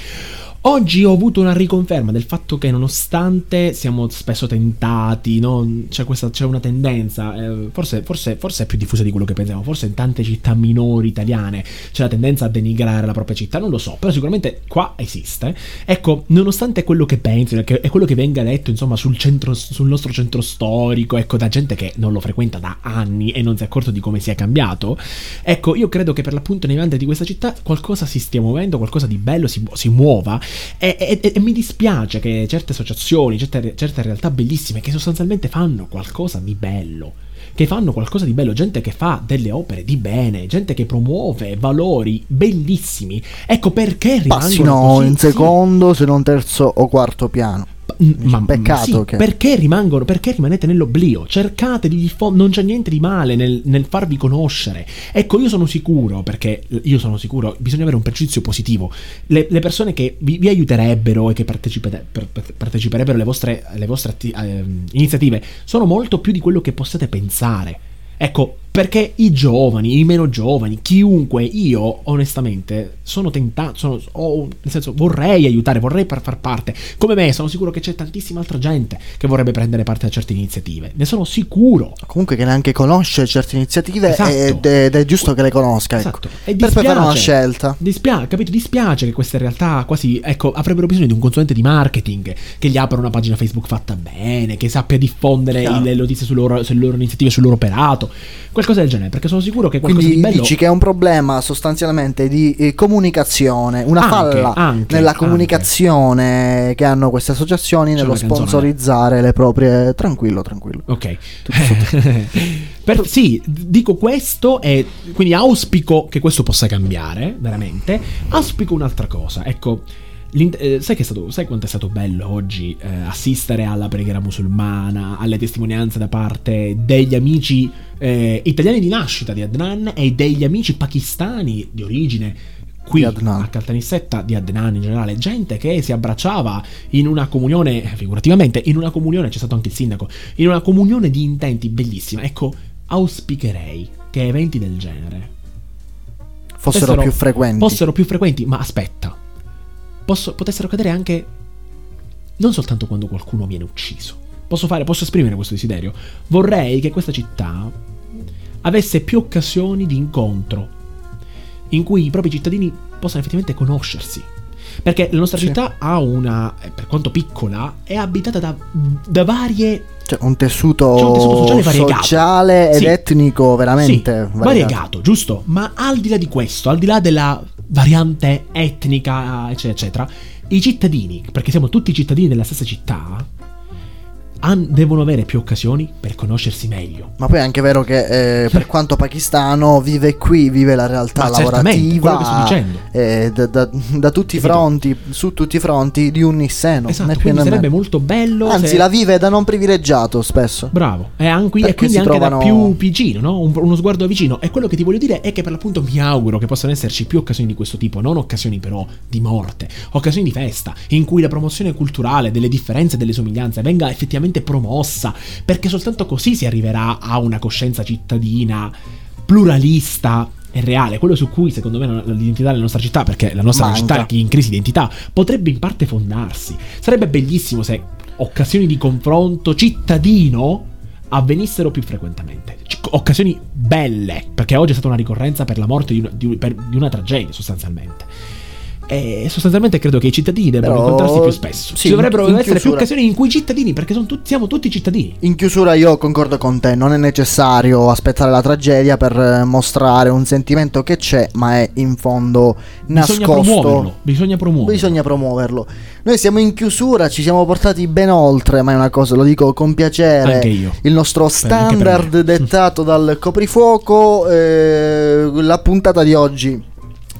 Oggi ho avuto una riconferma del fatto che nonostante siamo spesso tentati, no? c'è, questa, c'è una tendenza, eh, forse, forse, forse è più diffusa di quello che pensiamo, forse in tante città minori italiane c'è la tendenza a denigrare la propria città, non lo so, però sicuramente qua esiste. Ecco, nonostante quello che pensi che è quello che venga detto insomma sul, centro, sul nostro centro storico, ecco, da gente che non lo frequenta da anni e non si è accorto di come sia cambiato, ecco, io credo che per l'appunto nei meandri di questa città qualcosa si stia muovendo, qualcosa di bello si, si muova e, e- e- e mi dispiace che certe associazioni, certe, certe realtà bellissime che sostanzialmente fanno qualcosa di bello, che fanno qualcosa di bello, gente che fa delle opere di bene, gente che promuove valori bellissimi. Ecco perché rimangono Passino così, in sì. secondo, se non terzo o quarto piano. Ma peccato sì, che- perché rimangono perché rimanete nell'oblio? Cercate di diffondere non c'è niente di male nel, nel farvi conoscere. Ecco io sono sicuro perché io sono sicuro bisogna avere un pregiudizio positivo. Le, le persone che vi, vi aiuterebbero e che per- parteciperebbero alle vostre, alle vostre atti- ehm, iniziative sono molto più di quello che possiate pensare. Ecco perché i giovani, i meno giovani, chiunque, io onestamente sono tentato, sono, ho- nel senso vorrei aiutare, vorrei par- far parte. Come me sono sicuro che c'è tantissima altra gente che vorrebbe prendere parte a certe iniziative. Ne sono sicuro. Comunque che neanche conosce certe iniziative Esatto. ed, ed è giusto che le conosca. Ecco. Esatto. E Per poi fare una scelta. Dispiace, capito? Dispiace che queste realtà quasi, ecco, avrebbero bisogno di un consulente di marketing che gli apra una pagina Facebook fatta bene, che sappia diffondere le notizie sulle loro, sulle loro iniziative, sul loro operato, qualcosa del genere, perché sono sicuro che qualcosa Quindi di bello... dici che è un problema sostanzialmente di eh, comunicazione, una Anche, falla anche, nella anche. comunicazione che hanno queste associazioni nello una canzone. sponsorizzare le proprie... Tranquillo, tranquillo. Ok. <laughs> Per- sì, dico questo e quindi auspico che questo possa cambiare, veramente. Auspico un'altra cosa, ecco. Eh, sai, che è stato, sai quanto è stato bello oggi eh, assistere alla preghiera musulmana, alle testimonianze da parte degli amici eh, italiani di nascita di Adnan e degli amici pakistani di origine qui a Caltanissetta di Adnan in generale, gente che si abbracciava in una comunione, figurativamente, in una comunione, c'è stato anche il sindaco, in una comunione di intenti bellissima. Ecco, auspicherei che eventi del genere Fossero più frequenti. Fossero più frequenti, ma aspetta, posso- potessero accadere anche non soltanto quando qualcuno viene ucciso. Posso fare, posso esprimere questo desiderio. Vorrei che questa città avesse più occasioni di incontro in cui i propri cittadini possano effettivamente conoscersi. Perché la nostra Sì. città ha una, eh, per quanto piccola, è abitata da, da varie Cioè un tessuto, C'è un tessuto sociale variegato. sociale ed Sì. etnico veramente sì, variegato. giusto? Ma al di là di questo, al di là della variante etnica, eccetera, eccetera, i cittadini, perché siamo tutti cittadini della stessa città, han- devono avere più occasioni per conoscersi meglio. Ma poi è anche vero che eh, per <laughs> quanto pakistano vive qui, vive la realtà Ma lavorativa eh, da, da- da tutti i fronti, su tutti i fronti di un Nisseno. Esatto, quindi sarebbe molto bello. Anzi, se- la vive da non privilegiato spesso. Bravo, e, anche, e quindi anche da trovano- più vicino, no? Un- uno sguardo vicino. E quello che ti voglio dire è che per l'appunto mi auguro che possano esserci più occasioni di questo tipo, non occasioni però di morte, occasioni di festa, in cui la promozione culturale delle differenze e delle somiglianze venga effettivamente promossa, perché soltanto così si arriverà a una coscienza cittadina pluralista e reale, quello su cui secondo me l'identità della nostra città, perché la nostra Manca. città è in crisi di identità, potrebbe in parte fondarsi. Sarebbe bellissimo se occasioni di confronto cittadino avvenissero più frequentemente. C- occasioni belle, perché oggi è stata una ricorrenza per la morte di una, di- per- di una tragedia sostanzialmente. E sostanzialmente credo che i cittadini debbano Però- incontrarsi più spesso. sì, Ci dovrebbero essere più chiusura- occasioni in cui i cittadini, perché tutti- siamo tutti cittadini. In chiusura io concordo con te, non è necessario aspettare la tragedia per eh, mostrare un sentimento che c'è, ma è in fondo Bisogna nascosto. promuoverlo. Bisogna promuoverlo. Bisogna promuoverlo. Noi siamo in chiusura, ci siamo portati ben oltre, ma è una cosa, lo dico con piacere. Anche io. Il nostro standard dettato dal coprifuoco. eh, la puntata di oggi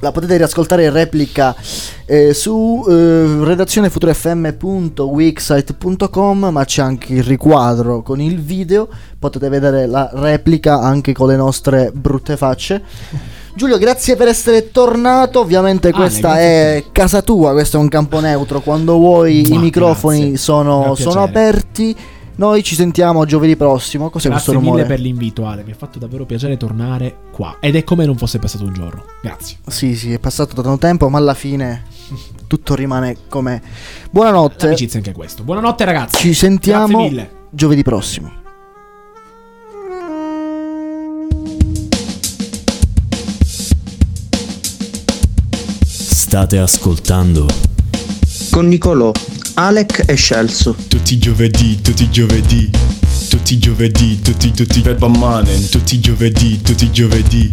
la potete riascoltare in replica eh, su eh, redazionefuturofm.wixsite.com ma c'è anche il riquadro con il video. Potete vedere la replica anche con le nostre brutte facce. Giulio grazie per essere tornato. Ovviamente questa grazie è casa tua questo è un campo neutro. Quando vuoi i Mua, microfoni grazie. sono, sono aperti noi ci sentiamo giovedì prossimo cos'è Grazie questo mille rumore? per l'invito, Ale. Mi ha fatto davvero piacere tornare qua. Ed è come non fosse passato un giorno. Grazie. Sì, sì, è passato tanto tempo, ma alla fine tutto rimane com'è. Buonanotte. L'amicizia è anche questo. Buonanotte, ragazzi. Ci sentiamo Grazie mille. giovedì prossimo. State ascoltando Con Nicolò, Alec e Scelso. Tutti i giovedì, tutti i giovedì, tutti i giovedì, tutti tutti Verba Manen, tutti i giovedì, tutti i giovedì,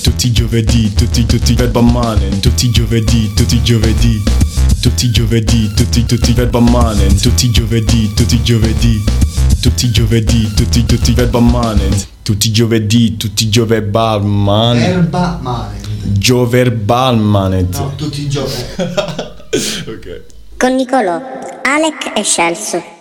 tutti i giovedì, tutti tutti Verba Manen, tutti i giovedì, tutti i giovedì, tutti i giovedì, tutti tutti Verba Manen, tutti i giovedì, tutti i giovedì, tutti i giovedì, tutti tutti Verba Manen, tutti i giovedì, tutti i Gioverbal Manen, Erba Manet. tutti i giorni. ok. Con Nicolò, Alec e Scelso.